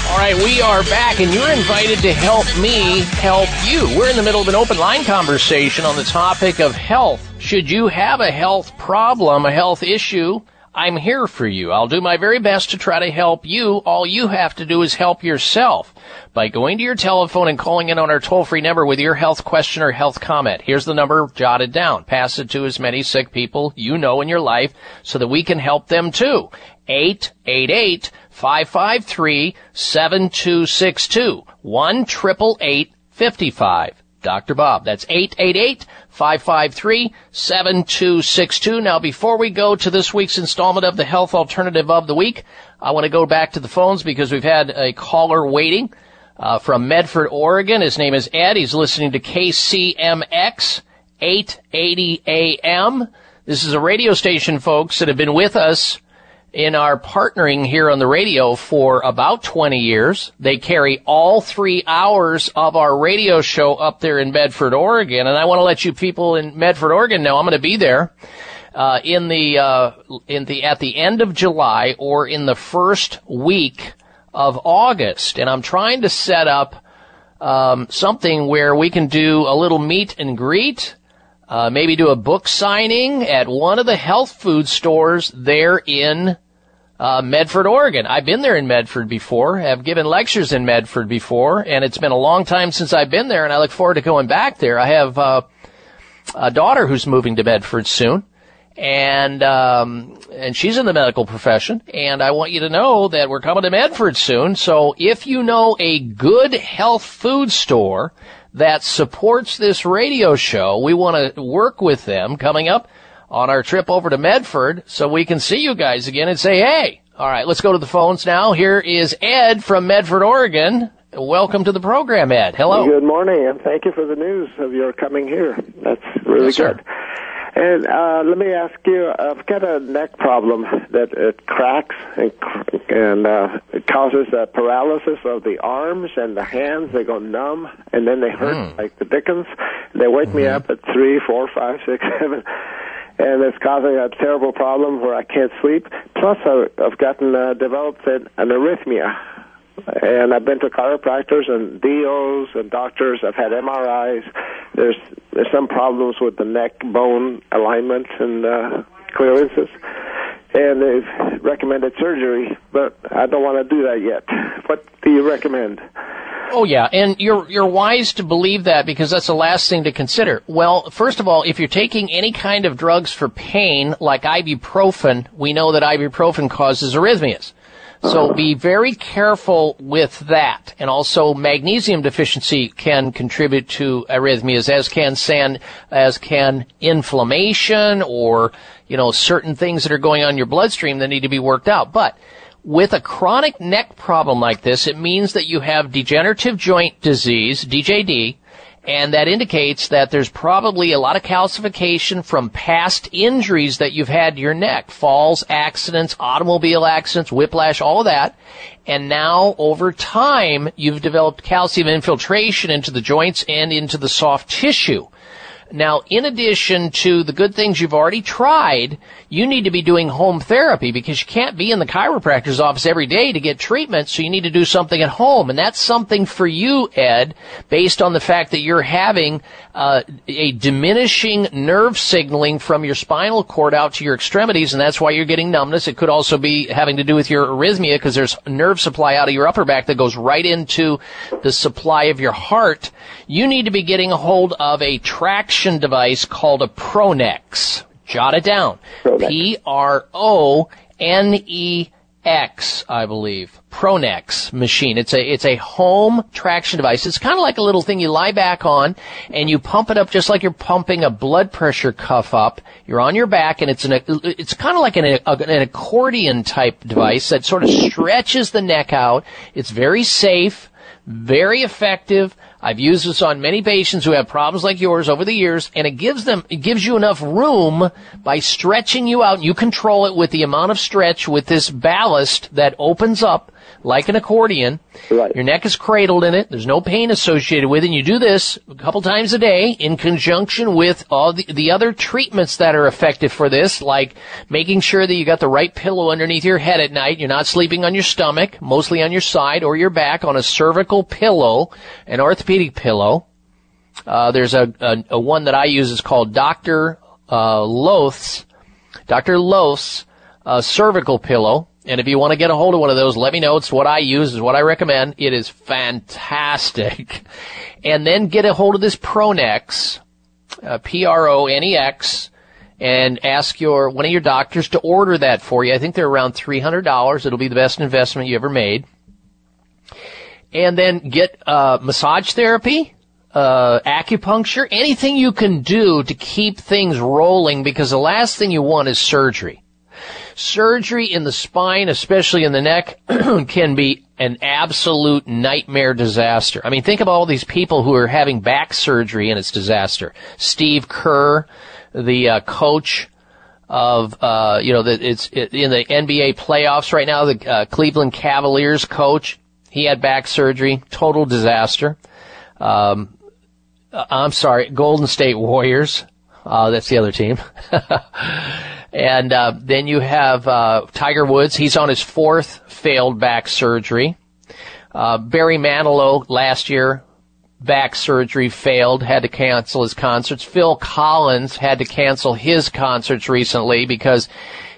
All right, we are back, and you're invited to help me help you. We're in the middle of an open line conversation on the topic of health. Should you have a health problem, a health issue, I'm here for you. I'll do my very best to try to help you. All you have to do is help yourself by going to your telephone and calling in on our toll free number with your health question or health comment. Here's the number jotted down. Pass it to as many sick people you know in your life so that we can help them too. 888 553 7262. 1 55. Dr. Bob. That's 888 553 7262. Now, before we go to this week's installment of the Health Alternative of the Week, I want to go back to the phones because we've had a caller waiting uh, from Medford, Oregon. His name is Ed. He's listening to KCMX 880 AM. This is a radio station, folks, that have been with us in our partnering here on the radio for about 20 years. They carry all three hours of our radio show up there in Medford, Oregon. And I want to let you people in Medford, Oregon know I'm going to be there. Uh, in the, uh, in the, at the end of July or in the first week of August. And I'm trying to set up, um, something where we can do a little meet and greet, uh, maybe do a book signing at one of the health food stores there in uh, Medford, Oregon. I've been there in Medford before, have given lectures in Medford before, and it's been a long time since I've been there, and I look forward to going back there. I have uh, a daughter who's moving to Medford soon, and um, and she's in the medical profession, and I want you to know that we're coming to Medford soon. So if you know a good health food store that supports this radio show, we want to work with them coming up on our trip over to Medford so we can see you guys again and say, hey, all right, let's go to the phones now. Here is Ed from Medford, Oregon. Welcome to the program, Ed. Hello. Good morning, and thank you for the news of your coming here. That's really Yes, sir. good. And uh, let me ask you, I've got a neck problem that it cracks and, and uh, it causes a paralysis of the arms and the hands. They go numb, and then they hurt Hmm. like the dickens. They wake me Mm-hmm. up at three, four, five, six, seven. And it's causing a terrible problem where I can't sleep. Plus, I've gotten uh, developed an an arrhythmia, and I've been to chiropractors and DOs and doctors. I've had MRIs. There's there's some problems with the neck bone alignment and uh, clearances, and they've recommended surgery, but I don't want to do that yet. What do you recommend? Oh yeah, and you're you're wise to believe that because that's the last thing to consider. Well, first of all, if you're taking any kind of drugs for pain like ibuprofen, we know that ibuprofen causes arrhythmias. So be very careful with that. And also magnesium deficiency can contribute to arrhythmias as can san, as can inflammation or, you know, certain things that are going on in your bloodstream that need to be worked out. But with a chronic neck problem like this, it means that you have degenerative joint disease, DJD, and that indicates that there's probably a lot of calcification from past injuries that you've had to your neck. Falls, accidents, automobile accidents, whiplash, all of that. And now, over time, you've developed calcium infiltration into the joints and into the soft tissue. Now, in addition to the good things you've already tried, you need to be doing home therapy because you can't be in the chiropractor's office every day to get treatment, so you need to do something at home. And that's something for you, Ed, based on the fact that you're having uh, a diminishing nerve signaling from your spinal cord out to your extremities, and that's why you're getting numbness. It could also be having to do with your arrhythmia because there's nerve supply out of your upper back that goes right into the supply of your heart. You need to be getting a hold of a traction device called a Pronex. Jot it down. P R O N E X, I believe, Pronex machine. It's a it's a home traction device. It's kind of like a little thing you lie back on, and you pump it up just like you're pumping a blood pressure cuff up. You're on your back, and it's an it's kind of like an, an accordion type device that sort of stretches the neck out. It's very safe, very effective. I've used this on many patients who have problems like yours over the years, and it gives them, it gives you enough room by stretching you out. You control it with the amount of stretch with this ballast that opens up like an accordion. Right. Your neck is cradled in it. There's no pain associated with it. And you do this a couple times a day in conjunction with all the, the other treatments that are effective for this, like making sure that you got the right pillow underneath your head at night. You're not sleeping on your stomach, mostly on your side or your back on a cervical pillow, an orthopedic pillow. Uh, there's a, a, a one that I use is called Dr. Uh, Loth's, Dr. Loth's, uh, cervical pillow. And if you want to get a hold of one of those, let me know. It's what I use, is what I recommend. It is fantastic. And then get a hold of this Pronex, uh, P-R-O-N-E-X, and ask your, one of your doctors to order that for you. I think they're around $300. It'll be the best investment you ever made. And then get, uh, massage therapy, uh, acupuncture, anything you can do to keep things rolling because the last thing you want is surgery. Surgery in the spine, especially in the neck, can be an absolute nightmare disaster. I mean, think of all these people who are having back surgery and it's disaster. Steve Kerr, the uh, coach of, uh, you know, that it's it, in the NBA playoffs right now, the uh, Cleveland Cavaliers coach, he had back surgery, total disaster. Um, uh, I'm sorry, Golden State Warriors. Uh, that's the other team. and uh, then you have uh, Tiger Woods. He's on his fourth failed back surgery. Uh, Barry Manilow last year, back surgery failed, had to cancel his concerts. Phil Collins had to cancel his concerts recently because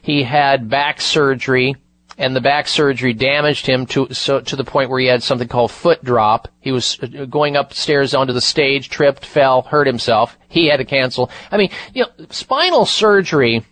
he had back surgery and the back surgery damaged him to so to the point where he had something called foot drop. He was uh, going upstairs onto the stage, tripped, fell, hurt himself. He had to cancel. I mean, you know, spinal surgery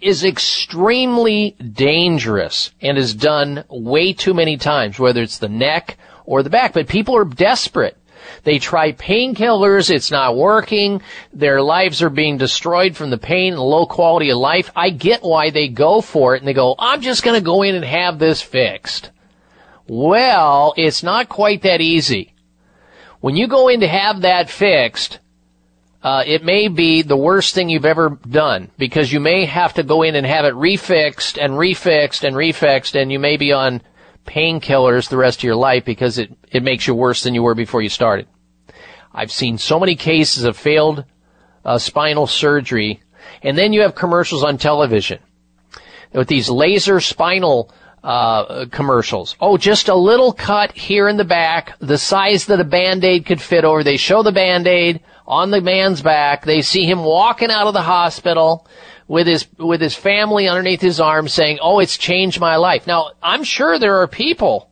is extremely dangerous and is done way too many times, whether it's the neck or the back. But people are desperate. They try painkillers, it's not working, their lives are being destroyed from the pain and low quality of life. I get why they go for it and they go, I'm just gonna go in and have this fixed. Well, it's not quite that easy. When you go in to have that fixed, uh, it may be the worst thing you've ever done because you may have to go in and have it refixed and refixed and refixed and you may be on painkillers the rest of your life because it, it makes you worse than you were before you started. I've seen so many cases of failed uh, spinal surgery and then you have commercials on television with these laser spinal uh, commercials. Oh, just a little cut here in the back, the size that a band-aid could fit over. They show the band-aid on the man's back. They see him walking out of the hospital with his with his family underneath his arm saying, "Oh, it's changed my life." Now, I'm sure there are people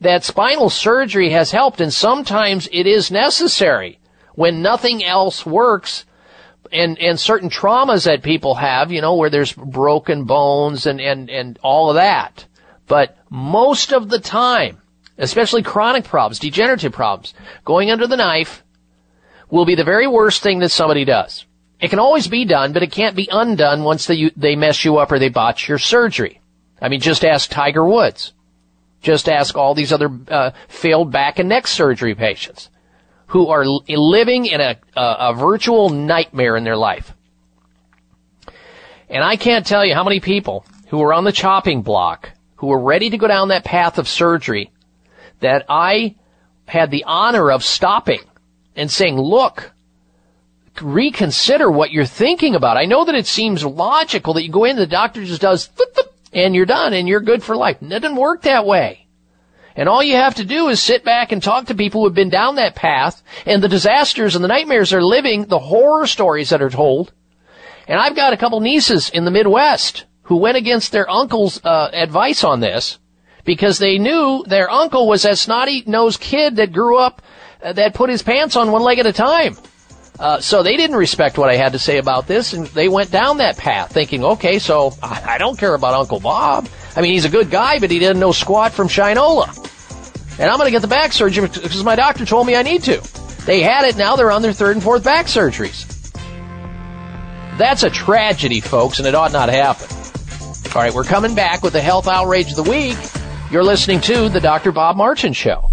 that spinal surgery has helped and sometimes it is necessary when nothing else works and and certain traumas that people have, you know, where there's broken bones and and and all of that. But most of the time, especially chronic problems, degenerative problems, going under the knife will be the very worst thing that somebody does. It can always be done, but it can't be undone once they they mess you up or they botch your surgery. I mean, just ask Tiger Woods. Just ask all these other uh, failed back and neck surgery patients who are living in a, a, a virtual nightmare in their life. And I can't tell you how many people who were on the chopping block, who were ready to go down that path of surgery, that I had the honor of stopping and saying, look, reconsider what you're thinking about. I know that it seems logical that you go in, the doctor just does, and you're done, and you're good for life. It doesn't work that way. And all you have to do is sit back and talk to people who have been down that path and the disasters and the nightmares they're living, the horror stories that are told. And I've got a couple nieces in the Midwest who went against their uncle's uh, advice on this because they knew their uncle was that snotty-nosed kid that grew up uh, that put his pants on one leg at a time. Uh, so they didn't respect what I had to say about this, and they went down that path, thinking, okay, so I, I don't care about Uncle Bob. I mean, he's a good guy, but he didn't know squat from Shinola. And I'm going to get the back surgery because my doctor told me I need to. They had it, now they're on their third and fourth back surgeries. That's a tragedy, folks, and it ought not happen. All right, we're coming back with the health outrage of the week. You're listening to the Dr. Bob Martin Show.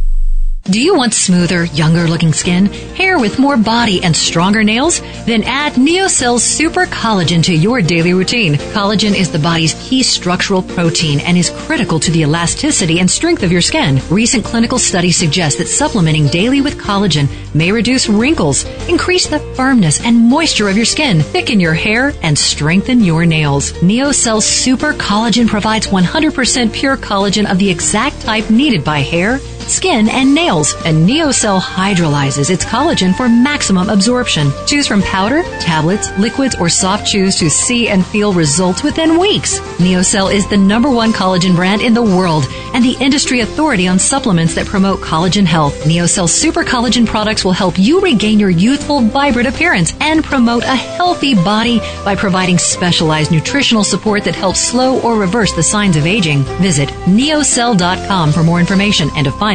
Do you want smoother, younger looking skin, hair with more body, and stronger nails? Then add Neocell's Super Collagen to your daily routine. Collagen is the body's key structural protein and is critical to the elasticity and strength of your skin. Recent clinical studies suggest that supplementing daily with collagen may reduce wrinkles, increase the firmness and moisture of your skin, thicken your hair, and strengthen your nails. Neocell's Super Collagen provides 100% pure collagen of the exact type needed by hair, skin, and nails. And NeoCell hydrolyzes its collagen for maximum absorption. Choose from powder, tablets, liquids, or soft chews to see and feel results within weeks. NeoCell is the number one collagen brand in the world and the industry authority on supplements that promote collagen health. NeoCell Super Collagen products will help you regain your youthful, vibrant appearance and promote a healthy body by providing specialized nutritional support that helps slow or reverse the signs of aging. Visit neocell.com for more information and to find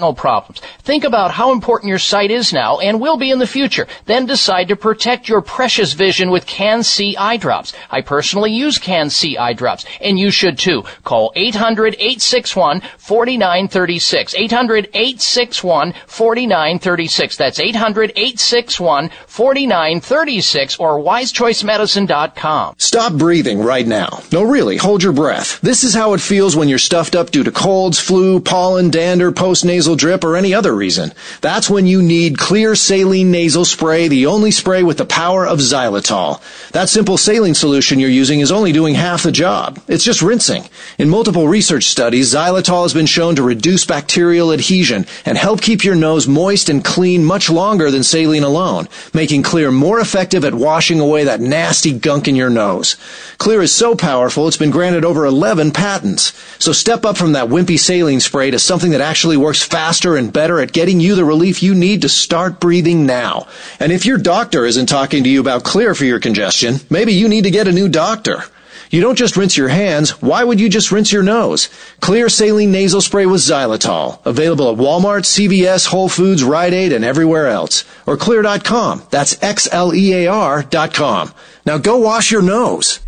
problems. Think about how important your sight is now and will be in the future. Then decide to protect your precious vision with CAN-C eye drops. I personally use CAN-C eye drops, and you should too. Call 800-861-4936. 800-861-4936. That's 800-861-4936 or wisechoicemedicine.com. Stop breathing right now. No, really, hold your breath. This is how it feels when you're stuffed up due to colds, flu, pollen, dander, postnasal drip, or any other reason. That's when you need Xlear saline nasal spray, the only spray with the power of xylitol. That simple saline solution you're using is only doing half the job. It's just rinsing. In multiple research studies, xylitol has been shown to reduce bacterial adhesion and help keep your nose moist and clean much longer than saline alone, making Xlear more effective at washing away that nasty gunk in your nose. Xlear is so powerful, it's been granted over 11 patents. So step up from that wimpy saline spray to something that actually works faster and better at getting you the relief you need to start breathing now. And if your doctor isn't talking to you about Xlear for your congestion, maybe you need to get a new doctor. You don't just rinse your hands. Why would you just rinse your nose? Xlear saline nasal spray with xylitol. Available at Walmart, CVS, Whole Foods, Rite Aid, and everywhere else. Or xlear.com. That's X-L-E-A-R dot com. Now go wash your nose.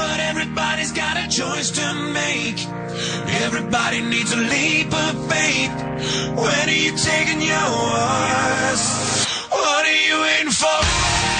But everybody's got a choice to make. Everybody needs a leap of faith. When are you taking yours? What are you waiting for?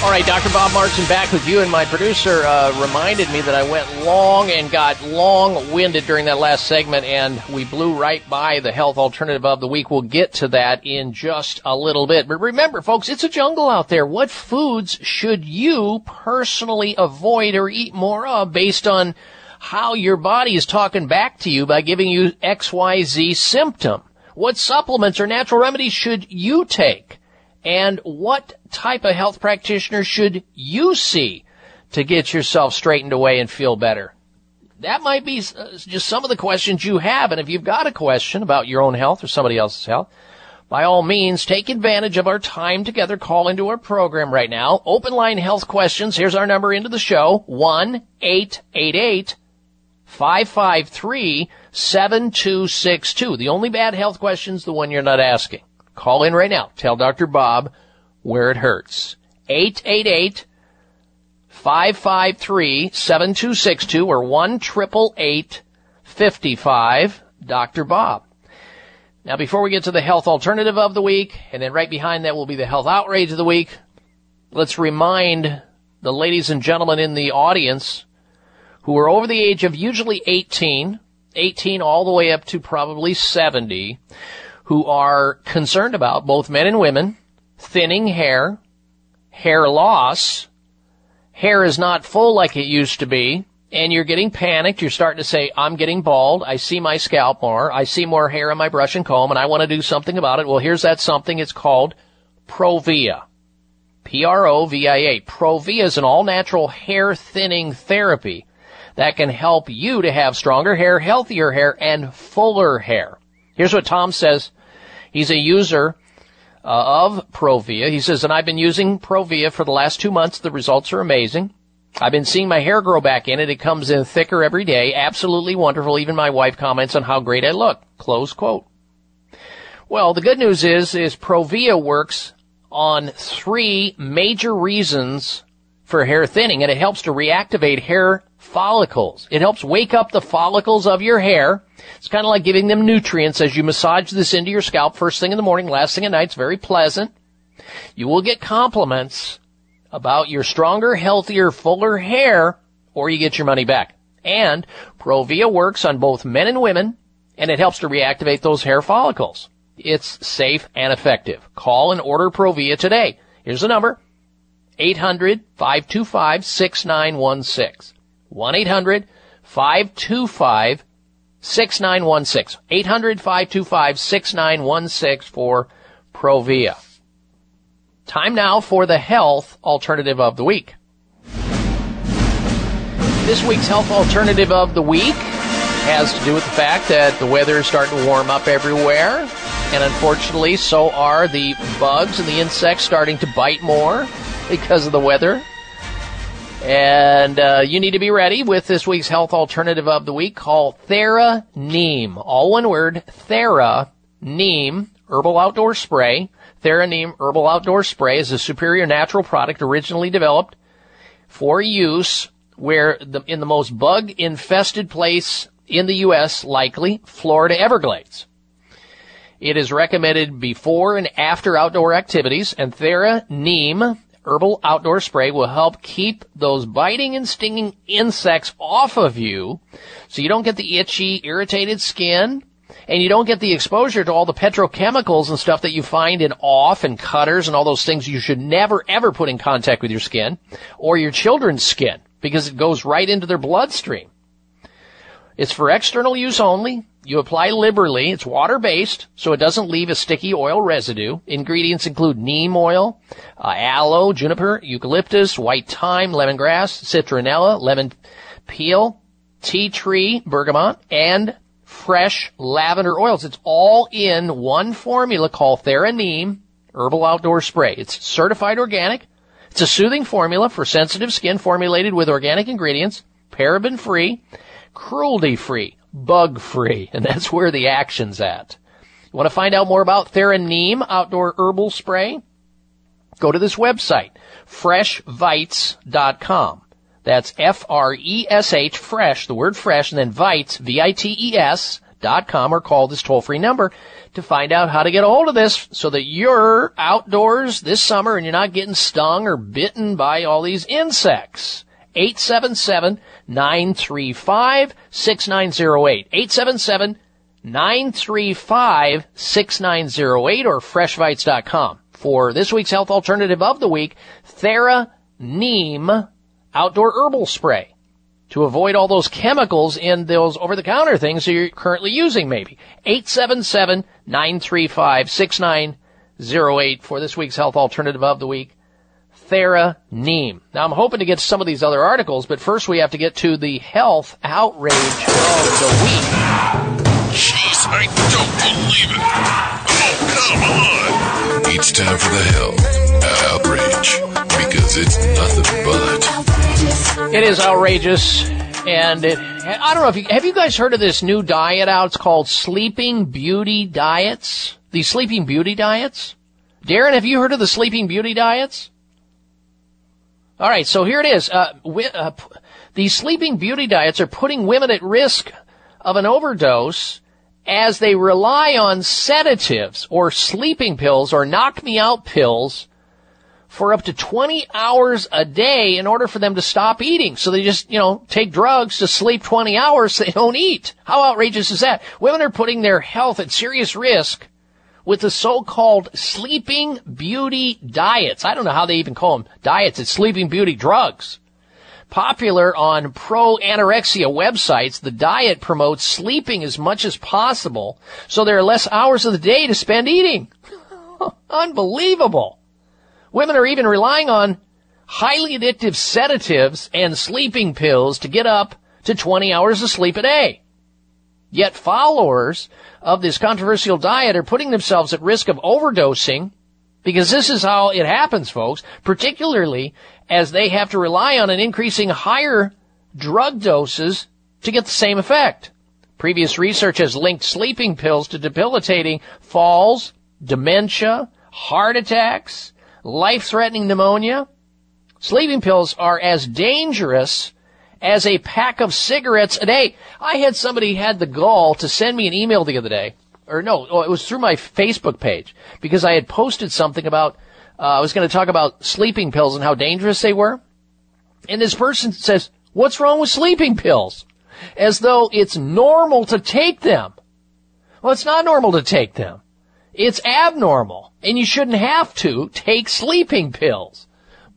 All right, Dr. Bob Martin back with you, and my producer uh, reminded me that I went long and got long-winded during that last segment, and we blew right by the health alternative of the week. We'll get to that in just a little bit. But remember, folks, it's a jungle out there. What foods should you personally avoid or eat more of based on how your body is talking back to you by giving you XYZ symptom? What supplements or natural remedies should you take? And what type of health practitioner should you see to get yourself straightened away and feel better? That might be uh, just some of the questions you have. And if you've got a question about your own health or somebody else's health, by all means, take advantage of our time together. Call into our program right now. Open line health questions. Here's our number into the show. 1-888 553 7262. The only bad health question's the one you're not asking. Call in right now. Tell Dr. Bob where it hurts. 888 553-7262 or 1 55 Dr. Bob. Now before we get to the health alternative of the week, and then right behind that will be the health outrage of the week, let's remind the ladies and gentlemen in the audience who are over the age of usually 18, 18 all the way up to probably 70, who are concerned about both men and women, thinning hair, hair loss, hair is not full like it used to be, and you're getting panicked. You're starting to say, I'm getting bald. I see my scalp more. I see more hair in my brush and comb, and I want to do something about it. Well, here's that something. It's called Provia. P-R-O-V-I-A. Provia is an all-natural hair thinning therapy that can help you to have stronger hair, healthier hair, and fuller hair. Here's what Tom says. He's a user uh, of Provia. He says, and I've been using Provia for the last two months. The results are amazing. I've been seeing my hair grow back in it. It comes in thicker every day. Absolutely wonderful. Even my wife comments on how great I look. Close quote. Well, the good news is, is Provia works on three major reasons for hair thinning, and it helps to reactivate hair follicles. It helps wake up the follicles of your hair. It's kind of like giving them nutrients as you massage this into your scalp first thing in the morning, last thing at night. It's very pleasant. You will get compliments about your stronger, healthier, fuller hair, or you get your money back. And Provia works on both men and women, and it helps to reactivate those hair follicles. It's safe and effective. Call and order Provia today. Here's the number. 800-525-6916. 1-800-525-6916. 800-525-6916 for Provia. Time now for the health alternative of the week. This week's health alternative of the week has to do with the fact that the weather is starting to warm up everywhere. And unfortunately, so are the bugs and the insects starting to bite more because of the weather. And uh, you need to be ready with this week's health alternative of the week called Thera Neem. All one word, Thera Neem Herbal Outdoor Spray. Thera Neem Herbal Outdoor Spray is a superior natural product originally developed for use where the, in the most bug infested place in the U.S., likely Florida Everglades. It is recommended before and after outdoor activities, and Thera Neem herbal outdoor spray will help keep those biting and stinging insects off of you so you don't get the itchy, irritated skin and you don't get the exposure to all the petrochemicals and stuff that you find in off and cutters and all those things you should never ever put in contact with your skin or your children's skin because it goes right into their bloodstream. It's for external use only. You apply liberally. It's water based, so it doesn't leave a sticky oil residue. Ingredients include neem oil, uh, aloe, juniper, eucalyptus, white thyme, lemongrass, citronella, lemon peel, tea tree, bergamot, and fresh lavender oils. It's all in one formula called Theraneem Herbal Outdoor Spray. It's certified organic. It's a soothing formula for sensitive skin formulated with organic ingredients, paraben free, cruelty free, bug free, and that's where the action's at. You want to find out more about Theraneem Outdoor Herbal Spray? Go to this website, freshvites.com. That's F-R-E-S-H, fresh, the word fresh, and then Vites, V-I-T-E-S, dot com, or call this toll-free number to find out how to get a hold of this so that you're outdoors this summer and you're not getting stung or bitten by all these insects. 877-935-6908. 877-935-6908 or freshvites.com. For this week's health alternative of the week, Thera Neem Outdoor Herbal Spray. To avoid all those chemicals in those over-the-counter things that you're currently using maybe. 877-935-6908 for this week's health alternative of the week. Thera Neem. Now I'm hoping to get some of these other articles, but first we have to get to the health outrage of the week. Jeez, I don't believe it. Oh, come on. It's time for the health outrage because it's nothing but. It is outrageous, and it, I don't know if you, have you guys heard of this new diet out? It's called Sleeping Beauty Diets. These Sleeping Beauty Diets? Darren, have you heard of the Sleeping Beauty Diets? All right, so here it is. Uh, uh, p- these sleeping beauty diets are putting women at risk of an overdose as they rely on sedatives or sleeping pills or knock me out pills for up to 20 hours a day in order for them to stop eating. So they just, you know, take drugs to sleep 20 hours. So They don't eat. How outrageous is that? Women are putting their health at serious risk with the so-called sleeping beauty diets. I don't know how they even call them diets. It's sleeping beauty drugs. Popular on pro-anorexia websites, the diet promotes sleeping as much as possible so there are less hours of the day to spend eating. Unbelievable. Women are even relying on highly addictive sedatives and sleeping pills to get up to 20 hours of sleep a day. Yet followers of this controversial diet are putting themselves at risk of overdosing because this is how it happens, folks, particularly as they have to rely on an increasing higher drug doses to get the same effect. Previous research has linked sleeping pills to debilitating falls, dementia, heart attacks, life-threatening pneumonia. Sleeping pills are as dangerous as a pack of cigarettes a day. I had somebody had the gall to send me an email the other day, or no, oh, it was through my Facebook page because I had posted something about uh, I was going to talk about sleeping pills and how dangerous they were. And this person says, "What's wrong with sleeping pills?" As though it's normal to take them. Well, it's not normal to take them. It's abnormal, and you shouldn't have to take sleeping pills.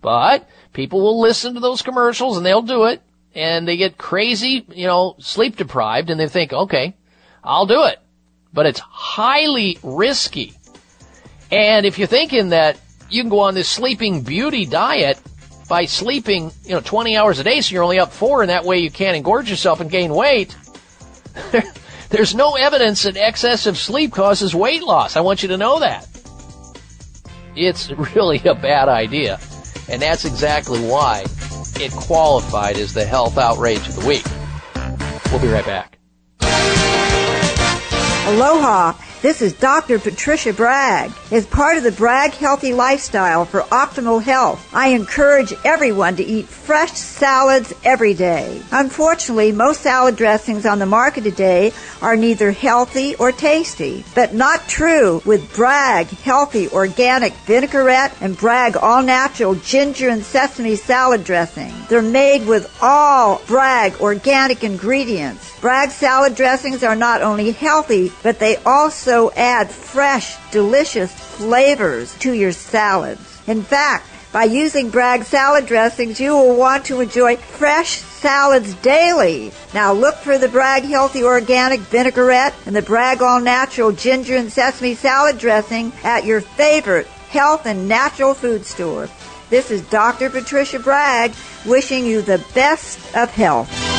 But people will listen to those commercials and they'll do it and they get crazy, you know, sleep deprived and they think, okay, I'll do it. But it's highly risky. And if you're thinking that you can go on this sleeping beauty diet by sleeping, you know, 20 hours a day so you're only up four and that way you can't engorge yourself and gain weight, there's no evidence that excessive sleep causes weight loss. I want you to know that. It's really a bad idea. And that's exactly why it qualified as the health outrage of the week. We'll be right back. Aloha. This is Dr. Patricia Bragg. As part of the Bragg Healthy Lifestyle for optimal health, I encourage everyone to eat fresh salads every day. Unfortunately, most salad dressings on the market today are neither healthy or tasty, but not true with Bragg Healthy Organic Vinaigrette and Bragg All Natural Ginger and Sesame Salad Dressing. They're made with all Bragg organic ingredients. Bragg salad dressings are not only healthy, but they also add fresh, delicious flavors to your salads. In fact, by using Bragg salad dressings, you will want to enjoy fresh salads daily. Now look for the Bragg Healthy Organic Vinaigrette and the Bragg All Natural Ginger and Sesame Salad Dressing at your favorite health and natural food store. This is Dr. Patricia Bragg wishing you the best of health.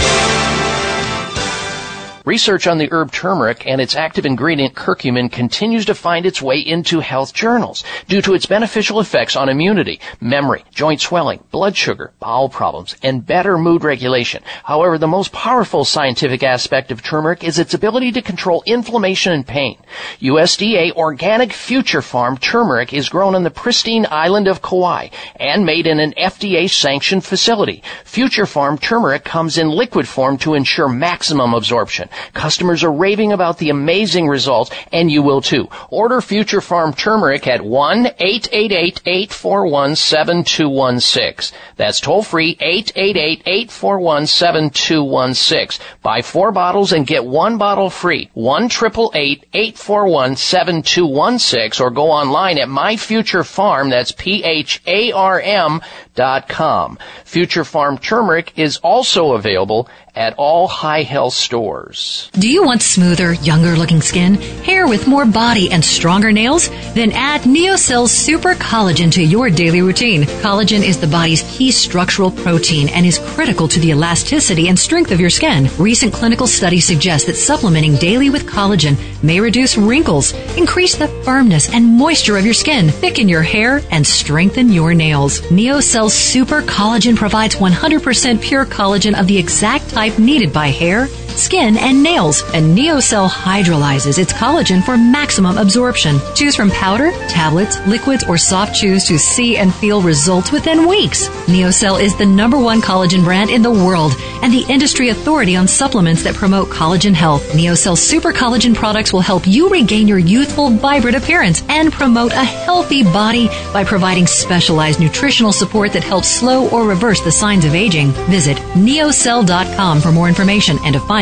Research on the herb turmeric and its active ingredient curcumin continues to find its way into health journals due to its beneficial effects on immunity, memory, joint swelling, blood sugar, bowel problems, and better mood regulation. However, the most powerful scientific aspect of turmeric is its ability to control inflammation and pain. USDA organic Future Pharm turmeric is grown on the pristine island of Kauai and made in an FDA sanctioned facility. Future Pharm turmeric comes in liquid form to ensure maximum absorption. Customers are raving about the amazing results, and you will too. Order Future Pharm Turmeric at 1-888-841-7216. That's toll free, 888-841-7216. Buy four bottles and get one bottle free. 1-888-841-7216 or go online at My Pharm, that's P-H-A-R-M dot com. Future Pharm Turmeric is also available at all high health stores. Do you want smoother, younger looking skin, hair with more body and stronger nails? Then add Neocell's Super Collagen to your daily routine. Collagen is the body's key structural protein and is critical to the elasticity and strength of your skin. Recent clinical studies suggest that supplementing daily with collagen may reduce wrinkles, increase the firmness and moisture of your skin, thicken your hair, and strengthen your nails. Neocell's Super Collagen provides 100% pure collagen of the exact type needed by hair, skin, and nails. And NeoCell hydrolyzes its collagen for maximum absorption. Choose from powder, tablets, liquids, or soft chews to see and feel results within weeks. NeoCell is the number one collagen brand in the world and the industry authority on supplements that promote collagen health. NeoCell Super Collagen products will help you regain your youthful, vibrant appearance and promote a healthy body by providing specialized nutritional support that helps slow or reverse the signs of aging. Visit neocell.com for more information and to find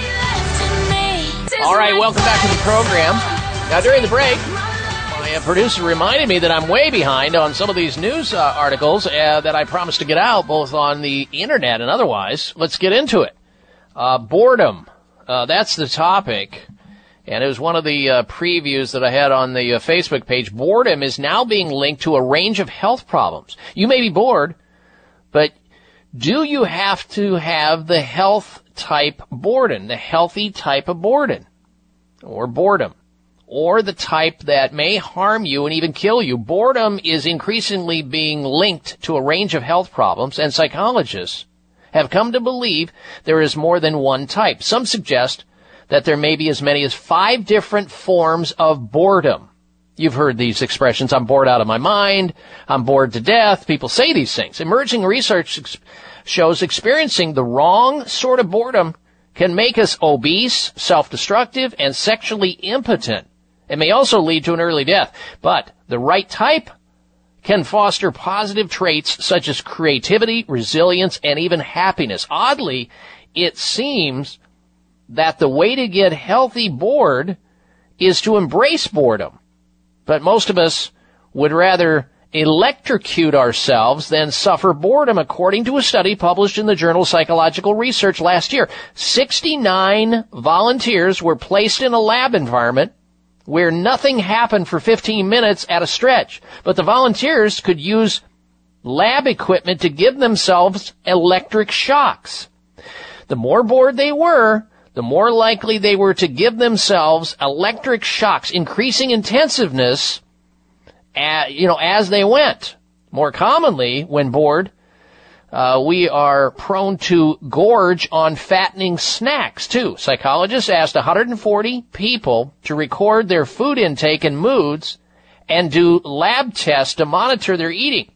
All right, welcome back to the program. Now, during the break, my uh, producer reminded me that I'm way behind on some of these news uh, articles uh, that I promised to get out, both on the internet and otherwise. Let's get into it. Uh, boredom. Uh, that's the topic. And it was one of the uh, previews that I had on the uh, Facebook page. Boredom is now being linked to a range of health problems. You may be bored, but do you have to have the health type boredom, the healthy type of boredom, or boredom, or the type that may harm you and even kill you? Boredom is increasingly being linked to a range of health problems, and psychologists have come to believe there is more than one type. Some suggest that there may be as many as five different forms of boredom. You've heard these expressions. I'm bored out of my mind. I'm bored to death. People say these things. Emerging research ex- shows experiencing the wrong sort of boredom can make us obese, self-destructive, and sexually impotent. It may also lead to an early death, but the right type can foster positive traits such as creativity, resilience, and even happiness. Oddly, it seems that the way to get healthy bored is to embrace boredom. But most of us would rather electrocute ourselves than suffer boredom according to a study published in the journal Psychological Research last year. 69 volunteers were placed in a lab environment where nothing happened for 15 minutes at a stretch, but the volunteers could use lab equipment to give themselves electric shocks. The more bored they were, the more likely they were to give themselves electric shocks, increasing intensiveness, at, you know, as they went. More commonly, when bored, uh, we are prone to gorge on fattening snacks too. Psychologists asked 140 people to record their food intake and moods and do lab tests to monitor their eating.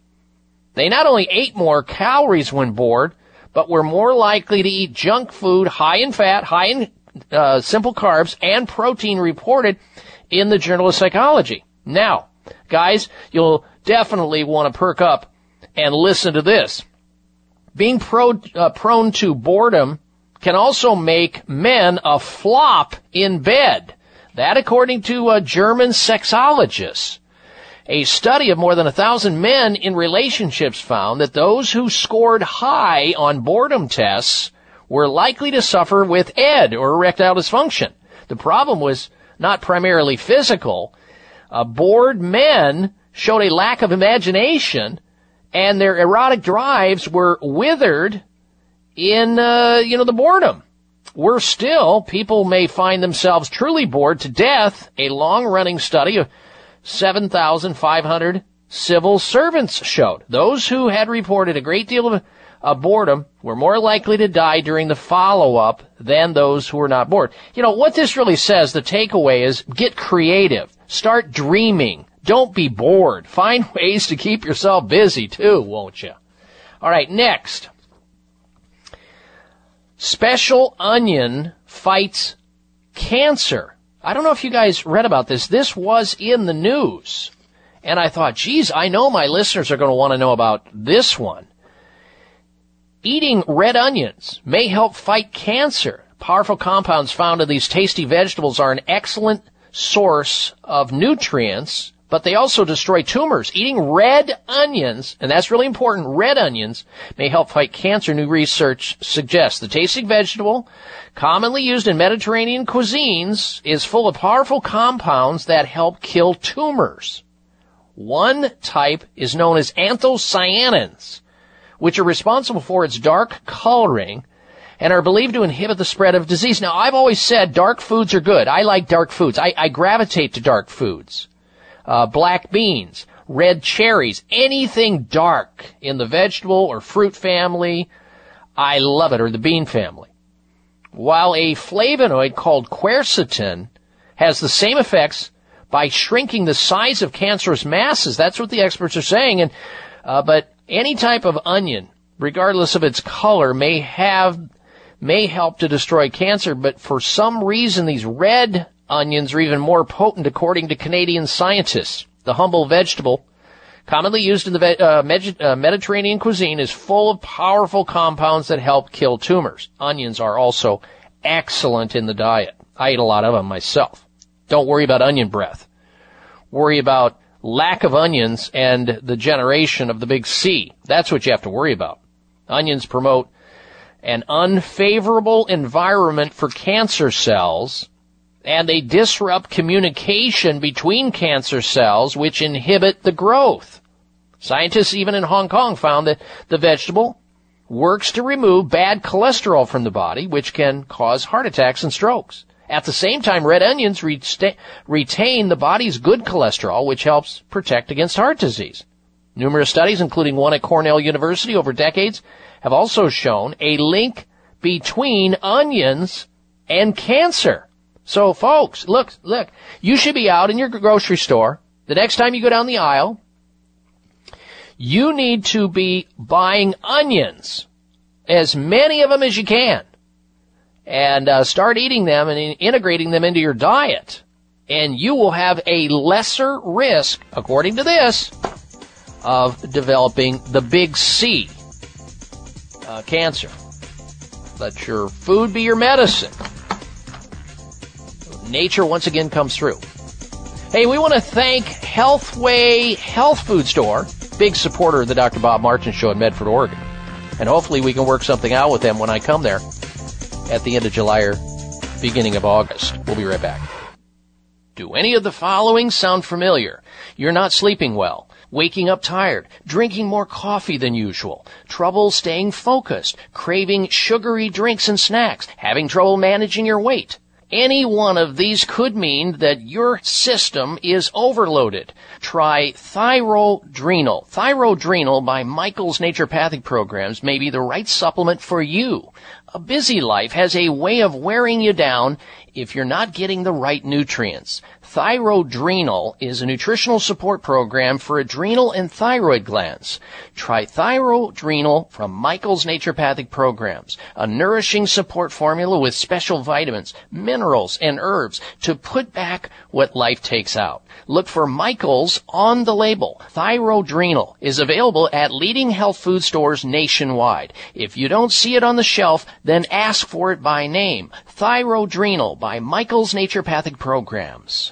They not only ate more calories when bored, but were more likely to eat junk food high in fat, high in uh, simple carbs, and protein reported in the Journal of Psychology. Now, guys, you'll definitely want to perk up and listen to this. Being pro, uh, prone to boredom can also make men a flop in bed. That according to a German sexologist. A study of more than a thousand men in relationships found that those who scored high on boredom tests were likely to suffer with ED or erectile dysfunction. The problem was not primarily physical. Uh, bored men showed a lack of imagination and their erotic drives were withered in, uh, you know, the boredom. Worse still, people may find themselves truly bored to death. A long-running study of 7,500 civil servants showed. Those who had reported a great deal of, of boredom were more likely to die during the follow-up than those who were not bored. You know, what this really says, the takeaway is get creative. Start dreaming. Don't be bored. Find ways to keep yourself busy too, won't you? All right, next. Special Onion fights cancer. I don't know if you guys read about this. This was in the news. And I thought, geez, I know my listeners are going to want to know about this one. Eating red onions may help fight cancer. Powerful compounds found in these tasty vegetables are an excellent source of nutrients but they also destroy tumors. Eating red onions, and that's really important, red onions may help fight cancer, new research suggests. The tasting vegetable, commonly used in Mediterranean cuisines, is full of powerful compounds that help kill tumors. One type is known as anthocyanins, which are responsible for its dark coloring and are believed to inhibit the spread of disease. Now, I've always said dark foods are good. I like dark foods. I, I gravitate to dark foods. Uh, black beans, red cherries, anything dark in the vegetable or fruit family, I love it, or the bean family. While a flavonoid called quercetin has the same effects by shrinking the size of cancerous masses. That's what the experts are saying. And, uh, but any type of onion, regardless of its color, may have, may help to destroy cancer. But for some reason, these red onions are even more potent according to Canadian scientists. The humble vegetable, commonly used in the uh, Med- uh, Mediterranean cuisine, is full of powerful compounds that help kill tumors. Onions are also excellent in the diet. I eat a lot of them myself. Don't worry about onion breath. Worry about lack of onions and the generation of the big C. That's what you have to worry about. Onions promote an unfavorable environment for cancer cells and they disrupt communication between cancer cells which inhibit the growth. Scientists even in Hong Kong found that the vegetable works to remove bad cholesterol from the body which can cause heart attacks and strokes. At the same time, red onions retain the body's good cholesterol, which helps protect against heart disease. Numerous studies, including one at Cornell University over decades, have also shown a link between onions and cancer. So folks, look, look, you should be out in your grocery store. The next time you go down the aisle, you need to be buying onions. As many of them as you can and uh, start eating them and integrating them into your diet. And you will have a lesser risk, according to this, of developing the big C, uh, cancer. Let your food be your medicine. Nature once again comes through. Hey, we want to thank Healthway Health Food Store, big supporter of the Dr. Bob Martin Show in Medford, Oregon. And hopefully we can work something out with them when I come there at the end of July or beginning of August. We'll be right back. Do any of the following sound familiar? You're not sleeping well, waking up tired, drinking more coffee than usual, trouble staying focused, craving sugary drinks and snacks, having trouble managing your weight. Any one of these could mean that your system is overloaded. Try Thyrodrenal. Thyrodrenal by Michael's Naturopathic Programs may be the right supplement for you. A busy life has a way of wearing you down if you're not getting the right nutrients. Thyrodrenal is a nutritional support program for adrenal and thyroid glands. Try Thyrodrenal from Michael's Naturopathic Programs, a nourishing support formula with special vitamins, minerals, and herbs to put back what life takes out. Look for Michael's on the label. Thyrodrenal is available at leading health food stores nationwide. If you don't see it on the shelf, then ask for it by name. Thyrodrenal by Michael's Naturopathic Programs.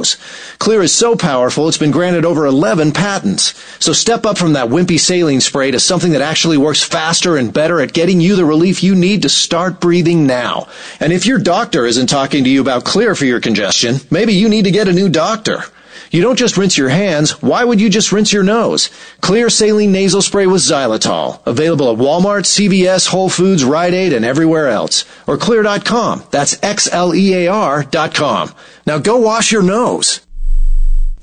Xlear is so powerful, it's been granted over 11 patents. So step up from that wimpy saline spray to something that actually works faster and better at getting you the relief you need to start breathing now. And if your doctor isn't talking to you about Xlear for your congestion, maybe you need to get a new doctor. You don't just rinse your hands. Why would you just rinse your nose? Xlear saline nasal spray with xylitol. Available at Walmart, CVS, Whole Foods, Rite Aid, and everywhere else. Or xlear.com. That's X-L-E-A-R dot com. Now go wash your nose.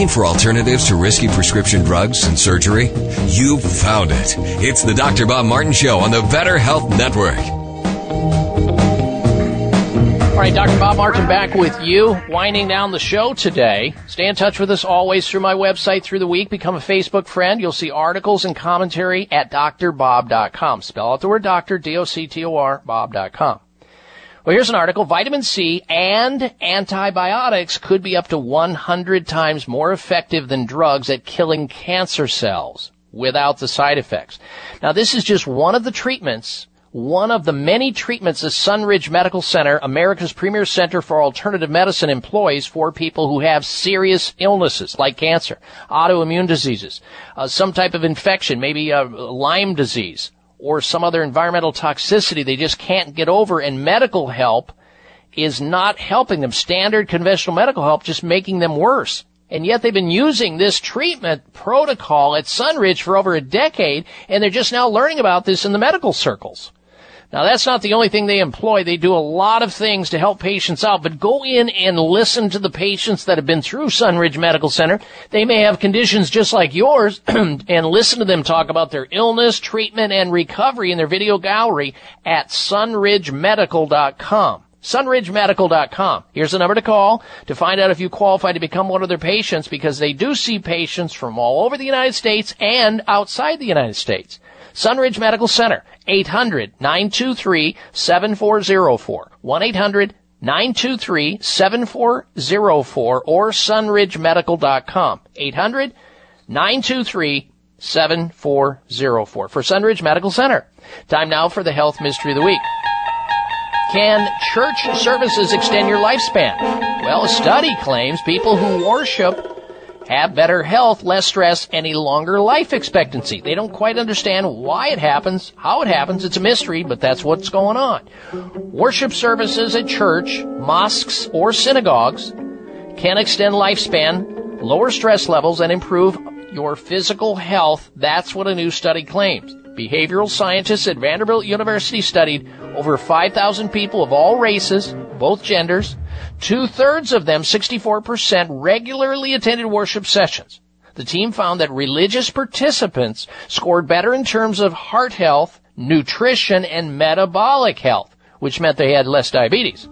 Looking for alternatives to risky prescription drugs and surgery? You've found it. It's the Dr. Bob Martin Show on the Better Health Network. All right, Dr. Bob Martin back with you, winding down the show today. Stay in touch with us always through my website through the week. Become a Facebook friend. You'll see articles and commentary at drbob.com. Spell out the word doctor, D-O-C-T-O-R, bob.com. Well, here's an article. Vitamin C and antibiotics could be up to 100 times more effective than drugs at killing cancer cells without the side effects. Now, this is just one of the treatments, one of the many treatments the Sunridge Medical Center, America's premier center for alternative medicine, employs for people who have serious illnesses like cancer, autoimmune diseases, uh, some type of infection, maybe uh, Lyme disease, or some other environmental toxicity they just can't get over and medical help is not helping them. Standard conventional medical help just making them worse. And yet they've been using this treatment protocol at Sunridge for over a decade and they're just now learning about this in the medical circles. Now that's not the only thing they employ. They do a lot of things to help patients out, but go in and listen to the patients that have been through Sunridge Medical Center. They may have conditions just like yours and listen to them talk about their illness, treatment, and recovery in their video gallery at sunridgemedical.com. sunridgemedical.com. Here's the number to call to find out if you qualify to become one of their patients because they do see patients from all over the United States and outside the United States. Sunridge Medical Center, 800-923-7404. 1-800-923-7404 or sunridgemedical.com. 800-923-7404 for Sunridge Medical Center. Time now for the health mystery of the week. Can church services extend your lifespan? Well, a study claims people who worship have better health, less stress, and a longer life expectancy. They don't quite understand why it happens, how it happens. It's a mystery, but that's what's going on. Worship services at church, mosques, or synagogues can extend lifespan, lower stress levels, and improve your physical health. That's what a new study claims. Behavioral scientists at Vanderbilt University studied over 5,000 people of all races, both genders. Two thirds of them, 64%, regularly attended worship sessions. The team found that religious participants scored better in terms of heart health, nutrition, and metabolic health, which meant they had less diabetes.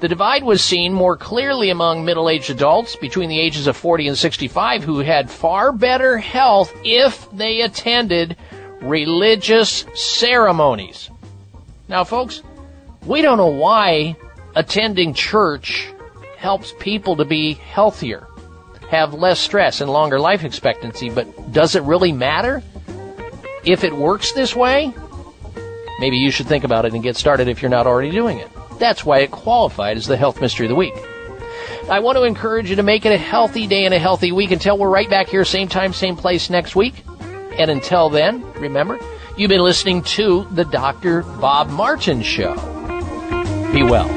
The divide was seen more clearly among middle-aged adults between the ages of 40 and 65 who had far better health if they attended religious ceremonies. Now, folks, we don't know why attending church helps people to be healthier, have less stress, and longer life expectancy, but does it really matter? If it works this way, maybe you should think about it and get started if you're not already doing it. That's why it qualified as the Health Mystery of the Week. I want to encourage you to make it a healthy day and a healthy week until we're right back here, same time, same place next week. And until then, remember, you've been listening to the Dr. Bob Martin Show. Be well.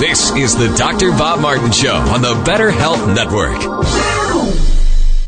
This is the Dr. Bob Martin Show on the Better Health Network.